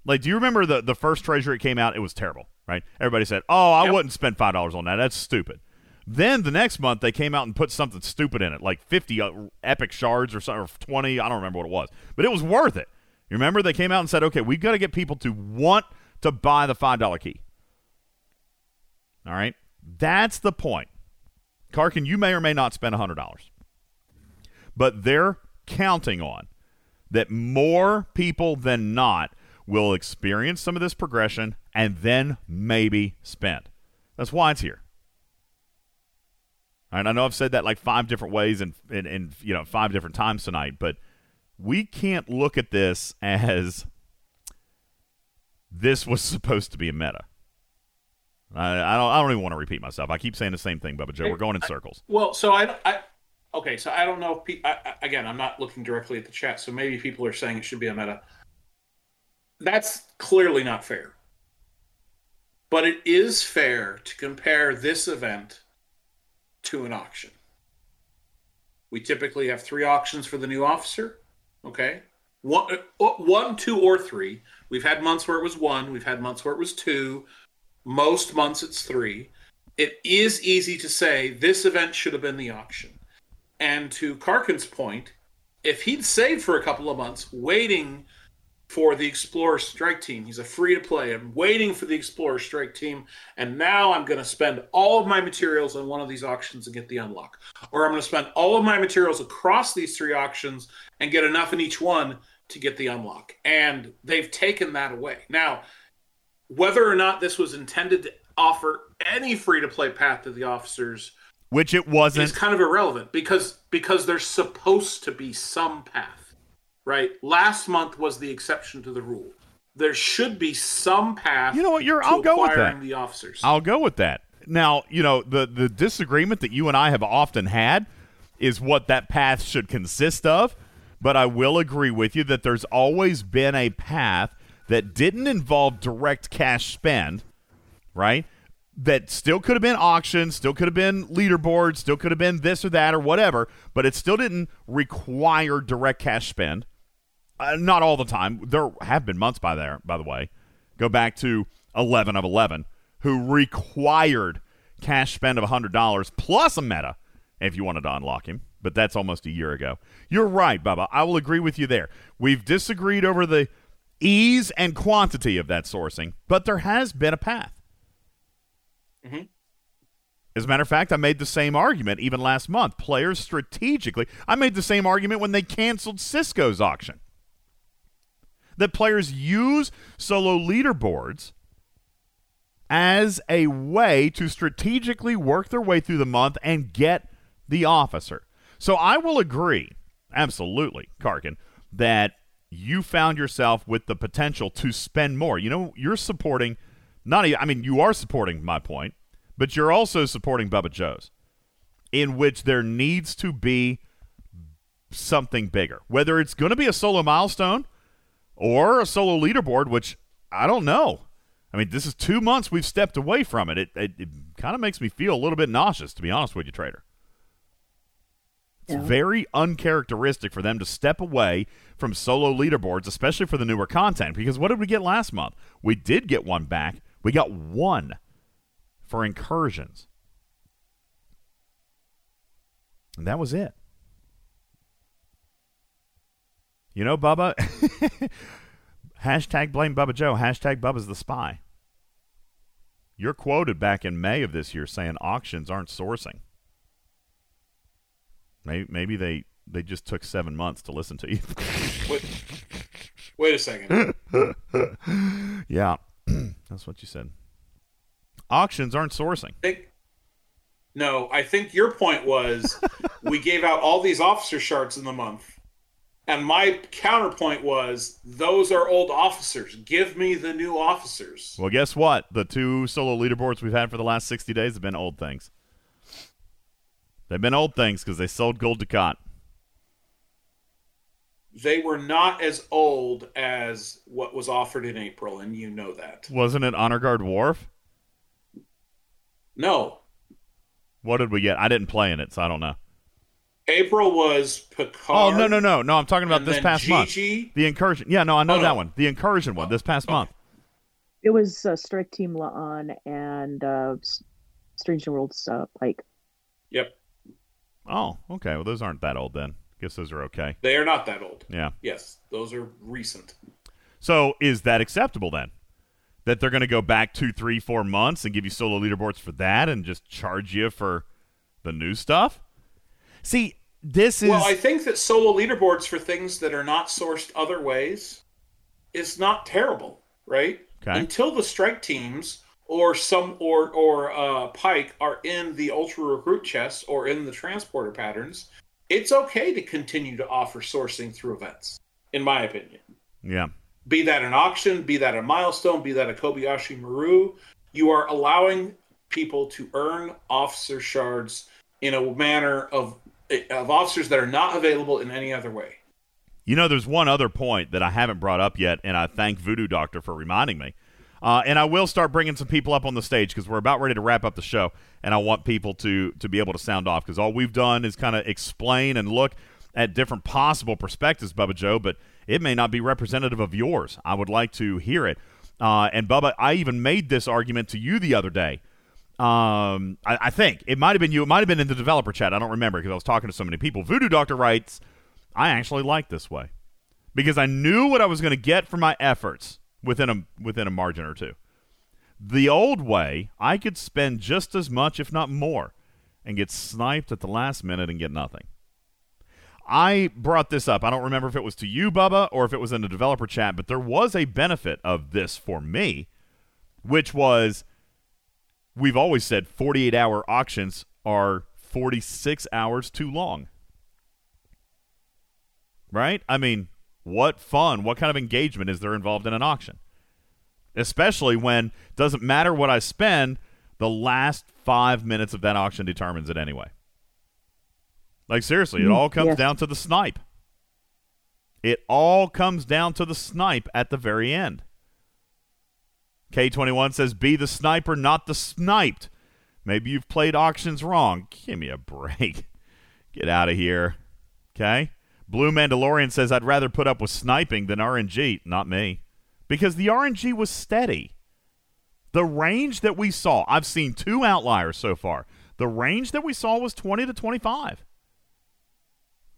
Like, do you remember the, the first Treasury it came out? It was terrible, right? Everybody said, oh, I wouldn't spend $5 on that. That's stupid. Then the next month they came out and put something stupid in it, like 50 uh, epic shards or something, or 20. I don't remember what it was, but it was worth it. You remember they came out and said, okay, we've got to get people to want to buy the $5 key. All right? That's the point. Karkin, you may or may not spend $100, but they're counting on that more people than not will experience some of this progression and then maybe spend. That's why it's here. Right, I know I've said that like five different ways and in, in, you know five different times tonight, but we can't look at this as this was supposed to be a meta. I, I don't. I don't even want to repeat myself. I keep saying the same thing, Bubba Joe. We're going in circles. Well, so I, I okay, so I don't know if pe- I, I- again, I'm not looking directly at the chat, so maybe people are saying it should be a meta. That's clearly not fair. But it is fair to compare this event to an auction. We typically have three auctions for the new officer. Okay, one, uh, one, two, or three. We've had months where it was one. We've had months where it was two. Most months it's three. It is easy to say this event should have been the auction. And to Karkin's point, if he'd saved for a couple of months waiting for the Explorer Strike Team, he's a free to play. I'm waiting for the Explorer Strike Team, and now I'm going to spend all of my materials on one of these auctions and get the unlock. Or I'm going to spend all of my materials across these three auctions and get enough in each one to get the unlock. And they've taken that away. Now, whether or not this was intended to offer any free to play path to the officers Which it wasn't. is kind of irrelevant because because there's supposed to be some path, right? Last month was the exception to the rule. There should be some path. You know what? You're. I'll go with that. The officers. I'll go with that. Now, you know, the the disagreement that you and I have often had is what that path should consist of. But I will agree with you that there's always been a path that didn't involve direct cash spend, right? that still could have been auctions, still could have been leaderboards, still could have been this or that or whatever, but it still didn't require direct cash spend. Uh, not all the time. There have been months by there, by the way. Go back to 11 of 11 who required cash spend of $100 plus a meta if you wanted to unlock him. But that's almost a year ago. You're right, Bubba. I will agree with you there. We've disagreed over the ease and quantity of that sourcing, but there has been a path. Mm-hmm. As a matter of fact, I made the same argument even last month. Players strategically, I made the same argument when they canceled Sisko's auction. That players use solo leaderboards as a way to strategically work their way through the month and get the officer. So I will agree, absolutely, Karkin, that you found yourself with the potential to spend more. You know, you're supporting not I mean, you are supporting my point, but you're also supporting Bubba Joe's, in which there needs to be something bigger. Whether it's going to be a solo milestone or a solo leaderboard, which I don't know. I mean, this is two months we've stepped away from it. It, it, it kind of makes me feel a little bit nauseous, to be honest with you, Trader. It's yeah. very uncharacteristic for them to step away from solo leaderboards, especially for the newer content. Because what did we get last month? We did get one back. We got one for incursions. And that was it. You know, Bubba? [LAUGHS] hashtag blame Bubba Joe. Hashtag Bubba's the spy. You're quoted back in May of this year saying auctions aren't sourcing. Maybe, maybe they, they just took seven months to listen to you. [LAUGHS] wait, wait a second. [LAUGHS] yeah, [CLEARS THROAT] that's what you said. Auctions aren't sourcing. Think, no, I think your point was we gave out all these officer shards in the month. And my counterpoint was those are old officers. Give me the new officers. Well, guess what? The two solo leaderboards we've had for the last 60 days have been old things. They've been old things because they sold gold to Dukat. They were not as old as what was offered in April, and you know that. Wasn't it Honor Guard Worf? No. What did we get? I didn't play in it, so I don't know. April was Picard. Oh no no no no! I'm talking about this past Gigi. month. The incursion. Yeah, no, I know oh, that no. one. The incursion one this past month. It was uh, Strike Team La'an and uh, Strange New Worlds uh, Pike. Yep. Oh, okay. Well, those aren't that old then. Guess those are okay. They are not that old. Yeah. Yes, those are recent. So is that acceptable then? That they're going to go back two, three, four months and give you solo leaderboards for that, and just charge you for the new stuff? See, this is. Well, I think that solo leaderboards for things that are not sourced other ways is not terrible, right? Okay. Until the strike teams or some or or uh, Pike are in the ultra recruit chests or in the transporter patterns, it's okay to continue to offer sourcing through events, in my opinion. Yeah. Be that an auction, be that a milestone, be that a Kobayashi Maru, you are allowing people to earn officer shards in a manner of of officers that are not available in any other way. You know, there's one other point that I haven't brought up yet, and I thank Voodoo Doctor for reminding me. Uh, and I will start bringing some people up on the stage because we're about ready to wrap up the show, and I want people to to be able to sound off because all we've done is kind of explain and look at different possible perspectives, Bubba Joe, but it may not be representative of yours. I would like to hear it. Uh, and Bubba, I even made this argument to you the other day. Um, I, I think it might have been you. It might have been in the developer chat. I don't remember because I was talking to so many people. Voodoo Doctor writes, "I actually like this way because I knew what I was going to get for my efforts." within a within a margin or two. The old way, I could spend just as much, if not more, and get sniped at the last minute and get nothing. I brought this up. I don't remember if it was to you, Bubba, or if it was in the developer chat, but there was a benefit of this for me, which was we've always said 48 hour auctions are 46 hours too long. Right? I mean, what fun, what kind of engagement is there involved in an auction? Especially when it doesn't matter what I spend, the last five minutes of that auction determines it anyway. Like, seriously, it mm, all comes yes. down to the snipe. It all comes down to the snipe at the very end. K21 says, be the sniper, not the sniped. Maybe you've played auctions wrong. Give me a break. [LAUGHS] Get out of here. Okay? Blue Mandalorian says, I'd rather put up with sniping than RNG. Not me. Because the RNG was steady. The range that we saw, I've seen two outliers so far. The range that we saw was 20 to 25.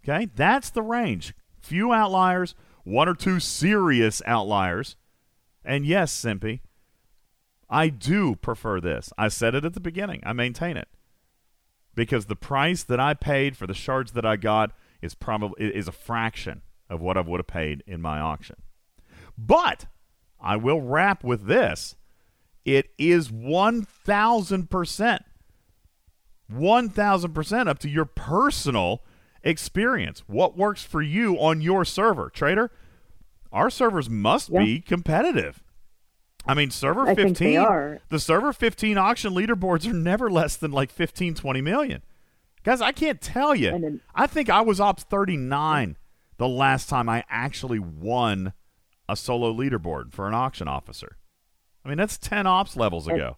Okay? That's the range. Few outliers, one or two serious outliers. And yes, Simpy, I do prefer this. I said it at the beginning. I maintain it. Because the price that I paid for the shards that I got is probably is a fraction of what I would have paid in my auction. But I will wrap with this. It is 1000% 1000% up to your personal experience. What works for you on your server, trader? Our servers must Yeah. be competitive. I mean, server I 15, think they are. the server 15 auction leaderboards are never less than like 15, 20 million. Guys, I can't tell you. Then- I think I was ops 39 the last time I actually won a solo leaderboard for an auction officer. I mean, that's 10 ops levels And- ago.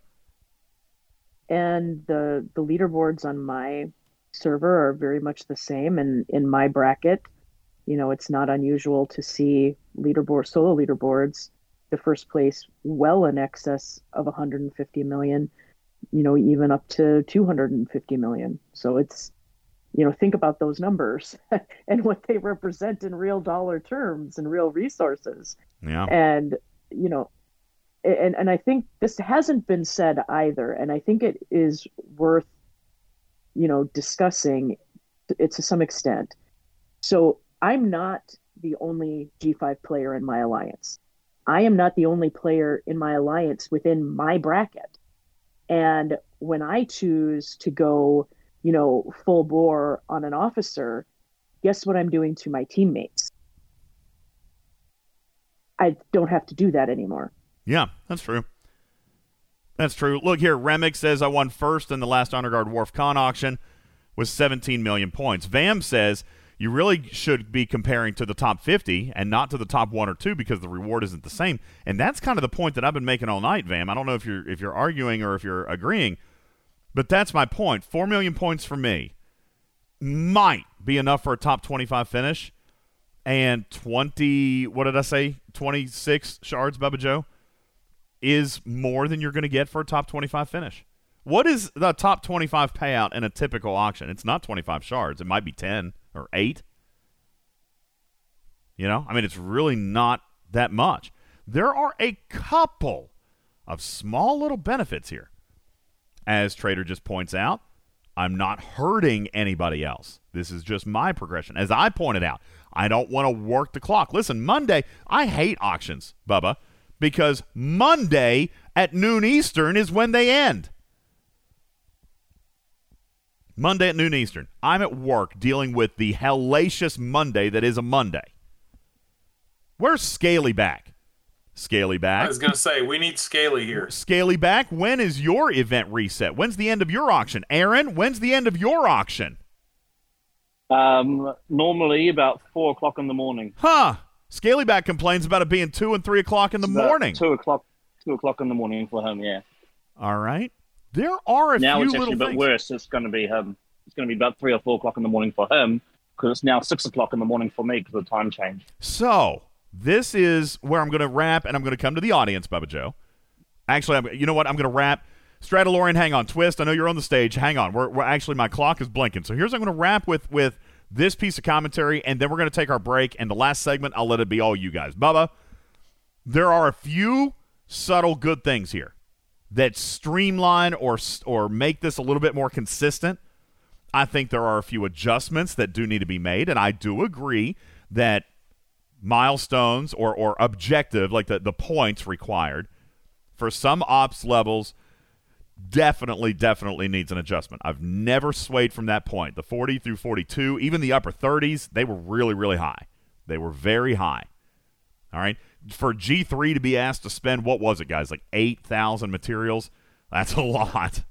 and the the leaderboards on my server are very much the same and in my bracket you know it's not unusual to see leaderboard solo leaderboards the first place well in excess of 150 million you know even up to 250 million. So it's you know think about those numbers [LAUGHS] and what they represent in real dollar terms and real resources. Yeah. and you know and and I think this hasn't been said either. And I think it is worth you know discussing it to some extent. So I'm not the only G5 player in my alliance I am not the only player in my alliance within my bracket and when I choose to go you know full bore on an officer guess what I'm doing to my teammates I don't have to do that anymore Yeah, that's true. That's true. Look here, Remick says I won first in the last Honor Guard Worf Con auction with 17 million points. Vam says you really should be comparing to the top 50 and not to the top one or two because the reward isn't the same. And that's kind of the point that I've been making all night, Vam. I don't know if you're if you're arguing or if you're agreeing, but that's my point. Four million points for me might be enough for a top 25 finish. And 20, what did I say? 26 shards, Bubba Joe? is more than you're going to get for a top 25 finish. What is the top 25 payout in a typical auction? It's not 25 shards. It might be 10 or 8. You know, I mean, it's really not that much. There are a couple of small little benefits here. As Trader just points out, I'm not hurting anybody else. This is just my progression. As I pointed out, I don't want to work the clock. Listen, Monday, I hate auctions, Bubba, because Monday at noon Eastern is when they end. Monday at noon Eastern. I'm at work dealing with the hellacious Monday that is a Monday. Where's Scaly back? Scaly back. I was going to say, we need Scaly here. Scaly back, when is your event reset? When's the end of your auction? Aaron, when's the end of your auction? Um, normally about four o'clock in the morning. Huh. Scalyback complains about it being 2 and 3 o'clock in the It's about morning. Two o'clock. Two o'clock in the morning for him. Yeah. All right. There are a few. now few it's actually little a bit things. worse. It's going to be um, it's going to be about three or four o'clock in the morning for him because it's now six o'clock in the morning for me because of the time change. So, this is where I'm going to wrap, and I'm going to come to the audience, Bubba Joe. Actually, I'm, you know what? I'm going to wrap. Stradalorian, hang on. Twist, I know you're on the stage. Hang on. We're, we're actually, my clock is blinking. So here's I'm going to wrap with with this piece of commentary, and then we're going to take our break. And the last segment, I'll let it be all you guys. Bubba, there are a few subtle good things here that streamline or or make this a little bit more consistent. I think there are a few adjustments that do need to be made, and I do agree that milestones or, or objective, like the, the points required for some ops levels, definitely, definitely needs an adjustment. I've never swayed from that point. The 40 through 42, even the upper 30s, they were really, really high. They were very high. All right. For G3 to be asked to spend, what was it, guys? Like 8,000 materials? That's a [LAUGHS] lot.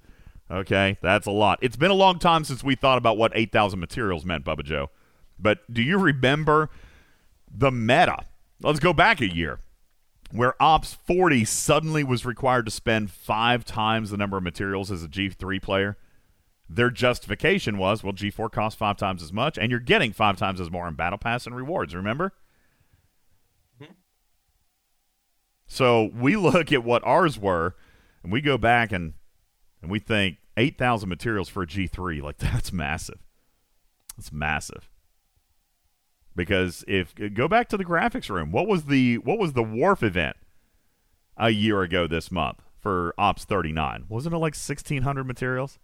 Okay. That's a lot. It's been a long time since we thought about what 8,000 materials meant, Bubba Joe. But do you remember the meta? Let's go back a year. where Ops 40 suddenly was required to spend five times the number of materials as a G3 player. Their justification was, well, G4 costs five times as much, and you're getting five times as more in Battle Pass and rewards, remember? Mm-hmm. So we [LAUGHS] look at what ours were, and we go back and, and we think 8,000 materials for a G3. Like, [LAUGHS] that's massive. That's massive because if go back to the graphics room, what was the what was the Worf event a year ago this month for Ops 39? Wasn't it like 1600 materials?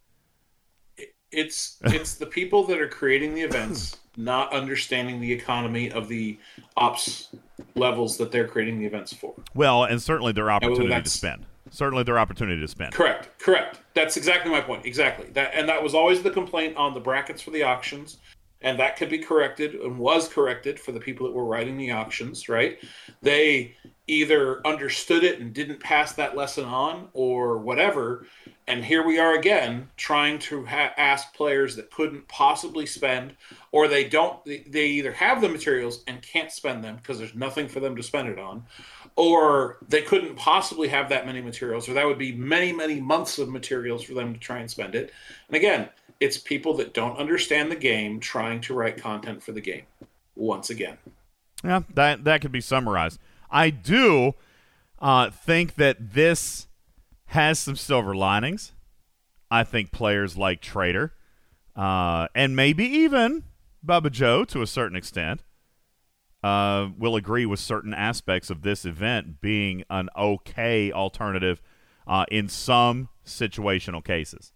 It's [LAUGHS] it's the people that are creating the events not understanding the economy of the ops levels that they're creating the events for. Well, and certainly their opportunity to spend. Certainly their opportunity to spend. Correct. Correct. That's exactly my point. Exactly. That and that was always the complaint on the brackets for the auctions and that could be corrected and was corrected for the people that were writing the auctions, right? They either understood it and didn't pass that lesson on or whatever. And here we are again trying to ha- ask players that couldn't possibly spend, or they don't, they either have the materials and can't spend them because there's nothing for them to spend it on, or they couldn't possibly have that many materials, or that would be many, many months of materials for them to try and spend it. And again, it's people that don't understand the game trying to write content for the game. Once again. Yeah, that that could be summarized. I do uh, think that this has some silver linings. I think players like Trader, uh, and maybe even Bubba Joe to a certain extent, uh, will agree with certain aspects of this event being an okay alternative uh, in some situational cases.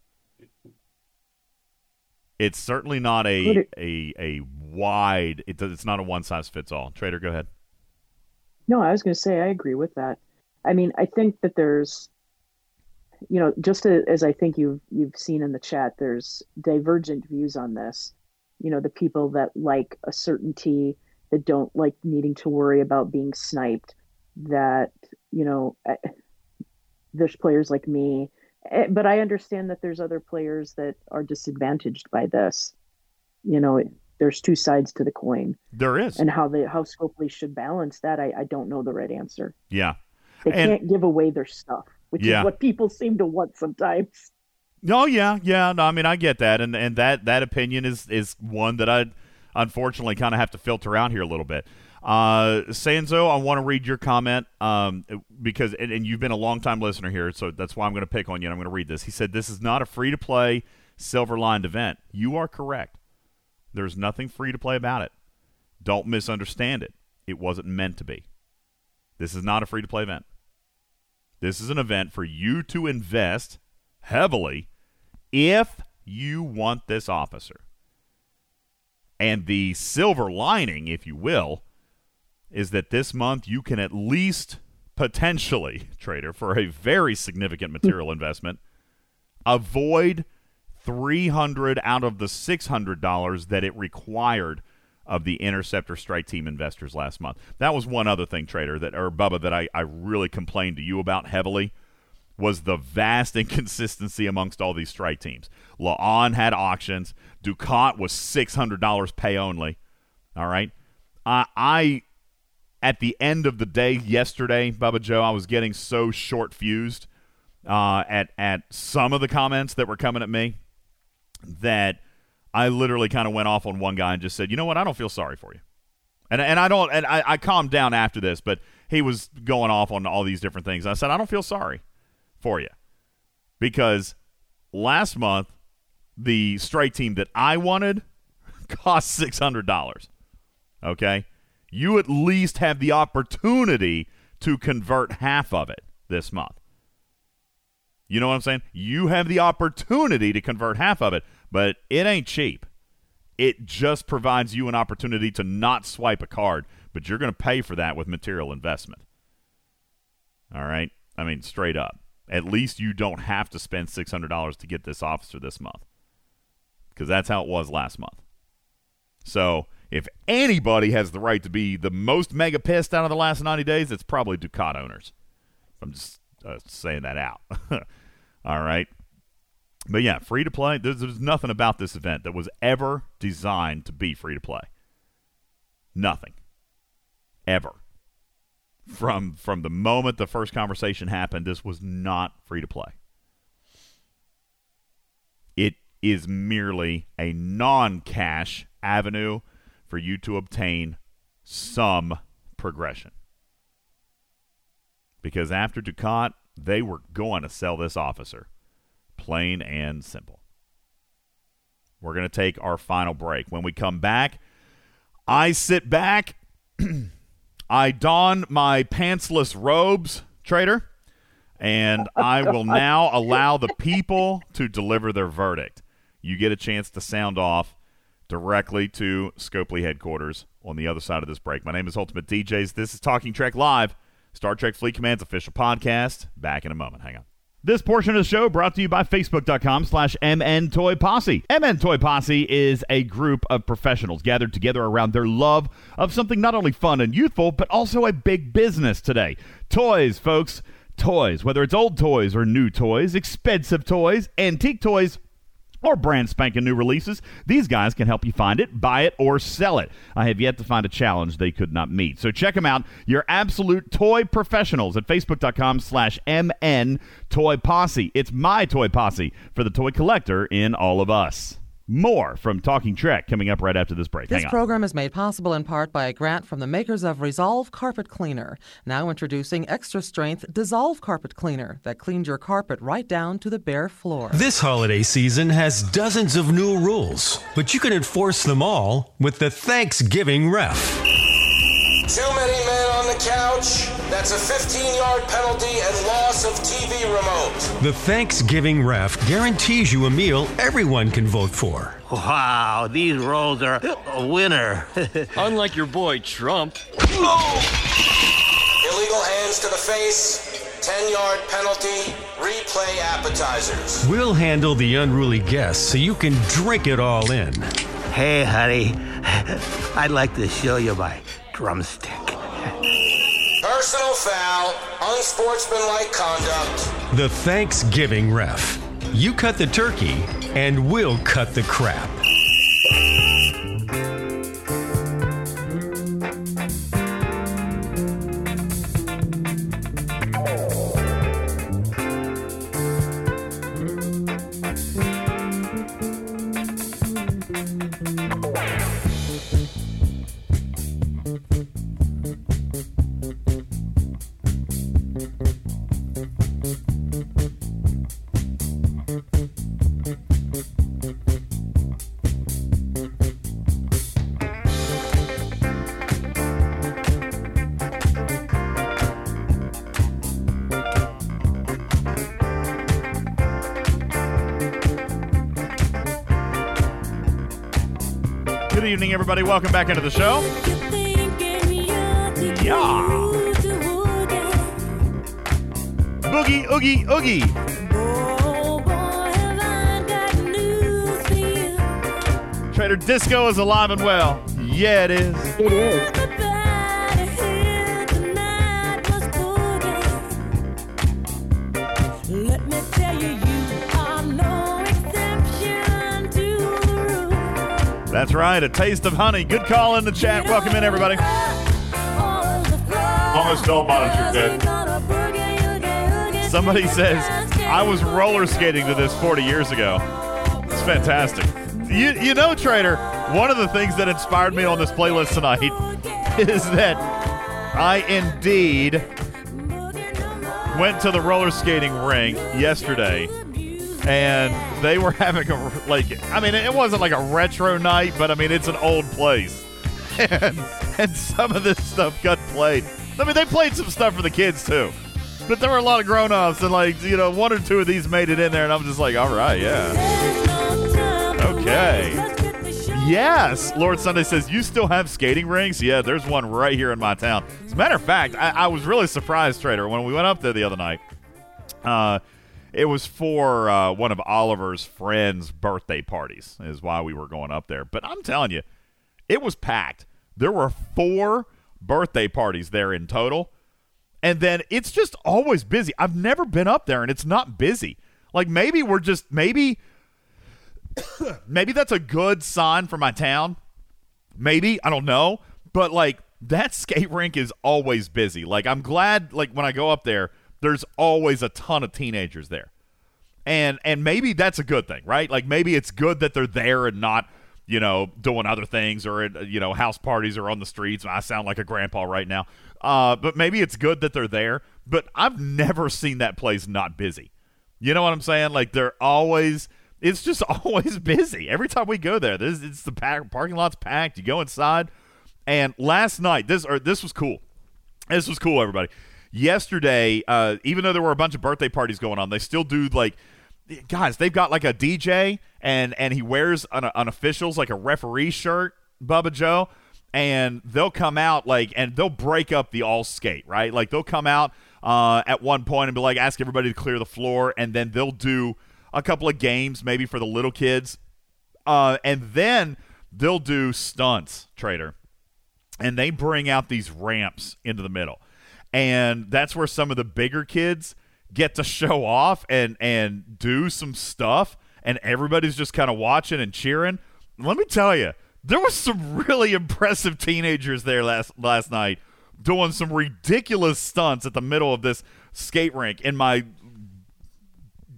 It's certainly not a a a wide. It does, it's not a one size fits all. Trader, go ahead. No, I was going to say I agree with that. I mean, I think that there's, you know, just as I think you've you've seen in the chat, there's divergent views on this. You know, the people that like a certainty, that don't like needing to worry about being sniped. That you know, there's players like me Eh, but I understand that there's other players that are disadvantaged by this. You know, there's two sides to the coin. There is, and how they how Scopely should balance that, I, I don't know the right answer. Yeah, they and, can't give away their stuff, which yeah. is what people seem to want sometimes. Oh yeah, yeah. No, I mean I get that, and and that that opinion is is one that I unfortunately kind of have to filter out here a little bit. Uh, Sanzo, I want to read your comment um, because, and, and, you've been a long time listener here, so that's why I'm going to pick on you and I'm going to read this. He said, This is not a free to play silver lined event. You are correct. There's nothing free to play about it. Don't misunderstand it. It wasn't meant to be. This is not a free to play event. This is an event for you to invest heavily if you want this officer. And the silver lining, if you will, is that this month you can at least potentially, trader, for a very significant hmm. material investment, avoid 300 out of the $600 that it required of the interceptor strike team investors last month. That was one other thing, trader, that or Bubba, that I, I really complained to you about heavily was the vast [LAUGHS] inconsistency amongst all these strike teams. La'an had auctions. Dukat was $600 pay only. All right. I, I at the end of the day yesterday, Bubba Joe, I was getting so short fused uh, at at some of the comments that were coming at me that I literally kind of went off on one guy and just said, "You know what? I don't feel sorry for you." And and I don't and I, I calmed down after this, but he was going off on all these different things. I said, "I don't feel sorry for you." Because last month the strike team that I wanted [LAUGHS] cost $600. Okay? you at least have the opportunity to convert half of it this month. You know what I'm saying? You have the opportunity to convert half of it, but it ain't cheap. It just provides you an opportunity to not swipe a card, but you're going to pay for that with material investment. All right? I mean, straight up. At least you don't have to spend $600 to get this officer this month because that's how it was last month. So if anybody has the right to be the most mega pissed out of the last 90 days, it's probably Dukat owners. I'm just uh, saying that out. [LAUGHS] All right. But yeah, free to play. There's, there's nothing about this event that was ever designed to be free to play. Nothing. Ever. from from the moment the first conversation happened. This was not free to play. It is merely a non-cash avenue for you to obtain some progression. Because after Dukat, they were going to sell this officer. Plain and simple. We're going to take our final break. When we come back, I sit back, [CLEARS THROAT] I don my pantsless robes, trader, and I will [LAUGHS] now allow the people to deliver their verdict. You get a chance to sound off directly to Scopely headquarters on the other side of this break. My name is Ultimate DJs. This is Talking Trek Live, Star Trek Fleet Command's official podcast. Back in a moment. Hang on. This portion of the show brought to you by Facebook.com slash MN Toy Posse. MN Toy Posse is a group of professionals gathered together around their love of something not only fun and youthful, but also a big business today. Toys, folks. Toys. Whether it's old toys or new toys, expensive toys, antique toys, or brand spanking new releases, these guys can help you find it, buy it, or sell it. I have yet to find a challenge they could not meet. So check them out. Your absolute toy professionals at facebook.com slash MN Toy Posse. It's my toy posse for the toy collector in all of us. More from Talking Trek coming up right after this break. This Hang on. program is made possible in part by a grant from the makers of Resolve Carpet Cleaner. Now introducing extra strength Dissolve Carpet Cleaner that cleans your carpet right down to the bare floor. This holiday season has dozens of new rules, but you can enforce them all with the Thanksgiving ref. Too many men on the couch. That's a 15 yard penalty and loss of TV remote. The Thanksgiving ref guarantees you a meal everyone can vote for. Wow, these rolls are a winner. [LAUGHS] Unlike your boy Trump. [LAUGHS] Illegal hands to the face, 10 yard penalty, replay appetizers. We'll handle the unruly guests so you can drink it all in. Hey, honey, [LAUGHS] I'd like to show you my drumstick. Personal foul, unsportsmanlike conduct. The Thanksgiving ref. You cut the turkey, and we'll cut the crap. Good evening, everybody. Welcome back into the show. Yeah. Boogie, oogie, oogie. Trader Disco is alive and well. Yeah, it is. It is. Right. A taste of honey. Good call in the chat. Welcome in, everybody. Almost don't monitor good. Somebody says, I was roller skating to this 40 years ago. It's fantastic. You, you know, Trader, one of the things that inspired me on this playlist tonight [LAUGHS] is that I indeed went to the roller skating rink yesterday and they were [LAUGHS] having a, like, I mean, it wasn't like a retro night, but I mean, it's an old place. [LAUGHS] And, and some of this stuff got played. I mean, they played some stuff for the kids too. But there were a lot of grown ups, and like, you know, one or two of these made it in there, and I'm just like, all right, yeah. Okay. Yes, Lord Sunday says, You still have skating rinks? Yeah, there's one right here in my town. As a matter of fact, I, I was really surprised, Trader, when we went up there the other night. Uh, it was for uh, one of Oliver's friends' birthday parties, is why we were going up there. But I'm telling you, it was packed. There were four birthday parties there in total. And then it's just always busy. I've never been up there and it's not busy. Like maybe we're just maybe [COUGHS] maybe that's a good sign for my town. Maybe, I don't know, but like that [LAUGHS] skate rink is always busy. Like I'm glad like when I go up there, there's always a ton of teenagers there. And and maybe that's a good thing, right? Like maybe it's good that they're there and not, you know, doing other things or at, you know, house parties or on the streets. I sound like a grandpa right now. Uh, but maybe it's good that they're there. But I've never seen that place not busy. You know what I'm saying? Like they're always it's just [LAUGHS] always busy. Every time we go there, this it's the pack, parking lot's packed. You go inside, and last night this or this was cool. This was cool, everybody. Yesterday, uh, even though there were a bunch of birthday parties going on, they still do like guys. They've got like a DJ, and and he wears an, an official's like a referee shirt, Bubba Joe, and they'll come out like and they'll break up the all skate, right? Like they'll come out uh, at one point and be like, ask everybody to clear the floor, and then they'll do a couple of games maybe for the little kids, uh, and then they'll do stunts, trader, and they bring out these ramps into the middle, and that's where some of the bigger kids get to show off and and do some stuff, and everybody's just kind of watching and cheering. Let me tell you, there was some really [LAUGHS] impressive teenagers there last last night doing some ridiculous stunts at the middle of this skate rink in my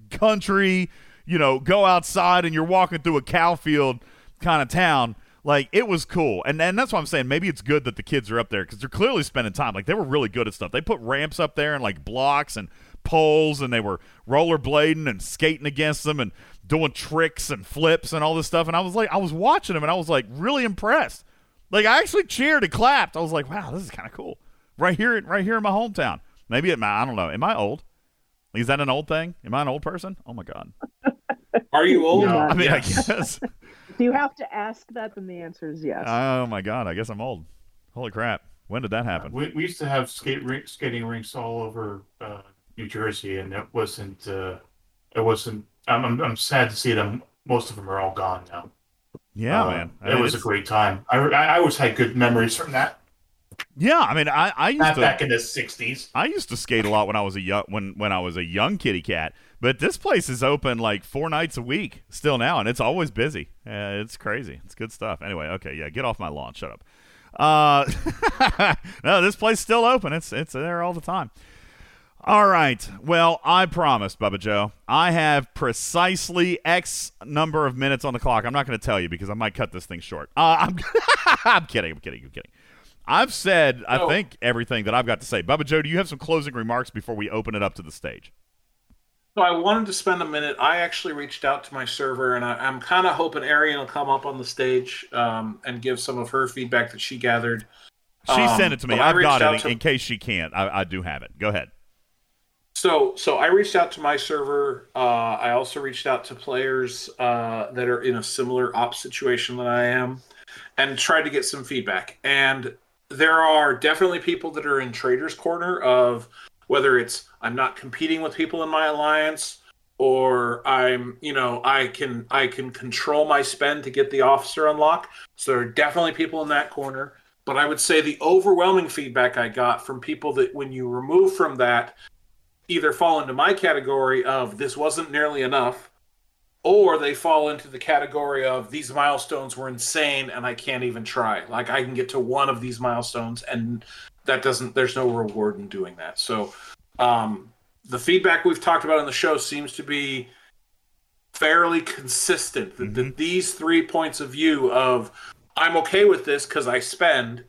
country, you know, go outside and you're walking through a cow field kind of town. Like it was cool, and and that's what I'm saying. Maybe it's good that the kids are up there because they're clearly spending time. Like they were really good at stuff. They put ramps up there and like blocks and poles, and they were rollerblading and skating against them and doing tricks and flips and all this stuff. And I was like, I was watching them and I was like really impressed. Like I actually cheered and clapped. I was like, wow, this is kind of cool. Right here, right here in my hometown. Maybe it. I don't know. Am I old? Is that an old thing? Am I an old person? Oh my god. Are you old? No. I mean, Yes. I guess. If you have to ask that, then the answer is yes. Oh my god. I guess I'm old. Holy crap. When did that happen? We, we used to have skate rink, skating rinks all over uh, New Jersey, and it wasn't. Uh, it wasn't. I'm, I'm, I'm sad to see them. Most of them are all gone now. Yeah, Uh, man. I it mean, was a great time. I, I, I always had good memories from that. Yeah, I mean, I, I used Not to back in the '60s. I used to skate a lot when I was a young when when I was a young kitty cat. But this place is open like four nights a week still now, and it's always busy. Uh, it's crazy. It's good stuff. Anyway, okay, yeah, get off my lawn. Shut up. Uh, [LAUGHS] no, this place still open. It's it's there all the time. All right. Well, I promised, Bubba Joe. I have precisely X number of minutes on the clock. I'm not going to tell you because I might cut this thing short. Uh, I'm, [LAUGHS] I'm kidding. I'm kidding. I'm kidding. I've said, I think, everything that I've got to say. Bubba Joe, do you have some closing remarks before we open it up to the stage? So I wanted to spend a minute. I actually reached out to my server, and I, I'm kind of hoping Arian will come up on the stage um, and give some of her feedback that she gathered. She Um, sent it to me. I've got it in, to- in case she can't. I, I do have it. Go ahead. So, so I reached out to my server. Uh, I also reached out to players uh, that are in a similar op situation that I am, and tried to get some feedback. And there are definitely people that are in traders' corner of whether it's I'm not competing with people in my alliance, or I'm, you know, I can I can control my spend to get the officer unlock. So there are definitely people in that corner. But I would say the overwhelming feedback I got from people that when you remove from that either fall into my category of this wasn't nearly enough, or they fall into the category of these milestones were insane and I can't even try. Like I can get to one of these milestones and that doesn't there's no reward in doing that. So um the feedback we've talked about in the show seems to be fairly consistent that, that these three points of view of I'm okay with this because I spend,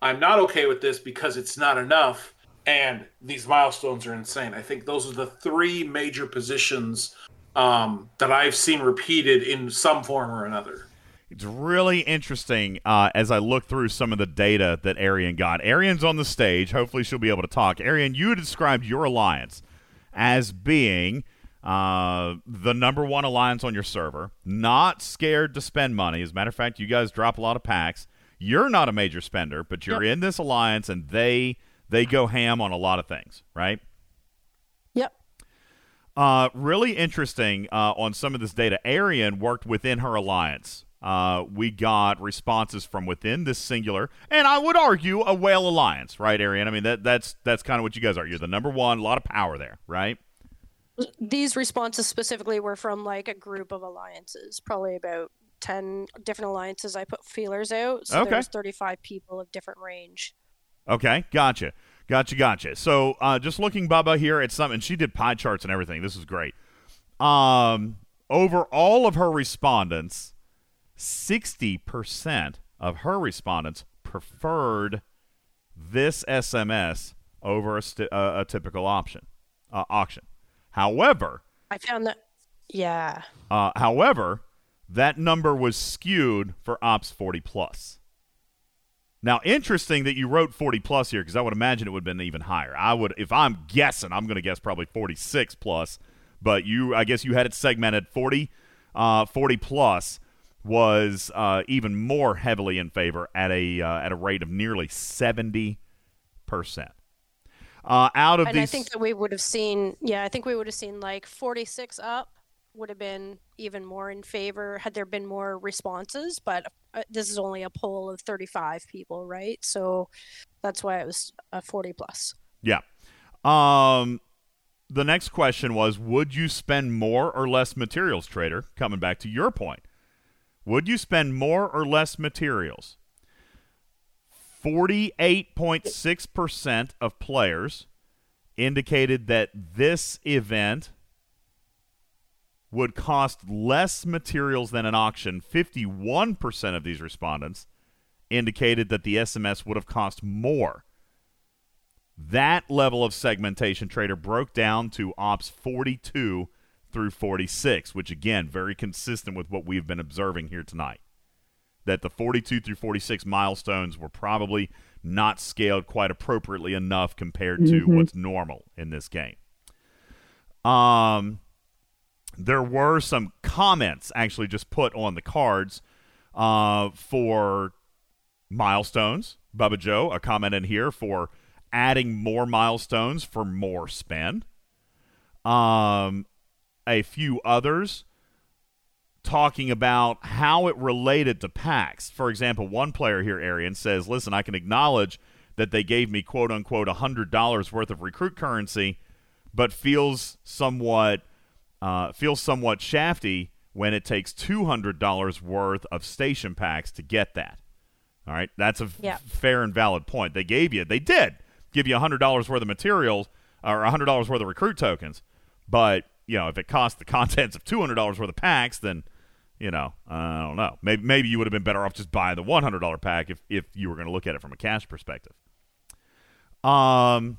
I'm not okay with this because it's not enough, and these milestones are insane. I think those are the three major positions um, that I've seen repeated in some form or another. It's really interesting uh, as I look through some of the data that Arian got. Arian's on the stage. Hopefully, she'll be able to talk. Arian, you described your alliance as being uh, the number one alliance on your server, not scared to spend money. As a matter of fact, you guys drop a lot of packs. You're not a major spender, but you're in this alliance, and they they go ham on a lot of things, right? Yep. Uh, really interesting uh, on some of this data. Arian worked within her alliance. Uh, we got responses from within this singular, and I would argue a whale alliance, right, Arian? I mean that that's that's kind of what you guys are. You're the number one, a lot of power there, right? These responses specifically were from like a group of alliances, probably about 10 different alliances I put feelers out. So Okay. there's 35 people of different range. Okay, gotcha, gotcha, gotcha. So uh, just looking, Bubba here at something. She did pie charts and everything. This is great. Um, over all of her respondents, sixty percent of her respondents preferred this SMS over a, st- uh, a typical option uh, auction. However, I found that, yeah. uh, however, that number was skewed for Ops 40 plus. Now, interesting that you wrote 40 plus here because I would imagine it would have been even higher. I would, if I'm guessing, I'm going to guess probably 46 plus. But you, I guess you had it segmented 40, uh, 40 plus was uh, even more heavily in favor at a uh, at a rate of nearly 70 percent. Uh, out of and these, I think that we would have seen, yeah, I think we would have seen like 46 up would have been even more in favor had there been more responses. But uh, this is only a poll of 35 people, right? So that's why it was a 40 plus. Yeah. Um, the next question was Would you spend more or less materials, trader? Coming back to your point. Would you spend more or less materials? 48.6% of players indicated that this event would cost less materials than an auction. 51% of these respondents indicated that the SMS would have cost more. That level of segmentation trader broke down to ops 42 through 46, which again, very consistent with what we've been observing here tonight. That the 42 through 46 milestones were probably not scaled quite appropriately enough compared to Mhm. what's normal in this game. Um, there were some comments actually just put on the cards uh, for milestones. Bubba Joe, a comment in here for adding more milestones for more spend. Um, a few others talking about how it related to packs. For example, one player here, Arian, says, Listen, I can acknowledge that they gave me quote unquote $100 worth of recruit currency, but feels somewhat uh, feels somewhat shafty when it takes $200 worth of station packs to get that. All right, that's a Yeah. fair and valid point. They gave you, they did give you $100 worth of materials or $100 worth of recruit tokens, but you know, if it cost the [LAUGHS] contents of $200 worth of packs, then you know, I don't know. Maybe maybe you would have been better off just buying the $100 pack if if you were going to look at it from a cash perspective. Um,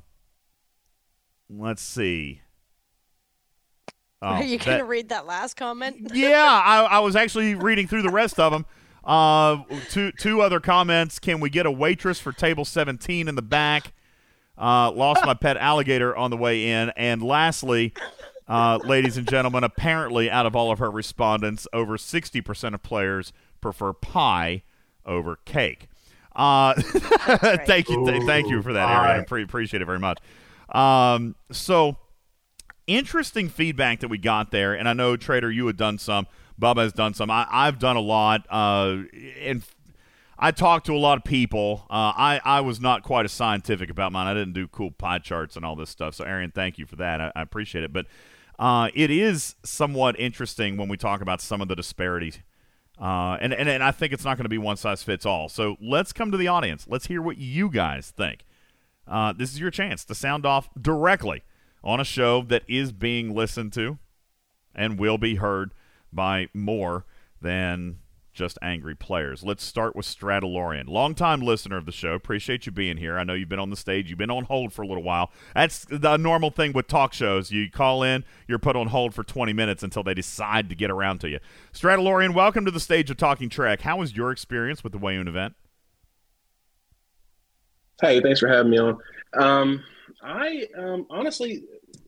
let's see. Oh, Are you going to read that last comment? [LAUGHS] yeah, I, I was actually reading through the rest of them. Uh, two two other comments. Can we get a waitress for table seventeen in the back? Uh, lost [LAUGHS] my pet alligator on the way in. And lastly, uh, ladies and gentlemen, apparently out of all of her respondents, over sixty percent of players prefer pie over cake. Uh, [LAUGHS] thank you, th- thank you for that, Aaron. I pre- appreciate it very much. Um, so interesting feedback that we got there, and I know Trader, you had done some. Bubba has done some. I, I've done a lot, uh, and I talked to a lot of people. Uh, I I was not quite as scientific about mine. I didn't do cool pie charts and all this stuff. So, Aaron, thank you for that. I, I appreciate it. But uh, it is somewhat interesting when we talk about some of the disparities. Uh, and, and, and I think it's not going to be one size fits all. So let's come to the audience. Let's hear what you guys think. Uh, this is your chance to sound off directly on a show that is being listened to and will be heard by more than just angry players. Let's start with Stradalorian. Longtime listener of the show. Appreciate you being here. I know you've been on the stage. You've been on hold for a little while. That's the normal thing with talk shows. You call in, you're put on hold for 20 minutes until they decide to get around to you. Stradalorian, welcome to the stage of Talking Trek. How was your experience with the Weyoun event? Hey, thanks for having me on. Um, I um, honestly,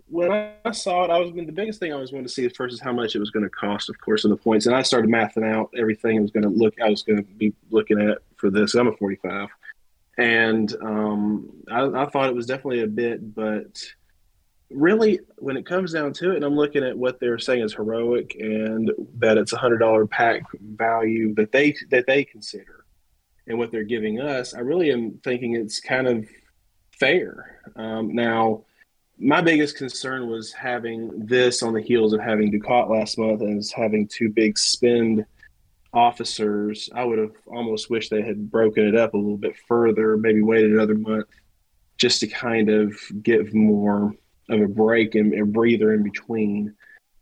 when I saw it, I was the biggest thing I was wanting to see first is how much it was going to cost, of course, and the points. And I started mathing out everything I was going to look. I was going to be looking at for this. I'm a 45, and um, I, I thought it was definitely a bit, but really, when it comes down to it, and I'm looking at what they're saying is heroic, and that it's a hundred dollar pack value that they that they consider and what they're giving us, I really am thinking it's kind of fair. Um, now, my biggest concern was having this on the heels of having Dukat last month and having two big spend officers, I would have almost wished they had broken it up a little bit further, maybe waited another month just to kind of give more of a break and a breather in between.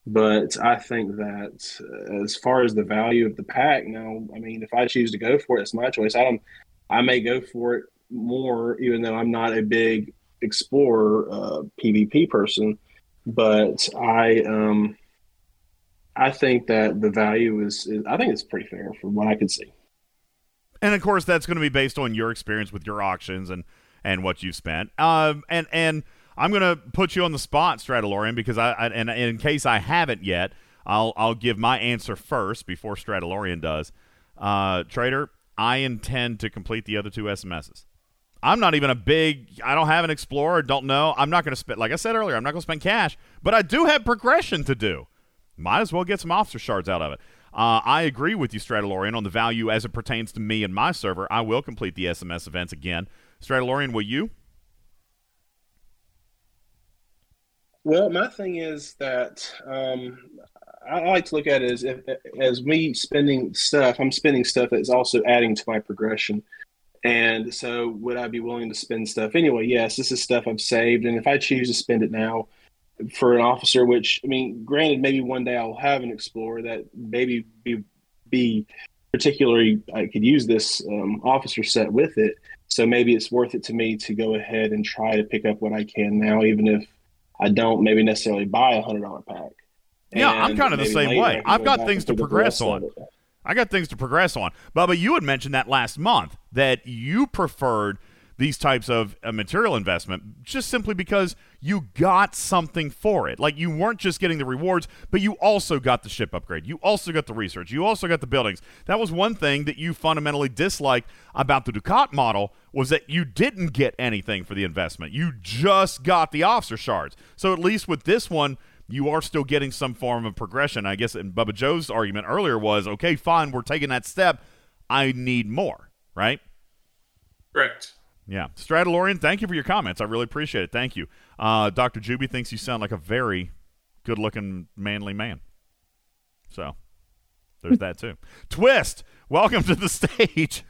But I think that uh, as far as the value of the pack, now, I mean, if I choose to go for it, it's my choice. I don't, I may go for it more, even though I'm not a big explorer uh, PvP person. But I, um, I think that the value is, is, I think it's pretty fair from what I can see. And of course, that's going to be based on your experience with your auctions and and what you've spent. Um, and and I'm going to put you on the spot, Stradalorian, because I, I and, in case I haven't yet, I'll I'll give my answer first before Stradalorian does. Uh, Trader, I intend to complete the other two SMSs. I'm not even a big. I don't have an explorer. Don't know. I'm not going to spend. Like I said earlier, I'm not going to spend cash, but I do have progression to do. Might as well get some officer shards out of it. Uh, I agree with you, Stradalorian, on the value as it pertains to me and my server. I will complete the SMS events again. Stradalorian, will you? Well, my thing is that um, I I like to look at it as if, as me spending stuff. I'm spending stuff that's also adding to my progression. And so, would I be willing to spend stuff anyway? Yes, this is stuff I've saved, and if I choose to spend it now for an officer, which I mean, granted, maybe one day I'll have an explorer that maybe be be particularly I could use this um, officer set with it. So maybe it's worth it to me to go ahead and try to pick up what I can now, even if I don't maybe necessarily buy a hundred dollar pack. Yeah, I'm kind of the same way. I've got things to pick up the progress on. it. I got things to progress on. Bubba, you had mentioned that last month that you preferred these types of uh, material investment just simply because you got something for it. Like you weren't just getting the rewards, but you also got the ship upgrade. You also got the research. You also got the buildings. That was one thing that you fundamentally disliked about the Dukat model was that you didn't get anything for the investment. You just got the officer shards. So at least with this one, you are still getting some form of progression. I guess and Bubba Joe's argument earlier was, okay, fine, we're taking that step. I need more, right? Correct. Yeah. Stradalorian, thank you for your comments. I really appreciate it. Thank you. Uh, Dr. Juby thinks you sound like a very good looking, manly man. So there's that too. [LAUGHS] Twist, welcome to the stage.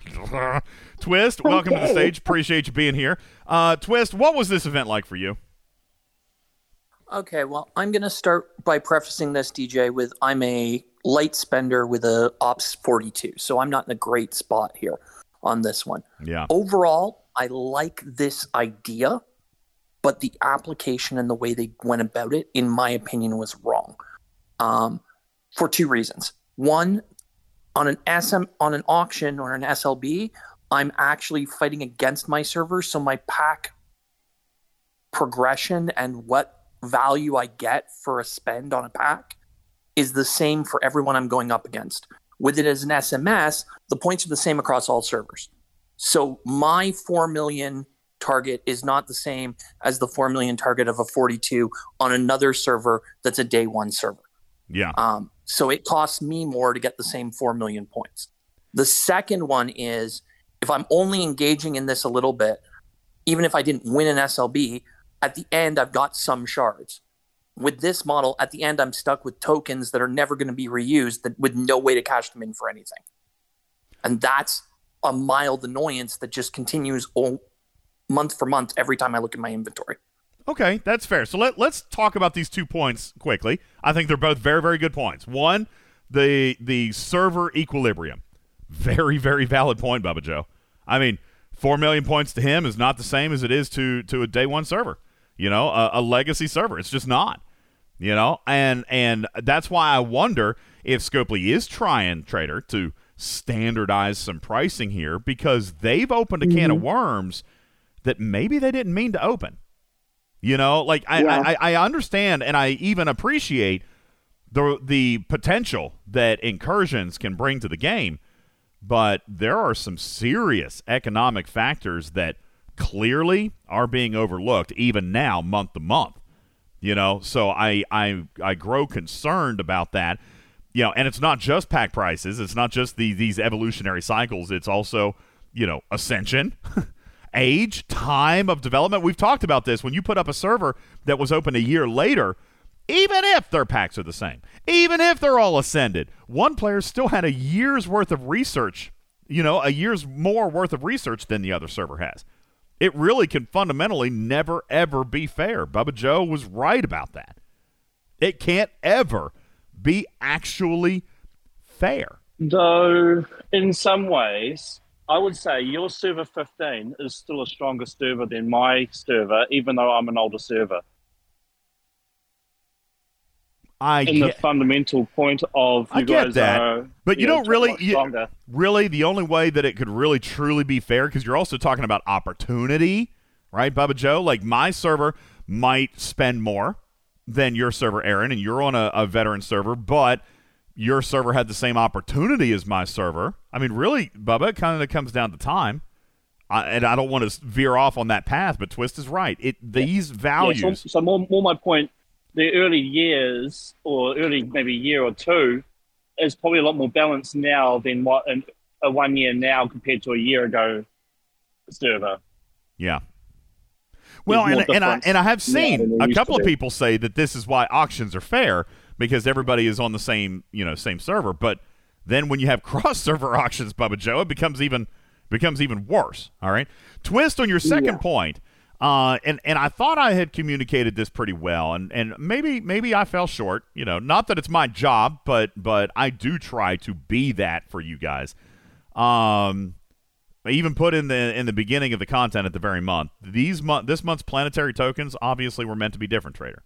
[LAUGHS] Twist, welcome to the stage. Appreciate you being here. Uh, Twist, what was this event like for you? Okay, well, I'm going to start by prefacing this, DJ, with I'm a light spender with a Ops 42, so I'm not in a great spot here on this one. Yeah. Overall, I like this idea, but the application and the way they went about it, in my opinion, was wrong. Um, for two reasons. One, on an SM on an auction or an SLB, I'm actually fighting against my server, so my pack progression and what value I get for a spend on a pack is the same for everyone I'm going up against. With it as an SMS, the points are the same across all servers. So my 4 million target is not the same as the 4 million target of a 42 on another server that's a day one server. Yeah. Um, so it costs me more to get the same 4 million points. The second one is if I'm only engaging in this a little bit, even if I didn't win an SLB, at the end, I've got some shards. With this model, at the end, I'm stuck with tokens that are never going to be reused that, with no way to cash them in for anything. And that's a mild annoyance that just continues all, month for month every time I look at my inventory. Okay, that's fair. So let, let's talk about these two points quickly. I think they're both very, very good points. One, the the server equilibrium. Very, very valid point, Bubba Joe. I mean, four million points to him is not the same as it is to to a day one server. You know, a, a legacy server. It's just not. You know, and and that's why I wonder if Scopely is trying Trader to standardize some pricing here because they've opened a can of mm-hmm. worms that maybe they didn't mean to open. You know, like I, Yeah. I, I understand and I even appreciate the the potential that incursions can bring to the game, but there are some serious economic factors that clearly are being overlooked even now, month to month. You know, so I I I grow concerned about that. You know, and it's not just pack prices. It's not just the these evolutionary cycles. It's also you know ascension. [LAUGHS] age, time of development. We've talked about this. When you put up a server that was open a year later, even if their packs are the same, even if they're all ascended, one player still had a year's worth of research, you know, a year's more worth of research than the other server has. It really can fundamentally never, ever be fair. Bubba Joe was right about that. It can't ever be actually fair. Though, in some ways, I would say your server 15 is still a stronger server than my server, even though I'm an older server. I in the fundamental point of you I get guys that, are, but you know, don't really, you- really, the only way that it could really truly be fair, because you're also talking about opportunity, right, Bubba Joe? Like my server might spend more than your server, Aaron, and you're on a, a veteran server, but your server had the same opportunity as my server. I mean, really, Bubba, it kind of comes down to time. I, and I don't want to veer off on that path, but Twist is right. It these values. Yeah, so, so more, more my point, the early years or early maybe year or two is probably a lot more balanced now than what in, a one year now compared to a year ago server. Yeah. Well, There's and, and I and I have seen a couple of people say that this is why auctions are fair because everybody is on the same you know same server. But then when you have [LAUGHS] cross server auctions, Bubba Joe, it becomes even becomes even worse. All right, twist on your second point. Uh, and and I thought I had communicated this pretty well, and, and maybe maybe I fell short. You know, not that it's my job, but but I do try to be that for you guys. Um, I even put in the in the beginning of the content at the very month. These month this month's planetary tokens obviously were meant to be different, trader.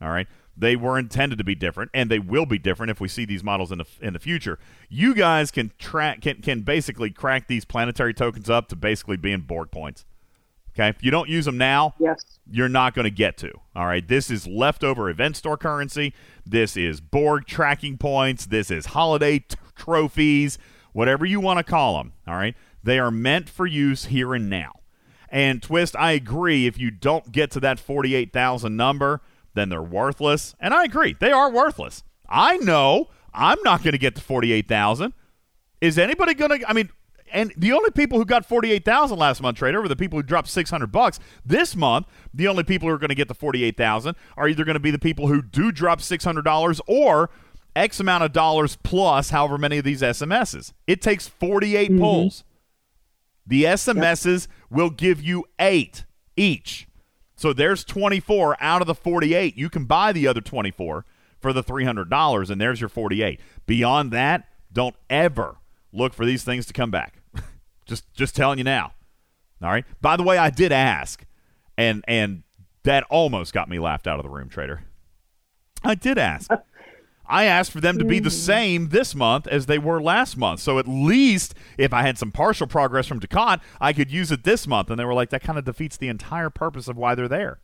All right, they were intended to be different, and they will be different if we see these models in the in the future. You guys can track can can basically crack these planetary tokens up to basically being board points. Okay, if you don't use them now, yes, you're not going to get to. All right, this is leftover event store currency. This is Borg tracking points. This is holiday t- trophies, whatever you want to call them. All right, they are meant for use here and now. And Twist, I agree. If you don't get to that forty-eight thousand number, then they're worthless. And I agree, they are worthless. I know I'm not going to get to forty-eight thousand. Is anybody going to? I mean, and the only people who got 48,000 last month trader were the people who dropped 600 bucks. This month, the only people who are going to get the 48,000 are either going to be the people who do drop $600 or X amount of dollars plus however many of these SMSs. It takes 48 mm-hmm. pulls. The SMSs will give you 8 each. So there's 24 out of the 48. You can buy the other 24 for the $300 and there's your 48. Beyond that, don't ever look for these things to come back. Just just telling you now. All right. By the way, I did ask, and and that almost got me laughed out of the room, trader. I did ask. I asked for them to be the hmm. same this month as they were last month. So at least if I had some partial progress from Dukat, I could use it this month. And they were like, that kind of defeats the entire purpose of why they're there.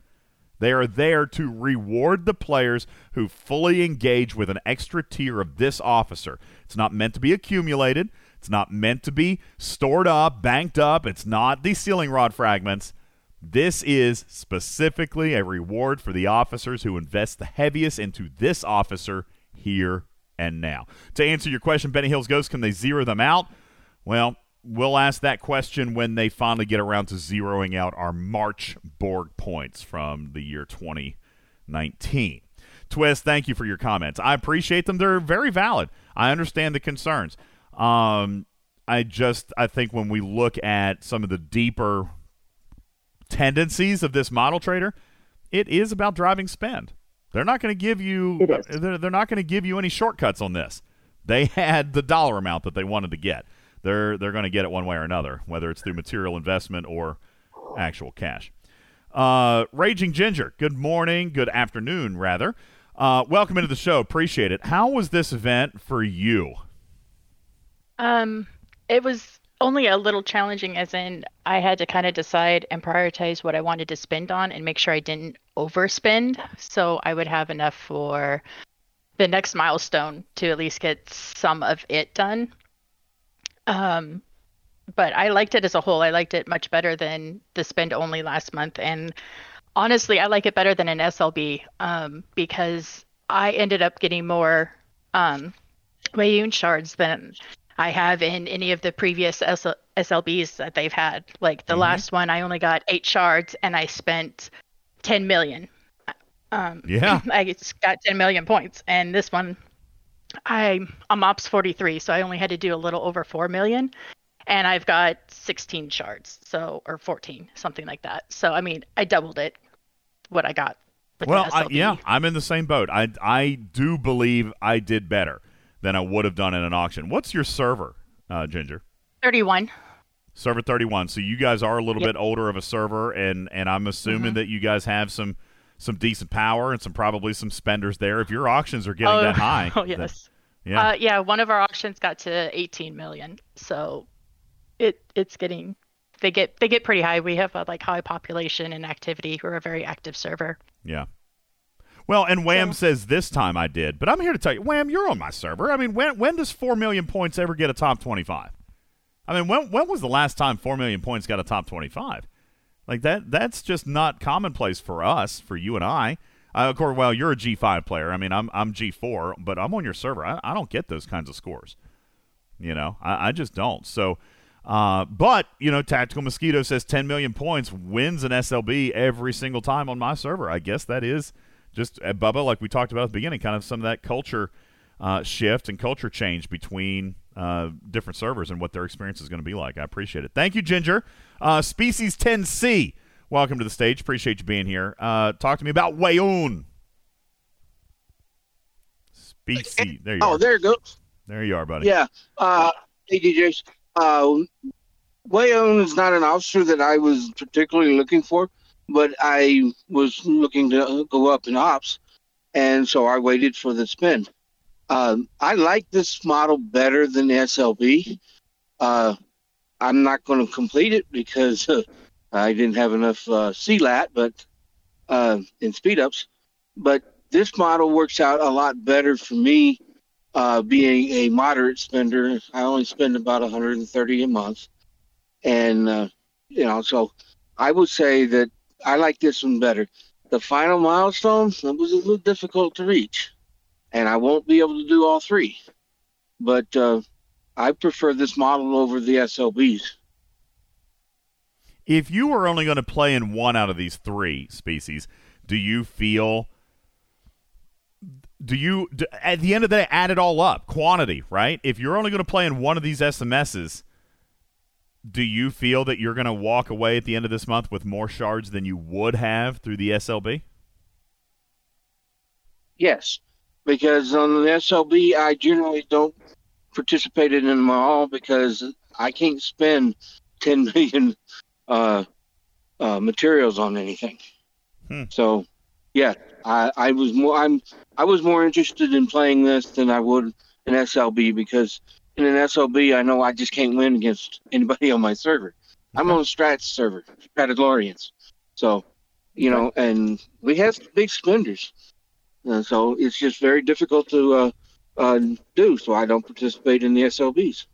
They are there to reward the players who fully engage with an extra tier of this officer. It's not meant to be accumulated. It's not meant to be stored up, banked up. It's not the ceiling rod fragments. This is specifically a reward for the officers who invest the heaviest into this officer here and now. To answer your question, Benny Hills Ghost, can they zero them out? Well, we'll ask that question when they finally get around to zeroing out our March Borg points from the year 2019. Twist, thank you for your comments. I appreciate them. They're very valid. I understand the concerns. Um, I just I think when we look at some of the deeper tendencies of this model trader, it is about driving spend. They're not going to give you is. they're, they're not going to give you any shortcuts on this. They [LAUGHS] had the dollar amount that they wanted to get. They're they're going to get it one way or another, whether it's through material investment or actual cash. Uh, Raging Ginger, good morning, good afternoon, rather. Uh, welcome into the show. Appreciate it. How was this event for you? Um, it was only a little challenging, as in I had to kind of decide and prioritize what I wanted to spend on and make sure I didn't overspend, so I would have enough for the next milestone to at least get some of it done. Um, but I liked it as a whole. I liked it much better than the spend only last month, and honestly, I like it better than an SLB um, because I ended up getting more um, Weyoun shards than I have in any of the previous SL- SLBs that they've had. Like the last one, I only got eight shards and I spent 10 million. Um, Yeah. [LAUGHS] I just got 10 million points, and this one, I I'm ops 43, so I only had to do a little over 4 million, and I've got 16 shards, so or 14, something like that. So I mean, I doubled it, what I got. Well, I, yeah, I'm in the same boat. I I do believe I did better than I would have done in an auction. What's your server, uh, Ginger? 31. Server 31. So you guys are a little Yep. bit older of a server, and and I'm assuming Mhm. that you guys have some some decent power and some probably some spenders there. If your auctions are getting [LAUGHS] oh, that high, Oh then- yes. yeah. Uh, yeah, one of our auctions got to 18 million, so it it's getting they get they get pretty high. We have a like high population and activity. We're a very active server. Yeah. Well, and Wham says this time I did, but I'm here to tell you, Wham, you're on my server. I mean, when when does four million points ever get a top twenty-five? I mean, when when was the last time four million points got a top twenty-five? Like that that's just not commonplace for us, for you and I. Uh, of course, well, you're a G5 player. I mean, I'm I'm G4, but I'm on your server. I, I don't get those kinds of scores. You know, I, I just don't. So, uh, but you know, Tactical Mosquito says 10 million points wins an SLB every single time on my server. I guess that is just uh, Bubba, like we talked about at the beginning, kind of some of that culture uh, shift and culture change between uh, different servers and what their experience is going to be like. I appreciate it. Thank you, Ginger. Uh, Species 10C, welcome to the stage. Appreciate you being here. Uh, talk to me about Weyoun. Species. There you Oh, are. there it goes. There you are, buddy. Yeah. Uh, hey, DJs. Uh, Weyoun is not an officer that I was particularly looking for, but I was looking to go up in ops, and so I waited for the spin. Um, I like this model better than SLB. Uh, I'm not going to complete it because uh, I didn't have enough uh, CLAT, but uh, in speed ups. But this model works out a lot better for me uh, being a moderate spender, I only spend about 130 a month, and uh, you know, so I would say that I like this one better. The final milestone was a little difficult to reach, and I won't be able to do all three, but uh, I prefer this model over the SLBs. If you were only going to play in one out of these three species, do you feel do you d at the end of the day add it all up quantity right if you're only going to play in one of these sms's do you feel that you're going to walk away at the end of this month with more shards than you would have through the slb Yes, because on the SLB, I generally don't participate in them all because I can't spend [LAUGHS] 10 million uh, uh, materials on anything. Hmm. So, yeah, I, I was more I'm I was more interested in playing this than I would an SLB because in an SLB I know I just can't win against anybody on my server. I'm on a Strats server, Stratagorians. So, you know, and we have big spenders. Uh, so it's just very difficult to uh, uh, do. So I don't participate in the SLBs.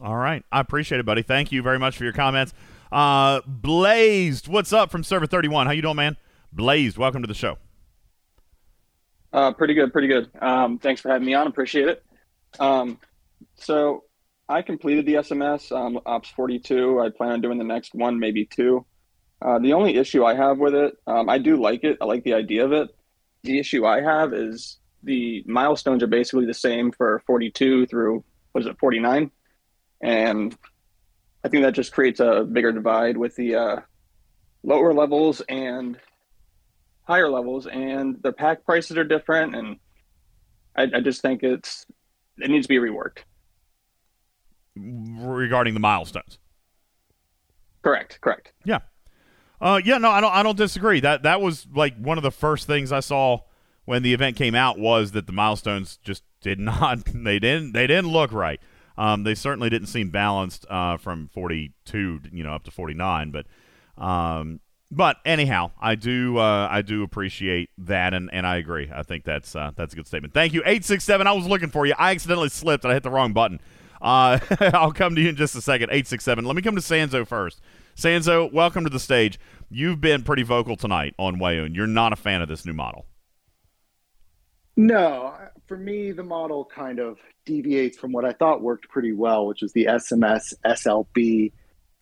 all right i appreciate it buddy thank you very much for your comments uh blazed what's up from server 31 how you doing man blazed welcome to the show Uh, pretty good, pretty good. Um, thanks for having me on. Appreciate it. Um, so I completed the SMS, um, Ops 42. I plan on doing the next one, maybe two. Uh, the only issue I have with it, um, I do like it. I like the idea of it. The issue I have is the milestones are basically the same for 42 through, what is it, 49? And I think that just creates a bigger divide with the uh, lower levels and higher levels, and the pack prices are different, and I, I just think it's it needs to be reworked. Regarding the milestones Correct, correct. Yeah. Uh, yeah, no, I don't. I don't disagree. That that was like one of the first things I saw when the event came out was that the milestones just did not. [LAUGHS] They didn't. They didn't look right. Um, they certainly didn't seem balanced uh, from 42, you know, up to 49. But, um, but anyhow, I do. Uh, I do appreciate that, and, and I agree. I think that's uh, that's a good statement. Thank you. Eight six seven. I was looking for you. I accidentally slipped and I hit the wrong button. Uh, [LAUGHS] I'll come to you in just a second. Eight six seven. Let me come to Sanzo first. Sanzo, welcome to the stage. You've been pretty vocal tonight on Weyoun. You're not a fan of this new model. No, for me, the model kind of deviates from what I thought worked pretty well, which is the SMS SLB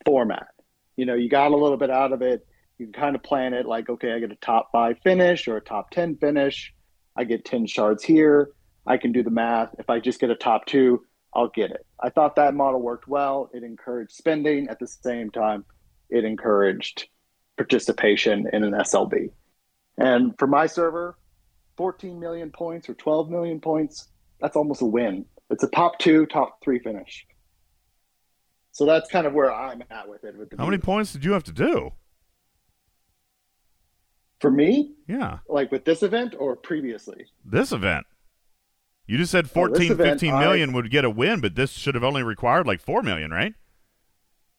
format. You know, you got a little bit out of it You can kind of plan it like, okay, I get a top five finish or a top 10 finish. I get 10 shards here. I can do the math. If I just get a top two, I'll get it. I thought that model worked well. It encouraged spending. At the same time, it encouraged participation in an SLB. And for my server, 14 million points or 12 million points, that's almost a win. It's a top two, top three finish. So that's kind of where I'm at with it. With the How many points did you have to do? For me, Yeah, like with this event or previously? this event. You just said Oh, this 14, event, 15 I- would get a win, but this should have only required like 4 million, right?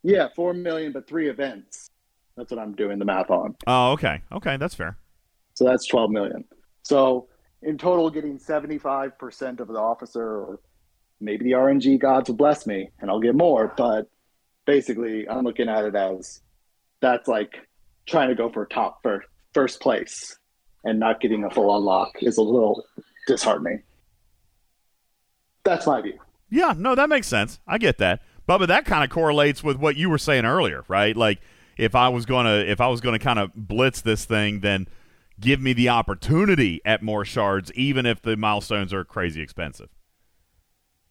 Yeah, four million, but three events. That's what I'm doing the math on. Oh, okay. Okay, that's fair. So that's 12 million. So in total, getting 75% of the officer, or maybe the RNG gods will bless me and I'll get more. But basically, I'm looking at it as that's like trying to go for top first, first place and not getting a full unlock is a little disheartening. That's my view. Yeah, no, that makes sense. I get that. Bubba, that kind of correlates with what you were saying earlier, right? Like if I was gonna if I was gonna kind of blitz this thing, then give me the opportunity at more shards, even if the milestones are crazy expensive.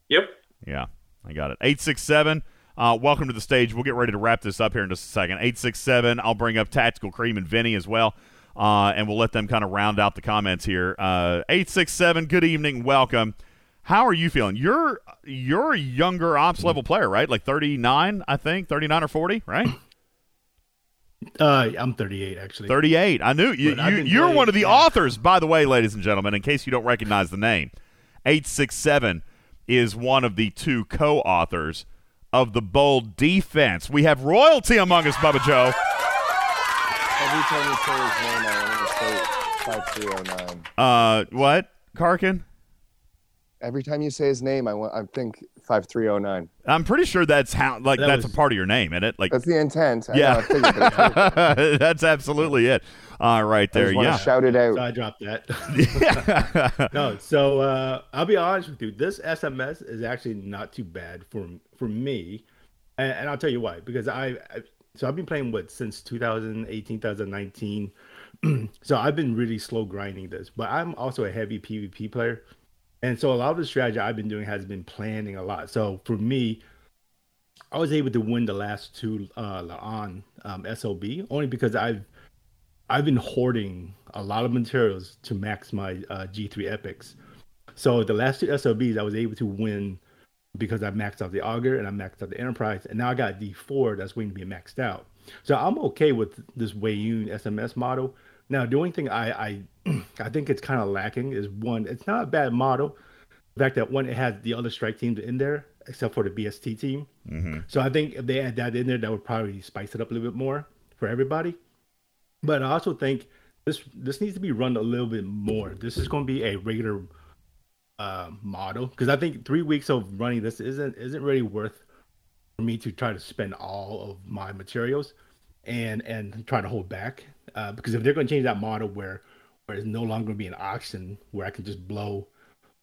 Yep. Yeah, I got it. Eight six seven. Uh, welcome to the stage. We'll get ready to wrap this up here in just a second. Eight six seven. I'll bring up Tactical Cream and Vinny as well, uh, and we'll let them kind of round out the comments here. Uh, Eight six seven. Good evening. Welcome. How are you feeling? You're you're a younger ops level player, right? Like thirty nine, I think, thirty nine or forty, right? [CLEARS THROAT] Uh, I'm 38 actually. Thirty eight. I knew you. But you you're one of the authors, by the way, ladies and gentlemen. In case you don't recognize the name, eight six seven is one of the two co-authors of the bold defense. We have royalty among us, Bubba Joe. Every time you say his name, I want to say 5309. Uh, what, Karkin? Every time you say his name, I want I think 5309. I'm pretty sure that's how like That that's was- a part of your name, isn't it? Like That's the intent. I know, yeah, I figured, but it's [LAUGHS] that's absolutely it. All right, there, just wanna yeah. shout it out. So I dropped that. [LAUGHS] [LAUGHS] no, so uh, I'll be honest with you. This SMS is actually not too bad for for me, and, and I'll tell you why. Because I, I so I've been playing what since 2018, 2019. [CLEARS THROAT] so I've been really slow grinding this, but I'm also a heavy PvP player, and so a lot of the strategy I've been doing has been planning a lot. So for me, I was able to win the last two uh, La'an um, SLB only because I've I've been hoarding a lot of materials to max my uh, G3 epics. So the last two SLBs I was able to win because I maxed out the Augur and I maxed out the enterprise, and now I got D4 that's waiting to be maxed out. So I'm okay with this Weyoun SMS model. Now the only thing I I, [CLEARS THROAT] I think it's kind of lacking is one, it's not a bad model. The fact that one, it has the other strike teams in there except for the BST team. Mm-hmm. So I think if they add that in there, that would probably spice it up a little bit more for everybody. But I also think this this needs to be run a little bit more. This is going to be a regular uh, model because I think three weeks of running this isn't isn't really worth for me to try to spend all of my materials and and try to hold back uh, because if they're going to change that model where where it's no longer going to be an auction where I can just blow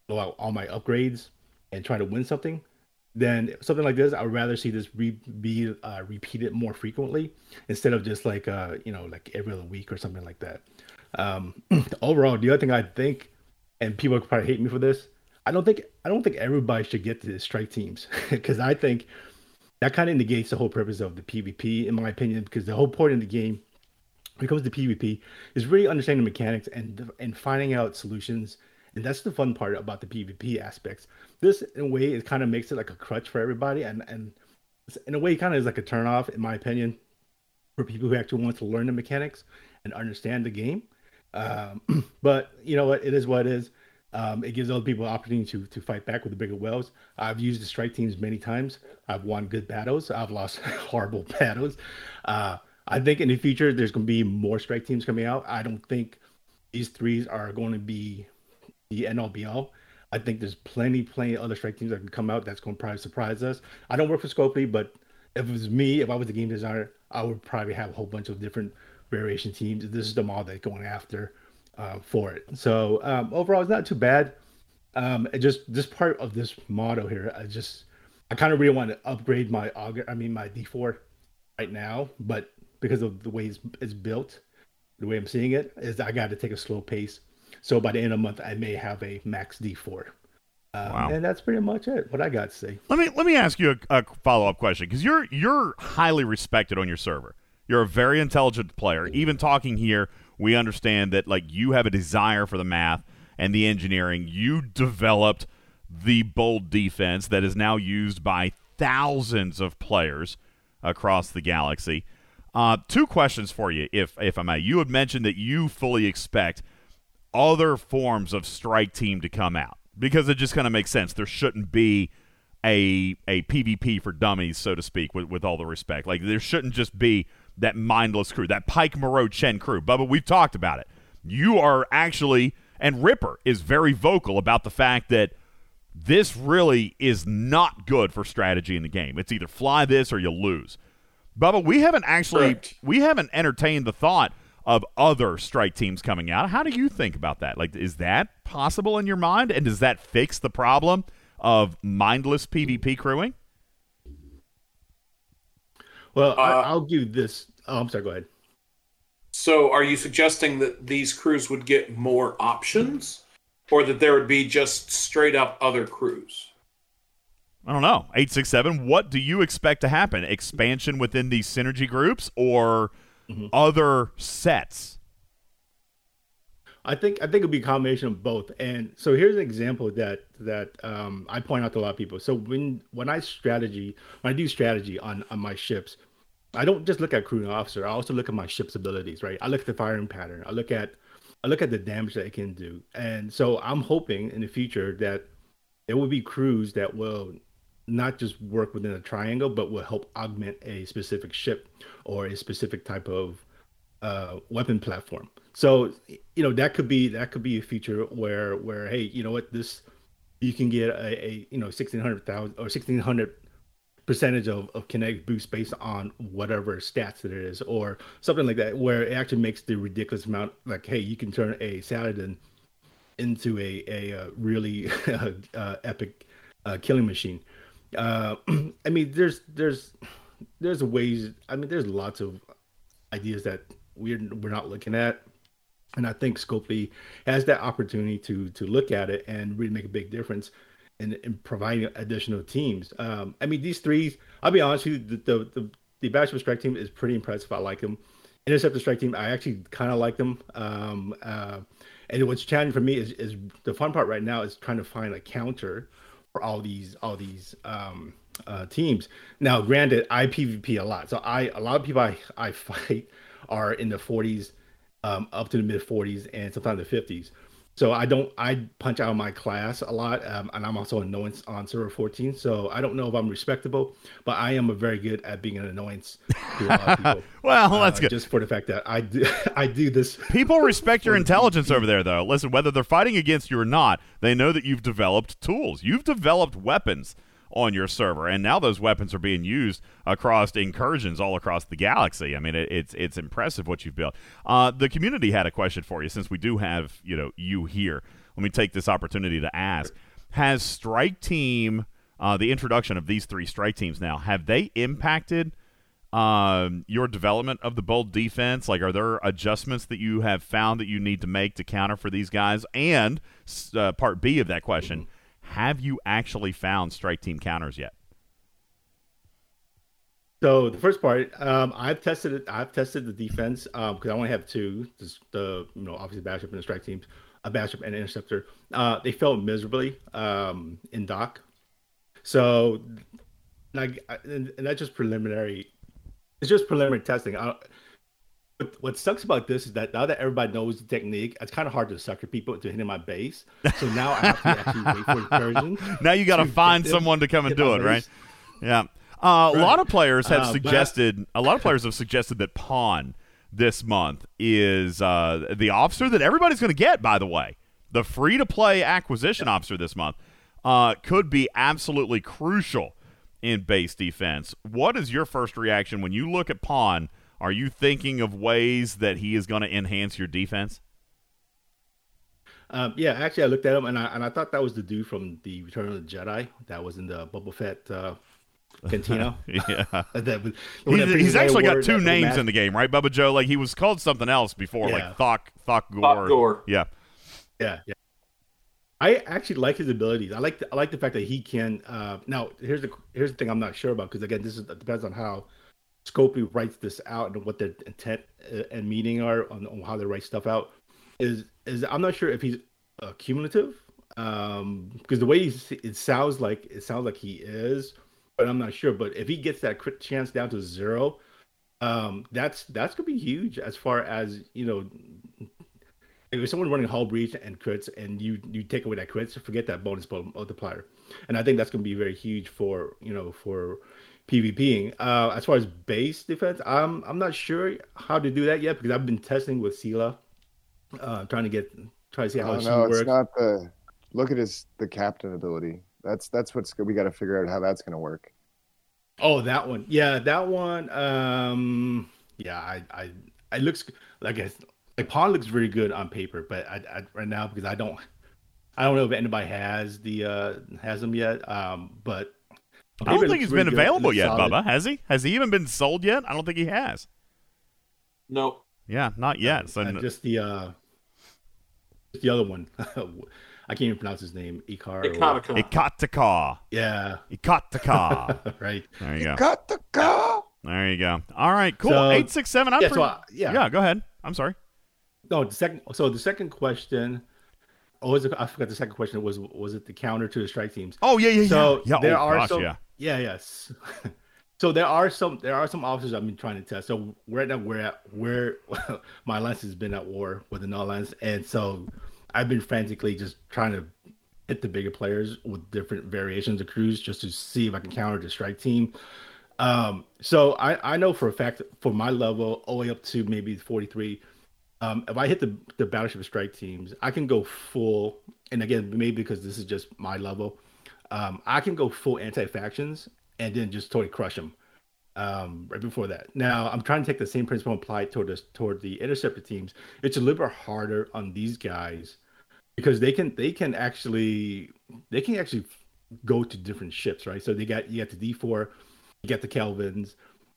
blow out all my upgrades and try to win something, then something like this, I would rather see this re- be uh, repeated more frequently instead of just like uh, you know like every other week or something like that. Um, [CLEARS THROAT] overall, the other thing I think, and people probably hate me for this, I don't think I don't think everybody should get to strike teams [LAUGHS] because I think that kind of negates the whole purpose of the PvP, in my opinion. Because the whole point of the game, when it comes to PvP, is really understanding the mechanics and and finding out solutions. And that's the fun part about the PvP aspects. This, in a way, it kind of makes it like a crutch for everybody, and and in a way, kind of is like a turnoff, in my opinion, for people who actually want to learn the mechanics and understand the game. Um, [CLEARS THROAT] but you know what? It is what it is. Um, it gives other people opportunity to to fight back with the bigger whales. I've used the strike teams many times. I've won good battles. I've lost [LAUGHS] horrible battles. Uh, I think in the future there's going to be more strike teams coming out. I don't think these threes are going to be the end all be all. I think there's plenty, plenty of other strike teams that can come out that's going to probably surprise us. I don't work for Scopely, but if it was me, if I was the game designer, I would probably have a whole bunch of different variation teams. This is the model they're going after uh, for it. So um, overall, it's not too bad. Um, just this part of this model here, I just I kind of really want to upgrade my Augur. I mean my D4 right now, but because of the way it's, it's built, the way I'm seeing it is I got to take a slow pace. So by the end of the month, I may have a max D4. Um, Wow. And that's pretty much it. What I got to say. Let me let me ask you a, a follow up question because you're you're highly respected on your server. You're a very intelligent player. Even talking here, we understand that like you have a desire for the math and the engineering. You developed the bold defense that is now used by thousands of players across the galaxy. Uh, two questions for you, if if I may. You had mentioned that you fully expect other forms of strike team to come out because it just kind of makes sense. There shouldn't be a a PvP for dummies, so to speak, with, with all the respect. Like there shouldn't just be that mindless crew, that Pike Moreau Chen crew. Bubba, we've talked about it. You are actually and Ripper is very vocal about the fact that this really is not good for strategy in the game. It's either fly this or you lose. Bubba, we haven't actually we haven't entertained the thought of other strike teams coming out. How do you think about that? Like, is that possible in your mind? And does that fix the problem of mindless PvP crewing? Well, I, uh, I'll give this. Oh, I'm sorry. Go ahead. So, are you suggesting that these crews would get more options, or that there would be just straight up other crews? I don't know. 867, what do you expect to happen? Expansion within these synergy groups or other sets? I think I think it'll be a combination of both. And so here's an example that that um, I point out to a lot of people. So when when I strategy when I do strategy on on my ships, I don't just look at crew and officer. I also look at my ship's abilities. Right. I look at the firing pattern. I look at I look at the damage that it can do. And so I'm hoping in the future that there will be crews that will not just work within a triangle, but will help augment a specific ship or a specific type of uh, weapon platform. So you know that could be that could be a feature where where hey you know what this you can get a, a you know sixteen hundred thousand or sixteen hundred percentage of, of kinetic boost based on whatever stats that it is or something like that where it actually makes the ridiculous amount like hey you can turn a Saladin into a a, uh really [LAUGHS] uh, epic uh, killing machine. Uh, [CLEARS THROAT] I mean, there's there's there's ways. I mean, there's lots of ideas that we're we're not looking at, and I think Scopely has that opportunity to to look at it and really make a big difference in, in providing additional teams. Um, I mean, these three. I'll be honest with you, the the the, the Bachelor Strike team is pretty impressive. I like them. Interceptor Strike team, I actually kind of like them. Um, uh, and what's challenging for me is, is the fun part right now is trying to find a counter for all these all these um, uh, teams. Now, granted, I PvP a lot, so I a lot of people I, I [LAUGHS] fight are in the 40s um, up to the mid 40s and sometimes the 50s. So I don't I punch out my class a lot, um, and I'm also an annoyance on server 14. So I don't know if I'm respectable, but I am a very good at being an annoyance to a lot of people. [LAUGHS] Well, that's Uh, good. Just for the fact that I do [LAUGHS] I do this. People respect your intelligence over there, though. Listen, whether they're fighting against you or not, they know that you've developed tools. You've developed weapons on your server, and now those weapons are being used across incursions all across the galaxy. I mean, it, it's it's impressive what you've built. Uh, the community had a question for you, since we do have you know you here. Let me take this opportunity to ask: Has Strike Team, uh, the introduction of these three strike teams now, have they impacted? um, your development of the bold defense? Like, are there adjustments that you have found that you need to make to counter for these guys? And uh, part B of that question: Have you actually found strike team counters yet? So the first part, um, I've tested it. I've tested the defense because I only have two. The you know obviously Bashop and the strike teams, a Bashop and an interceptor. Uh, they fell miserably um, in dock. So, like, and, and that's just preliminary. It's just preliminary testing. I, what, what sucks about this is that now that everybody knows the technique, it's kind of hard to sucker people into hitting my base. So now I have to actually wait for the incursion. [LAUGHS] now you got to find someone to come and do it, right? Yeah. Uh, A lot of players have Uh, but- suggested. A lot of players have suggested that pawn this month is uh, the officer that everybody's going to get. By the way, the free to play acquisition officer this month uh, could be absolutely crucial in base defense. What is your first reaction when you look at pawn? Are you thinking of ways that he is going to enhance your defense? Um, yeah, actually, I looked at him and I and I thought that was the dude from the Return of the Jedi that was in the Boba Fett uh, [LAUGHS] Cantino. yeah. [LAUGHS] that was, He's, he's actually got two names names in the game, right, Bubba Joe? Like he was called something else before, Yeah. like Thok Thok Gore. Gore. Yeah. Yeah, yeah. I actually like his abilities. I like the, I like the fact that he can. Uh, now, here's the here's the thing I'm not sure about because again, this is depends on how Scopely writes this out and what their intent uh, and meaning are on, on how they write stuff out. Is is I'm not sure if he's uh, cumulative um, because the way it sounds like it sounds like he is, but I'm not sure. But if he gets that crit chance down to zero, um, that's that's gonna be huge as far as you know if someone running hull breach and crits and you you take away that crits, forget that bonus multiplier. And I think that's to be very huge for you know for PvPing. Uh, as far as base defense, I'm I'm not sure how to do that yet because I've been testing with Sela, uh, trying to get try to see how Oh, she no, works. it's not the. Look at his the captain ability. That's that's what's good. we got to figure out how that's going to work. Oh, that one. Yeah, that one. Um, yeah, I, I, it looks like it's like Pawn looks very good on paper, but I, I right now because I don't, I don't know if anybody has the uh has them yet. Um, but I don't think he's been good. Available yet, solid. Bubba. Has he? Has he even been sold yet? I don't think he has. No. Yeah, not yet. So Uh, just the uh, just the other one. [LAUGHS] I can't even pronounce his name. Ikar. or- Ikatka. Ikataka. Yeah. Ikataka. [LAUGHS] right. There you go. Ikataka. There you go. All right, cool. So- Eight six seven. I'm yeah, so pretty- I- yeah. Yeah, go ahead. I'm sorry. No, the second. So the second question. Oh, was it, I forgot the second question was was it the counter to the strike teams? Oh, yeah, yeah, so yeah. Yeah, there oh, are gosh, some. yeah. yeah, yes. [LAUGHS] so there are some there are some officers I've been trying to test. So right now we're at where [LAUGHS] my alliance has been at war with the alliance, and so I've been frantically just trying to hit the bigger players with different variations of crews just to see if I can counter the strike team. Um, so I, I know for a fact for my level, all the way up to maybe 43, um, if I hit the, the battleship strike teams, I can go full. And again, maybe because this is just my level, um, I can go full anti factions and then just totally crush them. Um, right before that. Now I'm trying to take the same principle and apply it toward toward the interceptor teams. It's a little bit harder on these guys because they can they can actually they can actually go to different ships, right? So they got you got the D4, you get the Kelvins,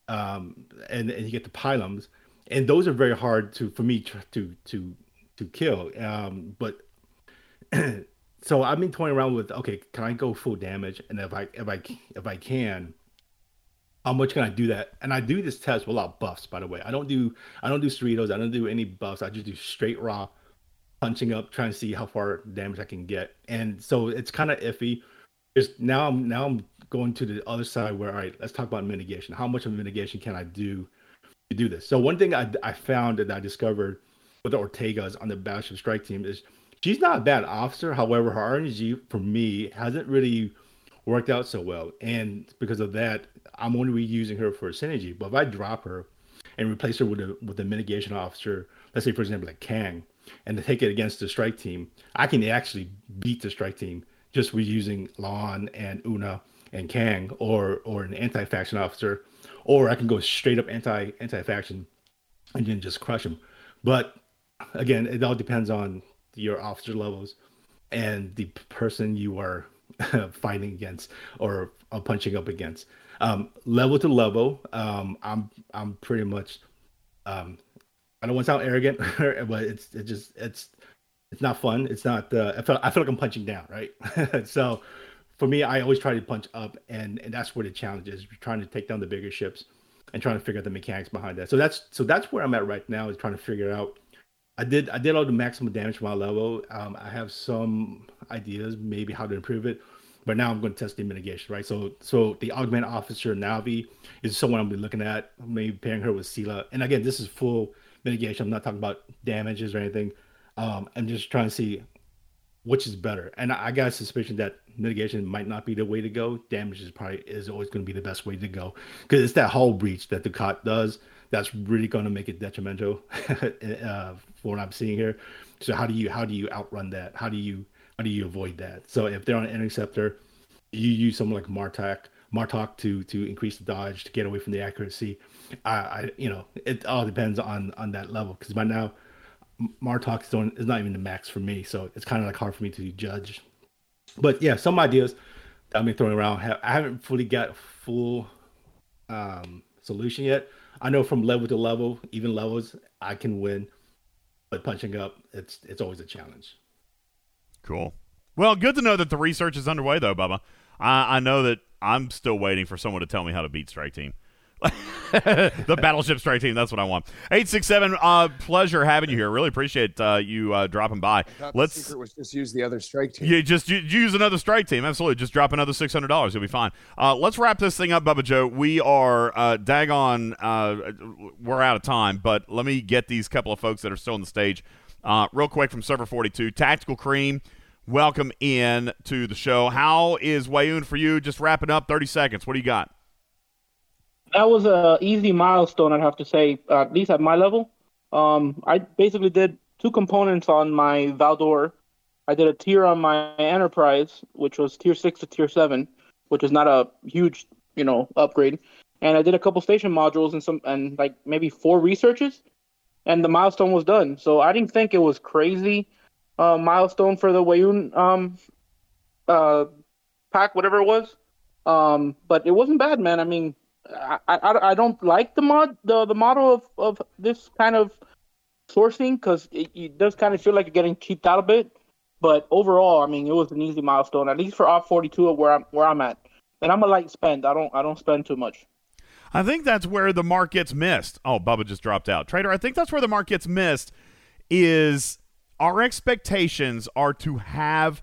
um, and and you get the Pylums, and those are very hard to for me to to to kill. Um, but [CLEARS THROAT] so I've been toying around with okay, can I go full damage? And if I if I if I can, how much can I do that? And I do this test with without buffs, by the way. I don't do I don't do Cerritos, I don't do any buffs. I just do straight raw punching up, trying to see how far damage I can get. And so it's kind of iffy. Just now I'm now I'm going to the other side where all right, let's talk about mitigation. How much of mitigation can I do do this? So one thing I, I found that I discovered with the Ortegas on the Battleship Strike team is she's not a bad officer. However, her RNG for me hasn't really worked out so well. And because of that, I'm only reusing her for synergy. But if I drop her and replace her with a with a mitigation officer, let's say for example like Kang, and to take it against the strike team, I can actually beat the strike team just reusing using La'an and Una and Kang or or an anti-faction officer, or I can go straight up anti anti-faction and then just crush them. But again, it all depends on your officer levels and the person you are [LAUGHS] fighting against or uh, punching up against. Um, level to level, um, I'm I'm pretty much. Um, I don't want to sound arrogant, [LAUGHS] but it's it just it's it's not fun. It's not. Uh, I feel I feel like I'm punching down, right? [LAUGHS] so for me, I always try to punch up, and and that's where the challenge is. Trying to take down the bigger ships and trying to figure out the mechanics behind that. So that's so that's where I'm at right now is trying to figure out. I did I did all the maximum damage for my level. Um, I have some ideas maybe how to improve it, but now I'm going to test the mitigation, right? So so the augment officer Navi is someone I'm be looking at, maybe pairing her with Sela. And again, this is full mitigation. I'm not talking about damages or anything. Um, I'm just trying to see which is better. And I I got a suspicion that mitigation might not be the way to go. Damage is probably is always going to be the best way to go because it's that whole breach that the cot does that's really going to make it detrimental [LAUGHS] uh, for what I'm seeing here. So how do you how do you outrun that? How do you how do you avoid that? So if they're on an interceptor, you use someone like Martok Martok to to increase the dodge to get away from the accuracy. I, I you know it all depends on on that level because by now Martok is, doing- is not even the max for me, so it's kind of like hard for me to judge. But yeah, some ideas. I've been throwing around. Ha- I haven't fully got full um, solution yet. I know from level to level, even levels, I can win, but punching up, it's it's always a challenge. Cool. Well, good to know that the research is underway, though, Bubba. I, I know that I'm still waiting for someone to tell me how to beat Strike Team. [LAUGHS] the Battleship Strike Team. That's what I want. Eight six seven. Uh, pleasure having you here. Really appreciate uh, you uh, dropping by. Let's. the secret was just use the other strike team. Yeah, just u- use another strike team. Absolutely, just drop another six hundred dollars. You'll be fine. Uh, let's wrap this thing up, Bubba Joe. We are uh, daggone. Uh, we're out of time, but let me get these couple of folks that are still on the stage uh, real quick from Server Forty Two. Tactical Cream, welcome in to the show. How is Weyoun for you? Just wrapping up. Thirty seconds. What do you got? That was a easy milestone, I'd have to say, at least at my level. Um, I basically did two components on my Valdor. I did a tier on my Enterprise, which was tier six to tier seven, which is not a huge, you know, upgrade. And I did a couple station modules and some, and like maybe four researches, and the milestone was done. So I didn't think it was crazy uh, milestone for the Weyoun um, uh, pack, whatever it was. Um, but it wasn't bad, man. I mean, I, I, I don't like the mod the, the model of, of this kind of sourcing because it, it does kind of feel like you're getting cheaped out a bit. But overall, I mean, it was an easy milestone, at least for op 42 where I'm where I'm at. And I'm a light spend. I don't I don't spend too much. I think that's where the mark gets missed. Oh, Bubba just dropped out. Trader, I think that's where the mark gets missed is our expectations are to have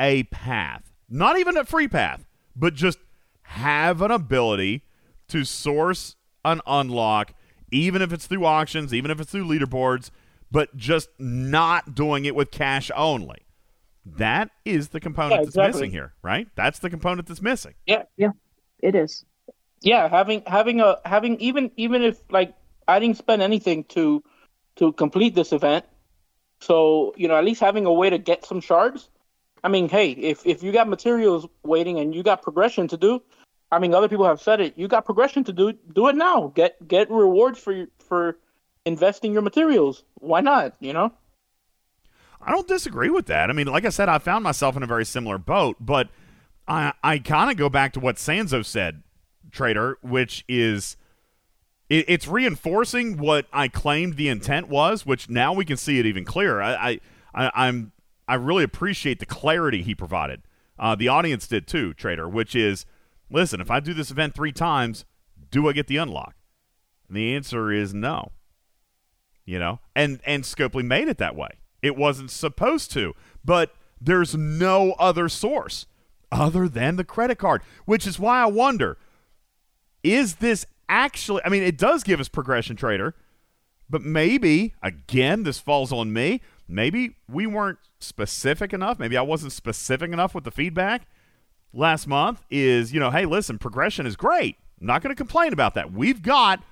a path. Not even a free path, but just have an ability to source an unlock, even if it's through auctions, even if it's through leaderboards, but just not doing it with cash only. That is the component Yeah, that's missing here, right? That's the component that's missing. Yeah, yeah, it is. Yeah, having having a having even even if like I didn't spend anything to to complete this event, so you know at least having a way to get some shards. I mean, hey, if if you got materials waiting and you got progression to do, I mean, other people have said it. You got progression to do, do it now. Get get rewards for for investing your materials. Why not? You know. I don't disagree with that. I mean, like I said, I found myself in a very similar boat, but I I kind of go back to what Sanzo said, Trader, which is it, it's reinforcing what I claimed the intent was, which now we can see it even clearer. I, I, I I'm I really appreciate the clarity he provided. Uh, the audience did too, Trader, which is listen, if I do this event three times, do I get the unlock? And the answer is no. You know, and and Scopely made it that way. It wasn't supposed to, but there's no other source other than the credit card, which is why I wonder is this actually I mean it does give us progression trader, but maybe again this falls on me. Maybe we weren't specific enough. Maybe I wasn't specific enough with the feedback last month is, you know, hey, listen, progression is great. I'm not going to complain about that. We've got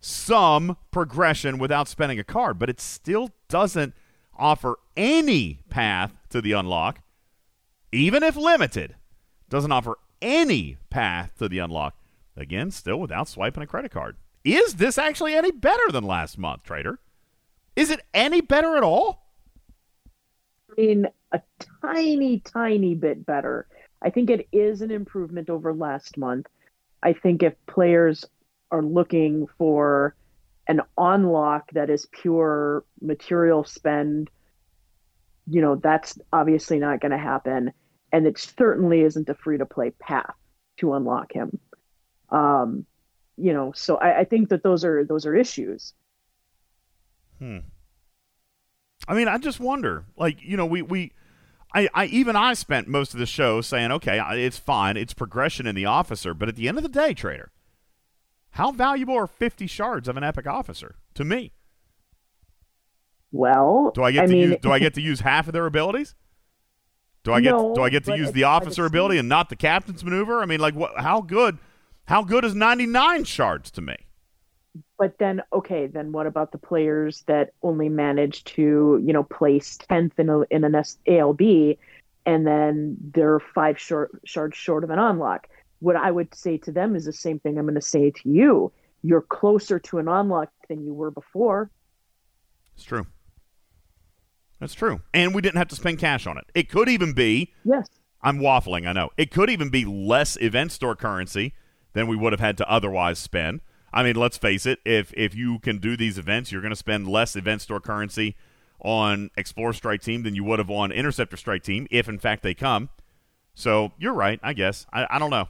some progression without spending a card, but it still doesn't offer any path to the unlock, even if limited. Doesn't offer any path to the unlock. Again, still without swiping a credit card. Is this actually any better than last month, Trader? Is it any better at all? I mean, a tiny, tiny bit better. I think it is an improvement over last month. I think if players are looking for an unlock that is pure material spend, you know, that's obviously not going to happen. And it certainly isn't a free to play path to unlock him. Um, you know, so I, I think that those are those are issues. Hmm. I mean, I just wonder. Like, you know, we we, I, I even I spent most of the show saying, okay, it's fine, it's progression in the officer, but at the end of the day, trader, how valuable are fifty shards of an epic officer to me? Well, Do I get I to mean, use? Do I get to use half of their abilities? Do I get? No, do I get to use the officer ability and not the captain's maneuver? I mean, like, what? How good? How good is ninety nine shards to me? But then, okay, then what about the players that only managed to, you know, place tenth in a, in an S- ALB, and then they're five short shards short of an unlock? What I would say to them is the same thing I'm going to say to you. You're closer to an unlock than you were before. It's true. That's true. And we didn't have to spend cash on it. It could even be. Yes. I'm waffling, I know. It could even be less event store currency than we would have had to otherwise spend. I mean, let's face it, if if you can do these events, you're going to spend less event store currency on Explorer Strike Team than you would have on Interceptor Strike Team, if in fact they come. So you're right, I guess. I, I don't know.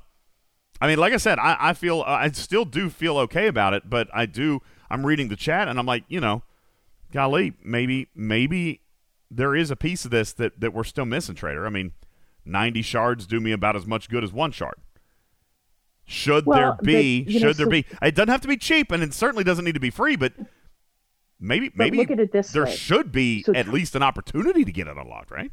I mean, like I said, I, I feel I still do feel okay about it, but I do. I'm reading the chat and I'm like, you know, golly, maybe maybe there is a piece of this that that we're still missing, Trader. I mean, 90 shards do me about as much good as one shard. Should Well, there but, be? know, should there so- be? It doesn't have to be cheap, and it certainly doesn't need to be free. But maybe But maybe look at it this there way. should be So at least an opportunity to get it unlocked, right?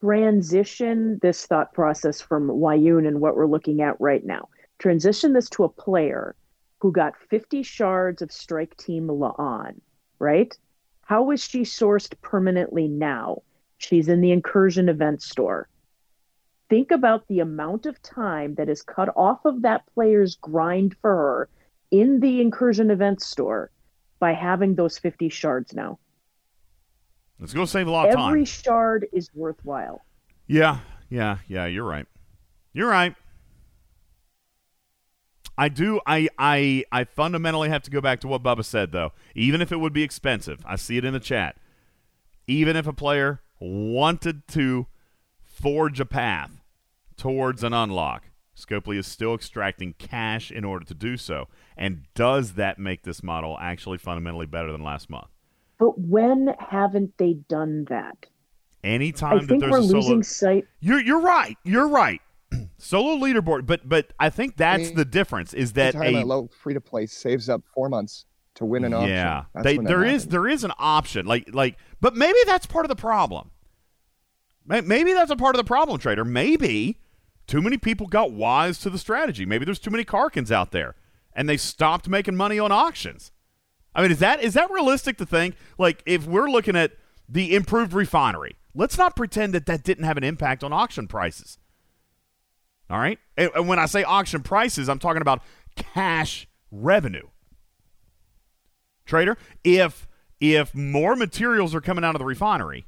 transition this thought process from Weyoun and what we're looking at right now. Transition this to a player who got 50 shards of Strike Team La'an, right? How is she sourced permanently now? She's in the Incursion event store. Think about the amount of time that is cut off of that player's grind for her in the Incursion event store by having those 50 shards now. Let's go save a lot of Every time. Every shard is worthwhile. Yeah, yeah, yeah. You're right. You're right. I do. I I I fundamentally have to go back to what Bubba said, though. Even if it would be expensive, I see it in the chat. Even if a player wanted to forge a path towards an unlock, Scopely is still extracting cash in order to do so. And does that make this model actually fundamentally better than last month? But when haven't they done that? Anytime I that think there's we're a solo, losing sight. You're you're right. You're right. [CLEARS THROAT] solo leaderboard, but but I think that's the difference. Is that a a low free to play saves up four months to win an auction. yeah? They, when that there is there is an option like like, but maybe that's part of the problem. Maybe that's a part of the problem, trader. Maybe too many people got wise to the strategy. Maybe there's too many Karkins out there, and they stopped making money on auctions. I mean, is that is that realistic to think? Like, if we're looking at the improved refinery, let's not pretend that that didn't have an impact on auction prices. All right, and, and when I say auction prices, I'm talking about cash revenue. Trader, if if more materials are coming out of the refinery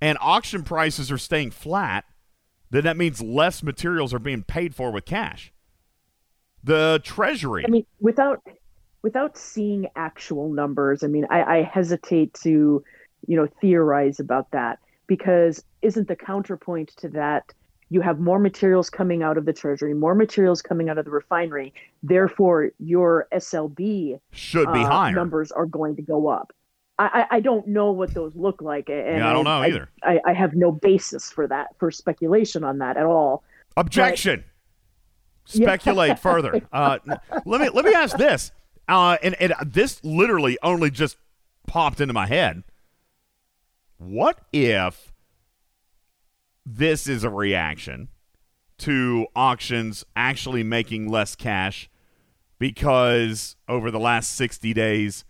and auction prices are staying flat, then that means less materials are being paid for with cash. The treasury I mean, without without seeing actual numbers, I mean, I, I hesitate to, you know, theorize about that because isn't the counterpoint to that you have more materials coming out of the treasury, more materials coming out of the refinery, therefore your SLB should be uh, higher. numbers are going to go up. I, I I don't know what those look like, and Yeah, I don't know either. I, I have no basis for that, for speculation on that at all. Objection. Yeah. Speculate [LAUGHS] further. Uh, let me let me ask this, uh, and, and this literally only just popped into my head. What if this is a reaction to auctions actually making less cash because over the last sixty days,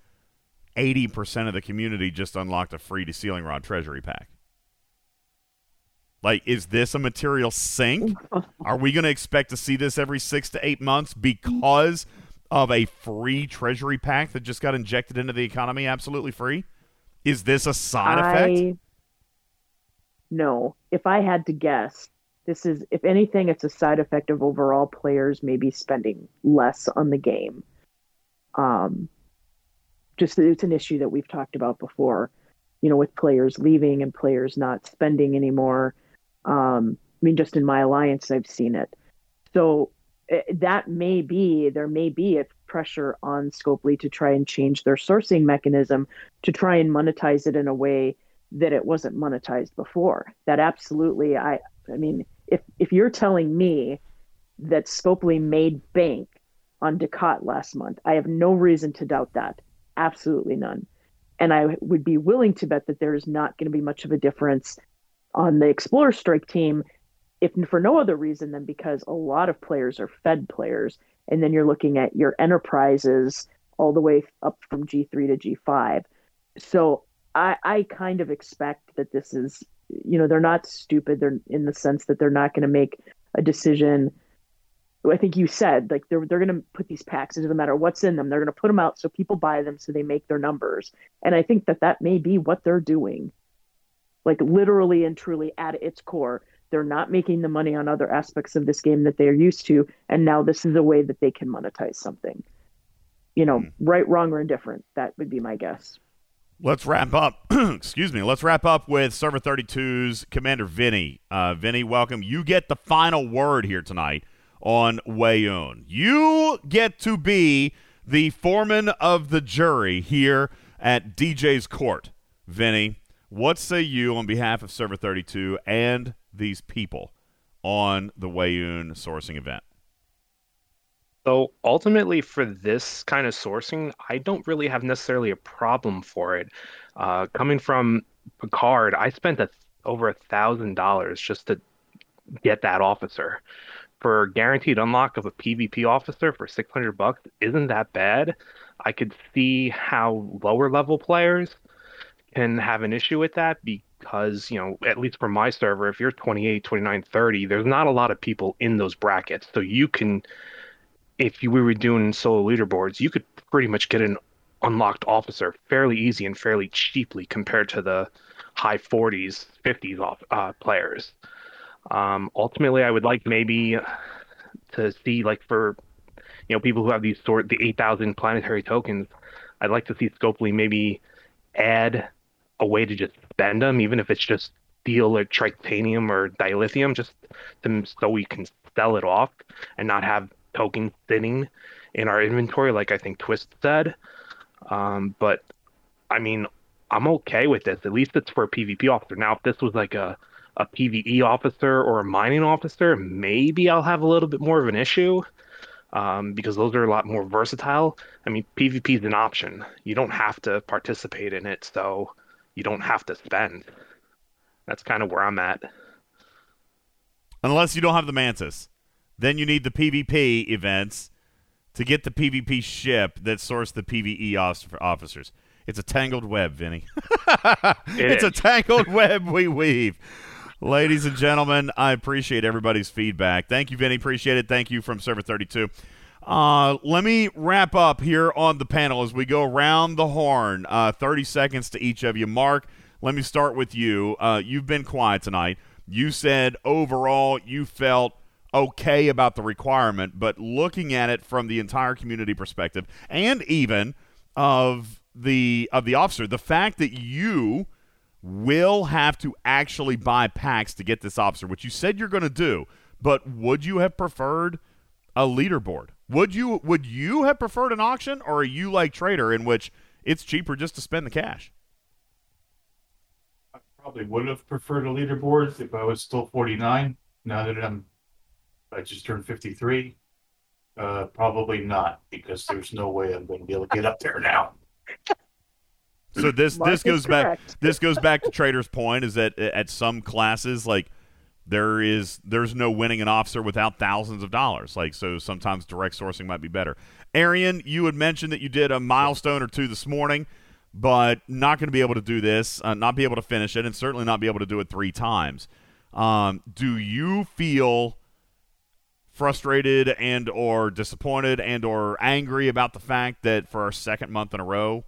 eighty percent of the community just unlocked a free to ceiling rod treasury pack? Like, is this a material sink? [LAUGHS] Are we going to expect to see this every six to eight months because of a free treasury pack that just got injected into the economy absolutely free? Is this a side effect? No. If I had to guess, this is if anything, it's a side effect of overall players maybe spending less on the game. Um, just it's an issue that we've talked about before. You know, with players leaving and players not spending anymore. Um, I mean, just in my alliance, I've seen it. So eh, that may be there may be a pressure on Scopely to try and change their sourcing mechanism to try and monetize it in a way that it wasn't monetized before. That absolutely, I, I mean, if if you're telling me that Scopely made bank on Dukat last month, I have no reason to doubt that. Absolutely none. And I would be willing to bet that there is not going to be much of a difference on the Explorer Strike team, if for no other reason than because a lot of players are Fed players, and then you're looking at your enterprises all the way up from G3 to G5. So I, I kind of expect that this is, you know, they're not stupid. They're in the sense that they're not going to make a decision. I think you said like they're they're going to put these packs. It doesn't matter what's in them. They're going to put them out so people buy them so they make their numbers. And I think that that may be what they're doing like literally and truly at its core they're not making the money on other aspects of this game that they're used to, and now this is a way that they can monetize something. You know, right, wrong, or indifferent. That would be my guess. Let's wrap up. [CLEARS THROAT] excuse me. Let's wrap up with Server 32's Commander Vinny. Uh, Vinny, welcome. You get the final word here tonight on Weyoun. You get to be the foreman of the jury here at DJ's Court. Vinny, what say you on behalf of Server 32 and these people on the Weyoun sourcing event? So ultimately, for this kind of sourcing, I don't really have necessarily a problem for it. Uh, coming from Picard, I spent a, over a thousand dollars just to get that officer. For guaranteed unlock of a PvP officer for six hundred bucks, isn't that bad? I could see how lower level players can have an issue with that because, you know, at least for my server, if you're 28, 29, 30, there's not a lot of people in those brackets. So you can if you we were doing solo leaderboards, you could pretty much get an unlocked officer fairly easy and fairly cheaply compared to the high 40s, 50s off, uh, players. Um, ultimately, I would like maybe to see like for you know people who have these sort the 8,000 planetary tokens. I'd like to see Scopely maybe add a way to just spend them, even if it's just steel or tritanium or dilithium, just to, so we can sell it off and not have tokens sitting in our inventory, like I think Twist said. Um, but I mean, I'm okay with this. At least it's for a PvP officer. Now, if this was like a a PVE officer or a mining officer, maybe I'll have a little bit more of an issue um, because those are a lot more versatile. I mean, PvP is an option. You don't have to participate in it, so you don't have to spend. That's kind of where I'm at. Unless you don't have the Mantis. Then you need the PvP events to get the PvP ship that source the PvE officers. It's a tangled web, Vinny. [LAUGHS] it's a tangled web we weave. Ladies and gentlemen, I appreciate everybody's feedback. Thank you, Vinny. Appreciate it. Thank you from Server 32. Uh, let me wrap up here on the panel as we go around the horn. Uh, 30 seconds to each of you. Mark, let me start with you. Uh, you've been quiet tonight. You said overall you felt okay about the requirement, but looking at it from the entire community perspective and even of the of the officer, the fact that you will have to actually buy packs to get this officer, which you said you're going to do, but would you have preferred a leaderboard? Would you would you have preferred an auction or are you like Trader in which it's cheaper just to spend the cash? I probably would have preferred a leaderboard if I was still 49. Now that I'm, I just turned 53. Uh, probably not because there's no way I'm going to be able to get up there now. [LAUGHS] So this Mark this is goes back this goes back to [LAUGHS] Trader's point is that at some classes like there is there's no winning an officer without thousands of dollars. Like so sometimes direct sourcing might be better. Arian, you had mentioned that you did a milestone or two this morning, but not going to be able to do this, uh, not be able to finish it, and certainly not be able to do it three times. Um, do you feel frustrated and or disappointed and or angry about the fact that for our second month in a row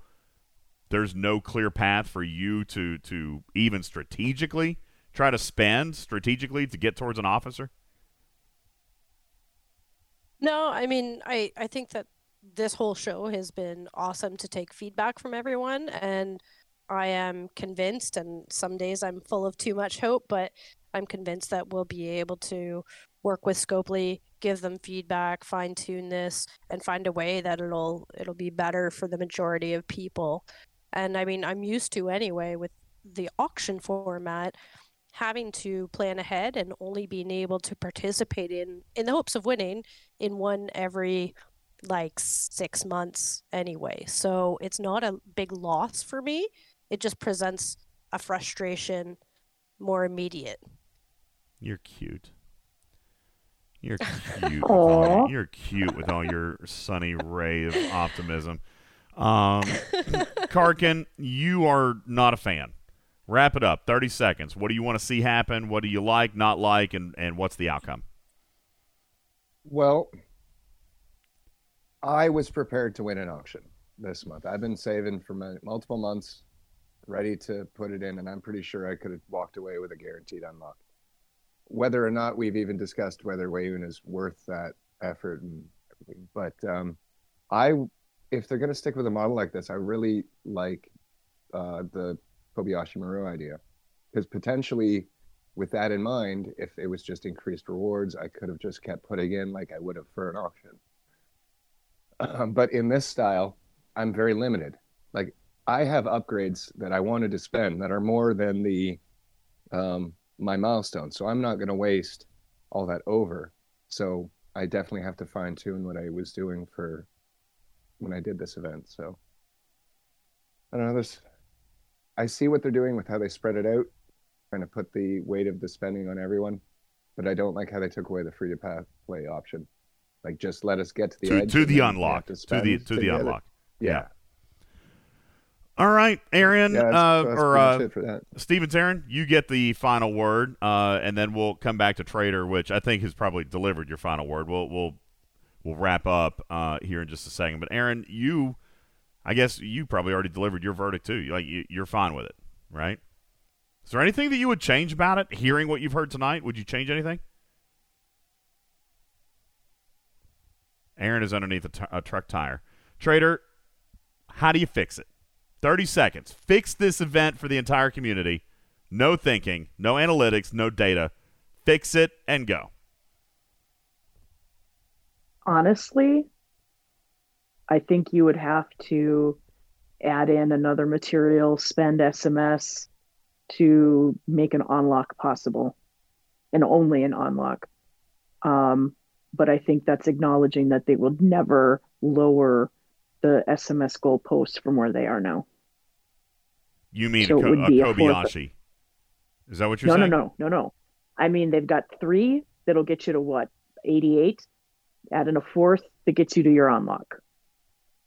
there's no clear path for you to to even strategically try to spend strategically to get towards an officer No, I mean, I, I think that this whole show has been awesome to take feedback from everyone, and I am convinced, and some days I'm full of too much hope, but I'm convinced that we'll be able to work with Scopely, give them feedback, fine tune this, and find a way that it'll it'll be better for the majority of people. And I mean, I'm used to anyway with the auction format having to plan ahead and only being able to participate in in the hopes of winning in one every like six months anyway. So it's not a big loss for me. It just presents a frustration more immediate. You're cute. You're cute with all, you're cute with all your sunny ray of optimism um karkin you are not a fan wrap it up 30 seconds what do you want to see happen what do you like not like and and what's the outcome Well, I was prepared to win an auction this month. I've been saving for my, multiple months, ready to put it in, and I'm pretty sure I could have walked away with a guaranteed unlock. whether or not we've even discussed whether Weyoun is worth that effort and everything. But um, I, if they're going to stick with a model like this, I really like uh, the Kobayashi Maru idea because potentially, with that in mind, if it was just increased rewards, I could have just kept putting in like I would have for an auction. Um, but in this style, I'm very limited. Like I have upgrades that I wanted to spend that are more than the um, my milestone. So I'm not going to waste all that over. So I definitely have to fine tune what I was doing for when I did this event. So I don't know. This I see what they're doing with how they spread it out, trying to put the weight of the spending on everyone. But I don't like how they took away the free to play option. Like just let us get to the To, edge to the unlock. To, spend the to the unlock. Yeah. All right, Aaron, Yeah, that's- uh, that's or uh, much for that. Stevens, Aaron, you get the final word, uh, and then we'll come back to Trader, which I think has probably delivered your final word. We'll we'll we'll wrap up uh, here in just a second. But Aaron, you, I guess you probably already delivered your verdict too. Like you, you're fine with it, right? Is there anything that you would change about it? Hearing what you've heard tonight, would you change anything? Aaron is underneath a, t- a truck tire. Trader, how do you fix it? 30 seconds. Fix this event for the entire community. No thinking, no analytics, no data. Fix it and go. Honestly, I think you would have to add in another material, spend SMS to make an unlock possible, and only an unlock. Um, but I think that's acknowledging that they will never lower the SMS goalposts from where they are now. You mean So a, would a be a Kobayashi? Is that what you're no, saying? no, no, no, no. I mean, they've got three that'll get you to what, 88? Add in a fourth that gets you to your unlock.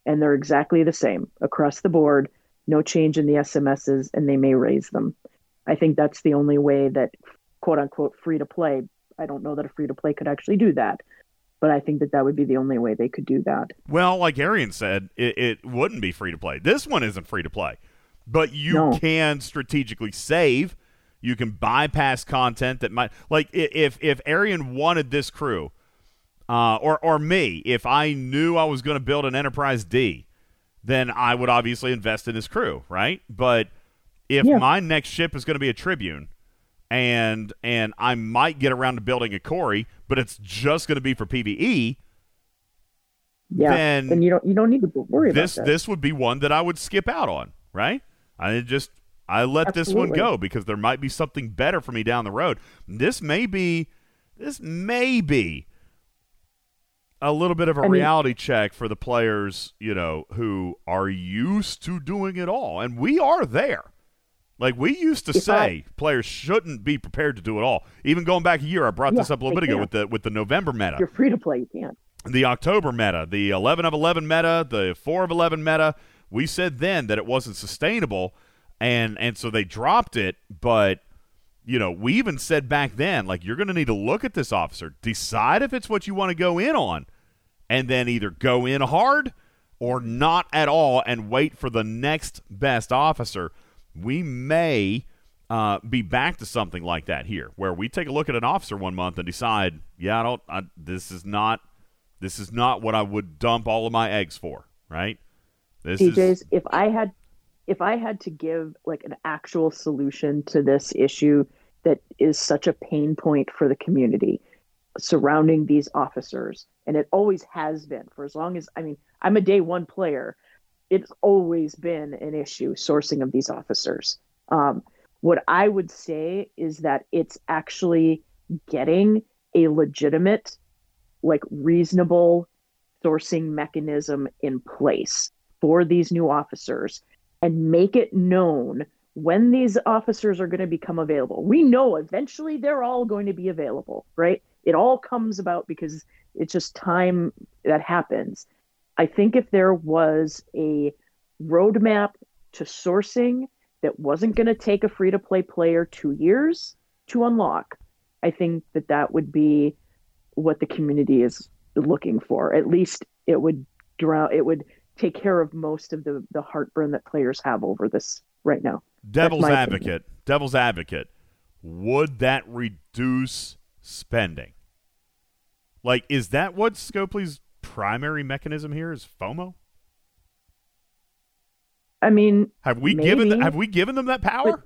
And they're exactly the same across the board, no change in the SMSs, and they may raise them. I think that's the only way that, quote unquote, free to play. I don't know that a free to play could actually do that, but I think that that would be the only way they could do that. Well, like Arian said, it, it wouldn't be free to play. This one isn't free to play, but you No. can strategically save. You can bypass content that might, like, if if Arian wanted this crew, uh, or or me, if I knew I was going to build an Enterprise D, then I would obviously invest in his crew, right? But if Yeah. my next ship is going to be a Tribune, and and I might get around to building a Corey, but it's just going to be for PVE, Yeah, Then and you don't you don't need to worry this about that. this would be one that I would skip out on, right? I just I let this one go because there might be something better for me down the road. This may be this may be a little bit of a I mean- reality check for the players, you know, who are used to doing it all. And we are there. Like we used to say players shouldn't be prepared to do it all. Even going back a year, I brought this up a little bit ago can't. with the with the November meta you're free to play, you can't. the October meta, the 11 of 11 meta, the 4 of 11 meta, we said then that it wasn't sustainable and and so they dropped it, but you know, we even said back then like you're going to need to look at this officer, decide if it's what you want to go in on and then either go in hard or not at all and wait for the next best officer. We may uh, be back to something like that here, where we take a look at an officer one month and decide, yeah, I don't, I, this is not, this is not what I would dump all of my eggs for, right? This DJs, is if I had if I had to give like an actual solution to this issue that is such a pain point for the community surrounding these officers, and it always has been for as long as I mean, I'm a day one player. It's always been an issue sourcing of these officers. Um, what I would say is that it's actually getting a legitimate, like reasonable sourcing mechanism in place for these new officers and make it known when these officers are going to become available. We know eventually they're all going to be available, right? It all comes about because it's just time that happens. I think if there was a roadmap to sourcing that wasn't going to take a free to play player two years to unlock, I think that that would be what the community is looking for. At least it would drown, it would take care of most of the, the heartburn that players have over this right now. Devil's advocate. opinion. Devil's advocate. Would that reduce spending. Like, is that what Scopely's primary mechanism here is FOMO? I mean, Have we given maybe. have we given them that power?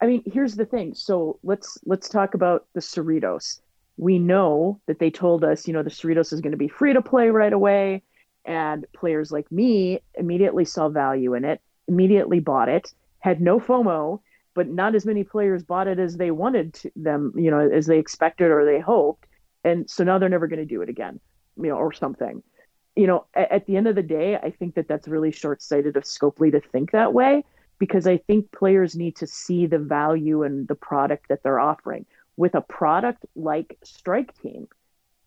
I mean, here's the thing. So let's let's talk about the Cerritos. We know that they told us, you know, the Cerritos is going to be free to play right away, and players like me immediately saw value in it, immediately bought it, had no FOMO, but not as many players bought it as they wanted to them, you know, as they expected or they hoped, and so now they're never going to do it again, you know, or something. You know, at, at the end of the day, I think that that's really short-sighted of Scopely to think that way because I think players need to see the value in the product that they're offering. With a product like Strike Team,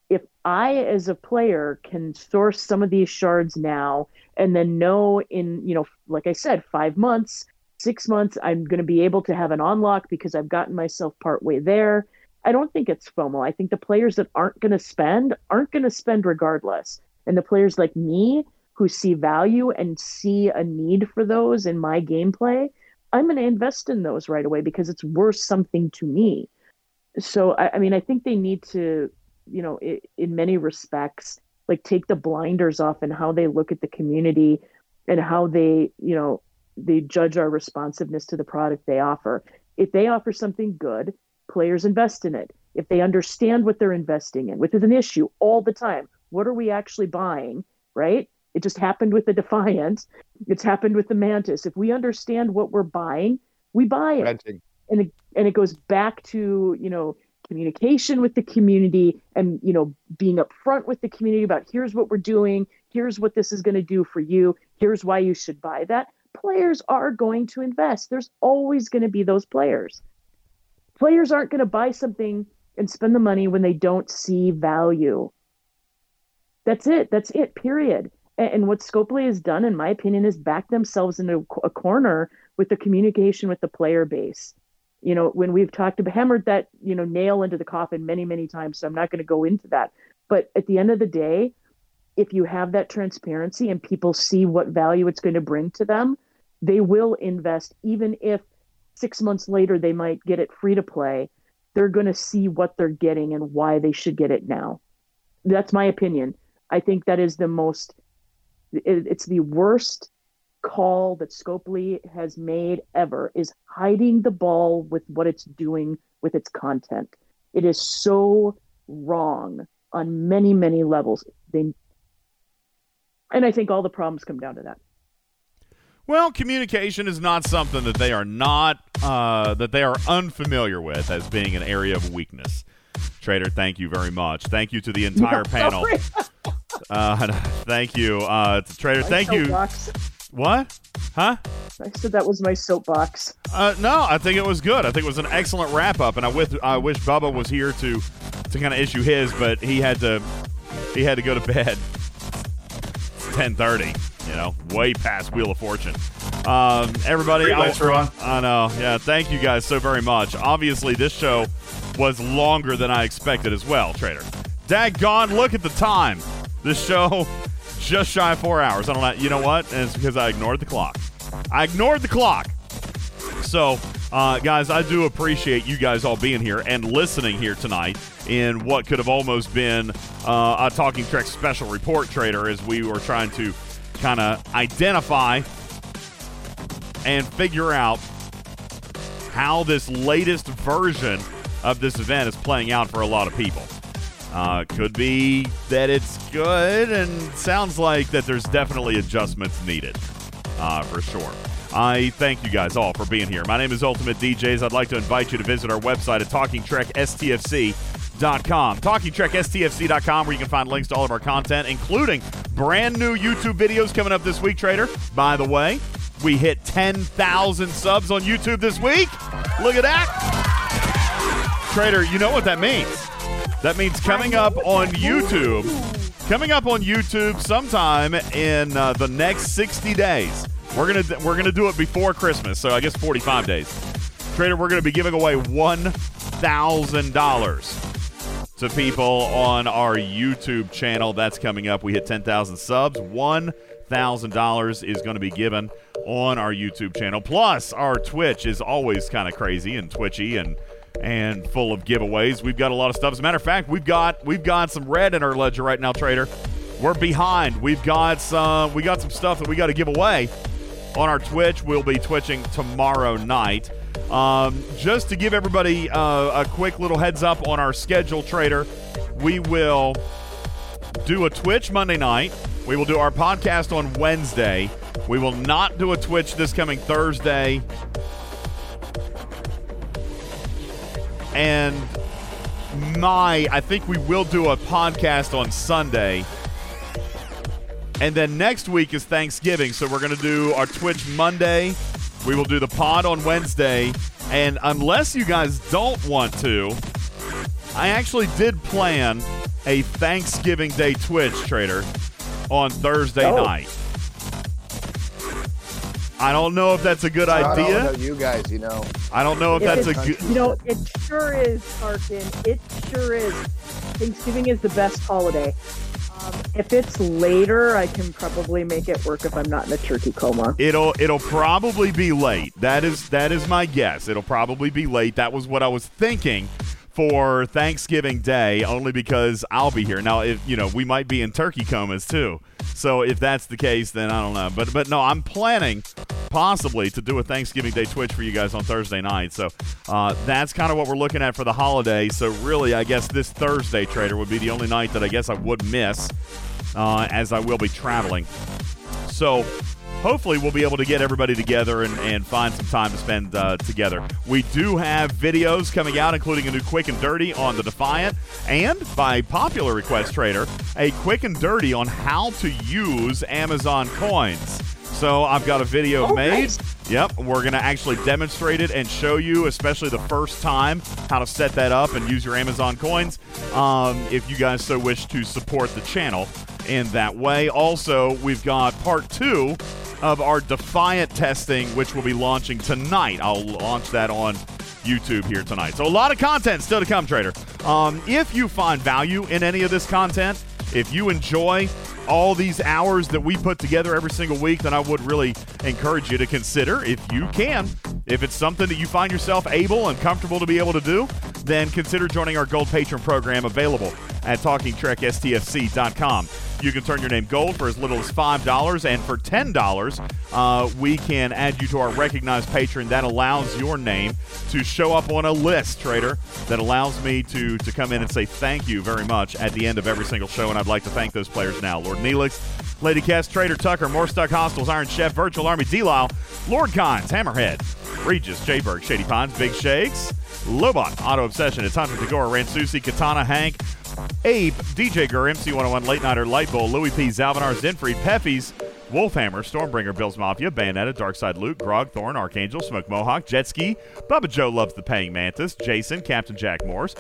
if I, as a player, can source some of these shards now and then know in, you know, like I said, five months, six months, I'm going to be able to have an unlock because I've gotten myself partway there. I don't think it's FOMO. I think the players that aren't going to spend aren't going to spend regardless. And the players like me who see value and see a need for those in my gameplay, I'm going to invest in those right away because it's worth something to me. So, I, I mean, I think they need to, you know, i in many respects, like take the blinders off and how they look at the community and how they, you know, they judge our responsiveness to the product they offer. If they offer something good, players invest in it. If they understand what they're investing in, which is an issue all the time. What are we actually buying, right? It just happened with the Defiant. It's happened with the Mantis. If we understand what we're buying, we buy it. Renting. And it, and it goes back to, you know, communication with the community and, you know, being upfront with the community about here's what we're doing, here's what this is going to do for you, here's why you should buy that. Players are going to invest. There's always going to be those players. Players aren't going to buy something and spend the money when they don't see value. That's it. That's it. Period. And, and what Scopely has done, in my opinion, is back themselves into a corner with the communication with the player base. You know, when we've talked about hammered that you know nail into the coffin many, many times. So I'm not going to go into that. But at the end of the day, if you have that transparency and people see what value it's going to bring to them, they will invest, even if six months later they might get it free to play. They're going to see what they're getting and why they should get it now. That's my opinion. I think that is the most, it, it's the worst call that Scopely has made ever is hiding the ball with what it's doing with its content. It is so wrong on many, many levels. They, and I think all the problems come down to that. Well, communication is not something that they are not uh, that they are unfamiliar with as being an area of weakness. Trader, thank you very much. Thank you to the entire [LAUGHS] Yeah, panel. Uh, thank you, uh, Trader. Thank you. soapbox. What? Huh? I said that was my soapbox. Uh, no, I think it was good. I think it was an excellent wrap up, and I wish I wish Bubba was here to to kind of issue his, but he had to he had to go to bed. Ten thirty. You know, way past Wheel of Fortune. Um, everybody, Streetlights are on. I know. Yeah, thank you guys so very much. Obviously, this show was longer than I expected as well, Trader. Daggone, look at the time. This show just shy of four hours. I don't know. You know what? And it's because I ignored the clock. I ignored the clock. So, uh, guys, I do appreciate you guys all being here and listening here tonight in what could have almost been uh, a Talking Trek special report trader as we were trying to kind of identify and figure out how this latest version of this event is playing out for a lot of people. Uh, could be that it's good, and sounds like that there's definitely adjustments needed uh, for sure. I thank you guys all for being here. My name is Ultimate DJs. I'd like to invite you to visit our website at TalkingTrekSTFC.com. TalkingTrekSTFC.com, where you can find links to all of our content, including brand new YouTube videos coming up this week, Trader. By the way, we hit 10,000 subs on YouTube this week. Look at that. Trader, you know what that means. That means coming up on YouTube, coming up on YouTube sometime in uh, the next 60 days. We're gonna we're gonna do it before Christmas, so I guess 45 days. Trader, we're gonna be giving away one thousand dollars to people on our YouTube channel. That's coming up. We hit 10,000 subs. One thousand dollars is going to be given on our YouTube channel. Plus, our Twitch is always kind of crazy and twitchy and and full of giveaways. We've got a lot of stuff. As a matter of fact, we've got we've got some red in our ledger right now, Trader. We're behind. We've got some we got some stuff that we got to give away on our Twitch. We'll be twitching tomorrow night. Um, just to give everybody uh, a quick little heads up on our schedule, Trader, we will do a Twitch Monday night. We will do our podcast on Wednesday. We will not do a Twitch this coming Thursday. And my, I think we will do a podcast on Sunday. And then next week is Thanksgiving, so we're going to do our Twitch Monday. We will do the pod on Wednesday. And unless you guys don't want to, I actually did plan a Thanksgiving Day Twitch trader on Thursday Oh. night. I don't know if that's a good I don't idea. know you guys, you know. I don't know if If that's a good. You know, it sure is, Arkin. It sure is. Thanksgiving is the best holiday. Um, if it's later, I can probably make it work if I'm not in a turkey coma. It'll it'll probably be late. That is that is my guess. It'll probably be late. That was what I was thinking for Thanksgiving Day, only because I'll be here. Now, if you know, we might be in turkey comas too. So if that's the case, then I don't know. But but no, I'm planning possibly to do a Thanksgiving Day Twitch for you guys on Thursday night. So uh, that's kind of what we're looking at for the holiday. So really, I guess this Thursday trader would be the only night that I guess I would miss, uh, as I will be traveling. So hopefully we'll be able to get everybody together and, and find some time to spend uh, together. We do have videos coming out, including a new Quick and Dirty on the Defiant, and by popular request, Trader, a Quick and Dirty on how to use Amazon coins. So I've got a video made. Yep, we're going to actually demonstrate it and show you, especially the first time, how to set that up and use your Amazon coins um, if you guys so wish to support the channel in that way. Also, we've got part two of our Defiant testing, which will be launching tonight. I'll launch that on YouTube here tonight. So a lot of content still to come, Trader. Um, if you find value in any of this content, if you enjoy all these hours that we put together every single week, then I would really encourage you to consider, if you can, if it's something that you find yourself able and comfortable to be able to do, then consider joining our Gold Patron program available at TalkingTrekSTFC.com. You can turn your name gold for as little as $5, and for $10, uh, we can add you to our recognized patron. That allows your name to show up on a list, Trader, that allows me to, to come in and say thank you very much at the end of every single show. And I'd like to thank those players now Lord Neelix, Lady Cass, Trader Tucker, Morstuck Hostels, Iron Chef, Virtual Army, D Lord Cons, Hammerhead, Regis, Jayberg, Shady Pines, Big Shakes, Lobot, Auto Obsession, it's Hunter Dagora, Ransusi, Katana, Hank, Abe, DJ Gur, MC101, Late Nighter, Lightbowl, Louis P, Zalvinar, Zenfried, Peppies, Wolfhammer, Stormbringer, Bills Mafia, Bayonetta, Darkside Luke, Grog, Thorn, Archangel, Smoke Mohawk, Jetski, Bubba Joe loves the Paying Mantis, Jason, Captain Jack Morse,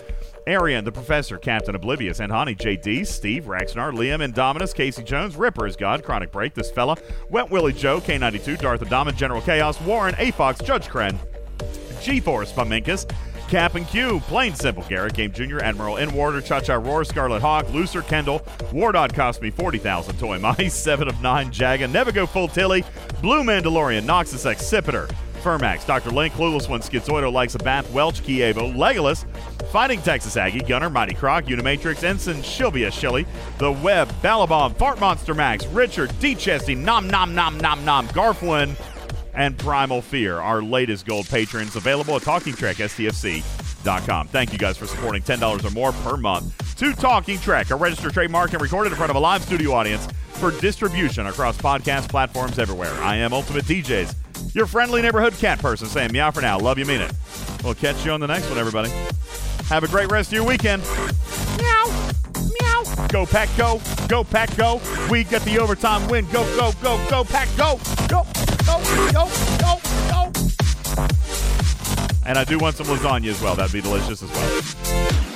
Arian, the Professor, Captain Oblivious, and Honey, JD, Steve, Raxnar, Liam, Indominus, Casey Jones, Ripper is God, Chronic Break, This Fella, Wet Willie Joe, K92, Darth Adama, General Chaos, Warren, A Fox, Judge Kren, G-Force, Paminkus, Cap and Q, Plain Simple, Garrett, Game Jr., Admiral, N. Warder, Cha Cha Roar, Scarlet Hawk, Looser, Kendall, Wardod cost me 40,000, Toy Mice, [LAUGHS] 7 of 9, Jaga, Never Go Full Tilly, Blue Mandalorian, Noxus X, Sipiter, Fermax, Dr. Link, Clueless One, Schizoido, Likes a Bath, Welch, Kievo, Legolas, Fighting Texas Aggie, Gunner, Mighty Croc, Unimatrix, Ensign, Shilvia Shilly, The Web, Balabomb, Fart Monster Max, Richard, D. Chesty, Nom Nom Nom Nom Nom, Garflin, and Primal Fear, our latest gold patrons, available at TalkingTrekSTFC.com. Thank you guys for supporting $10 or more per month to Talking Trek, a registered trademark and recorded in front of a live studio audience for distribution across podcast platforms everywhere. I am Ultimate DJs, your friendly neighborhood cat person saying meow for now. Love you, mean it. We'll catch you on the next one, everybody. Have a great rest of your weekend. Meow. Go, Pack, go. Go, Pack, go. We get the overtime win. Go, go, go, go, Pack, go. Go, go, go, go, go. And I do want some lasagna as well. That'd be delicious as well.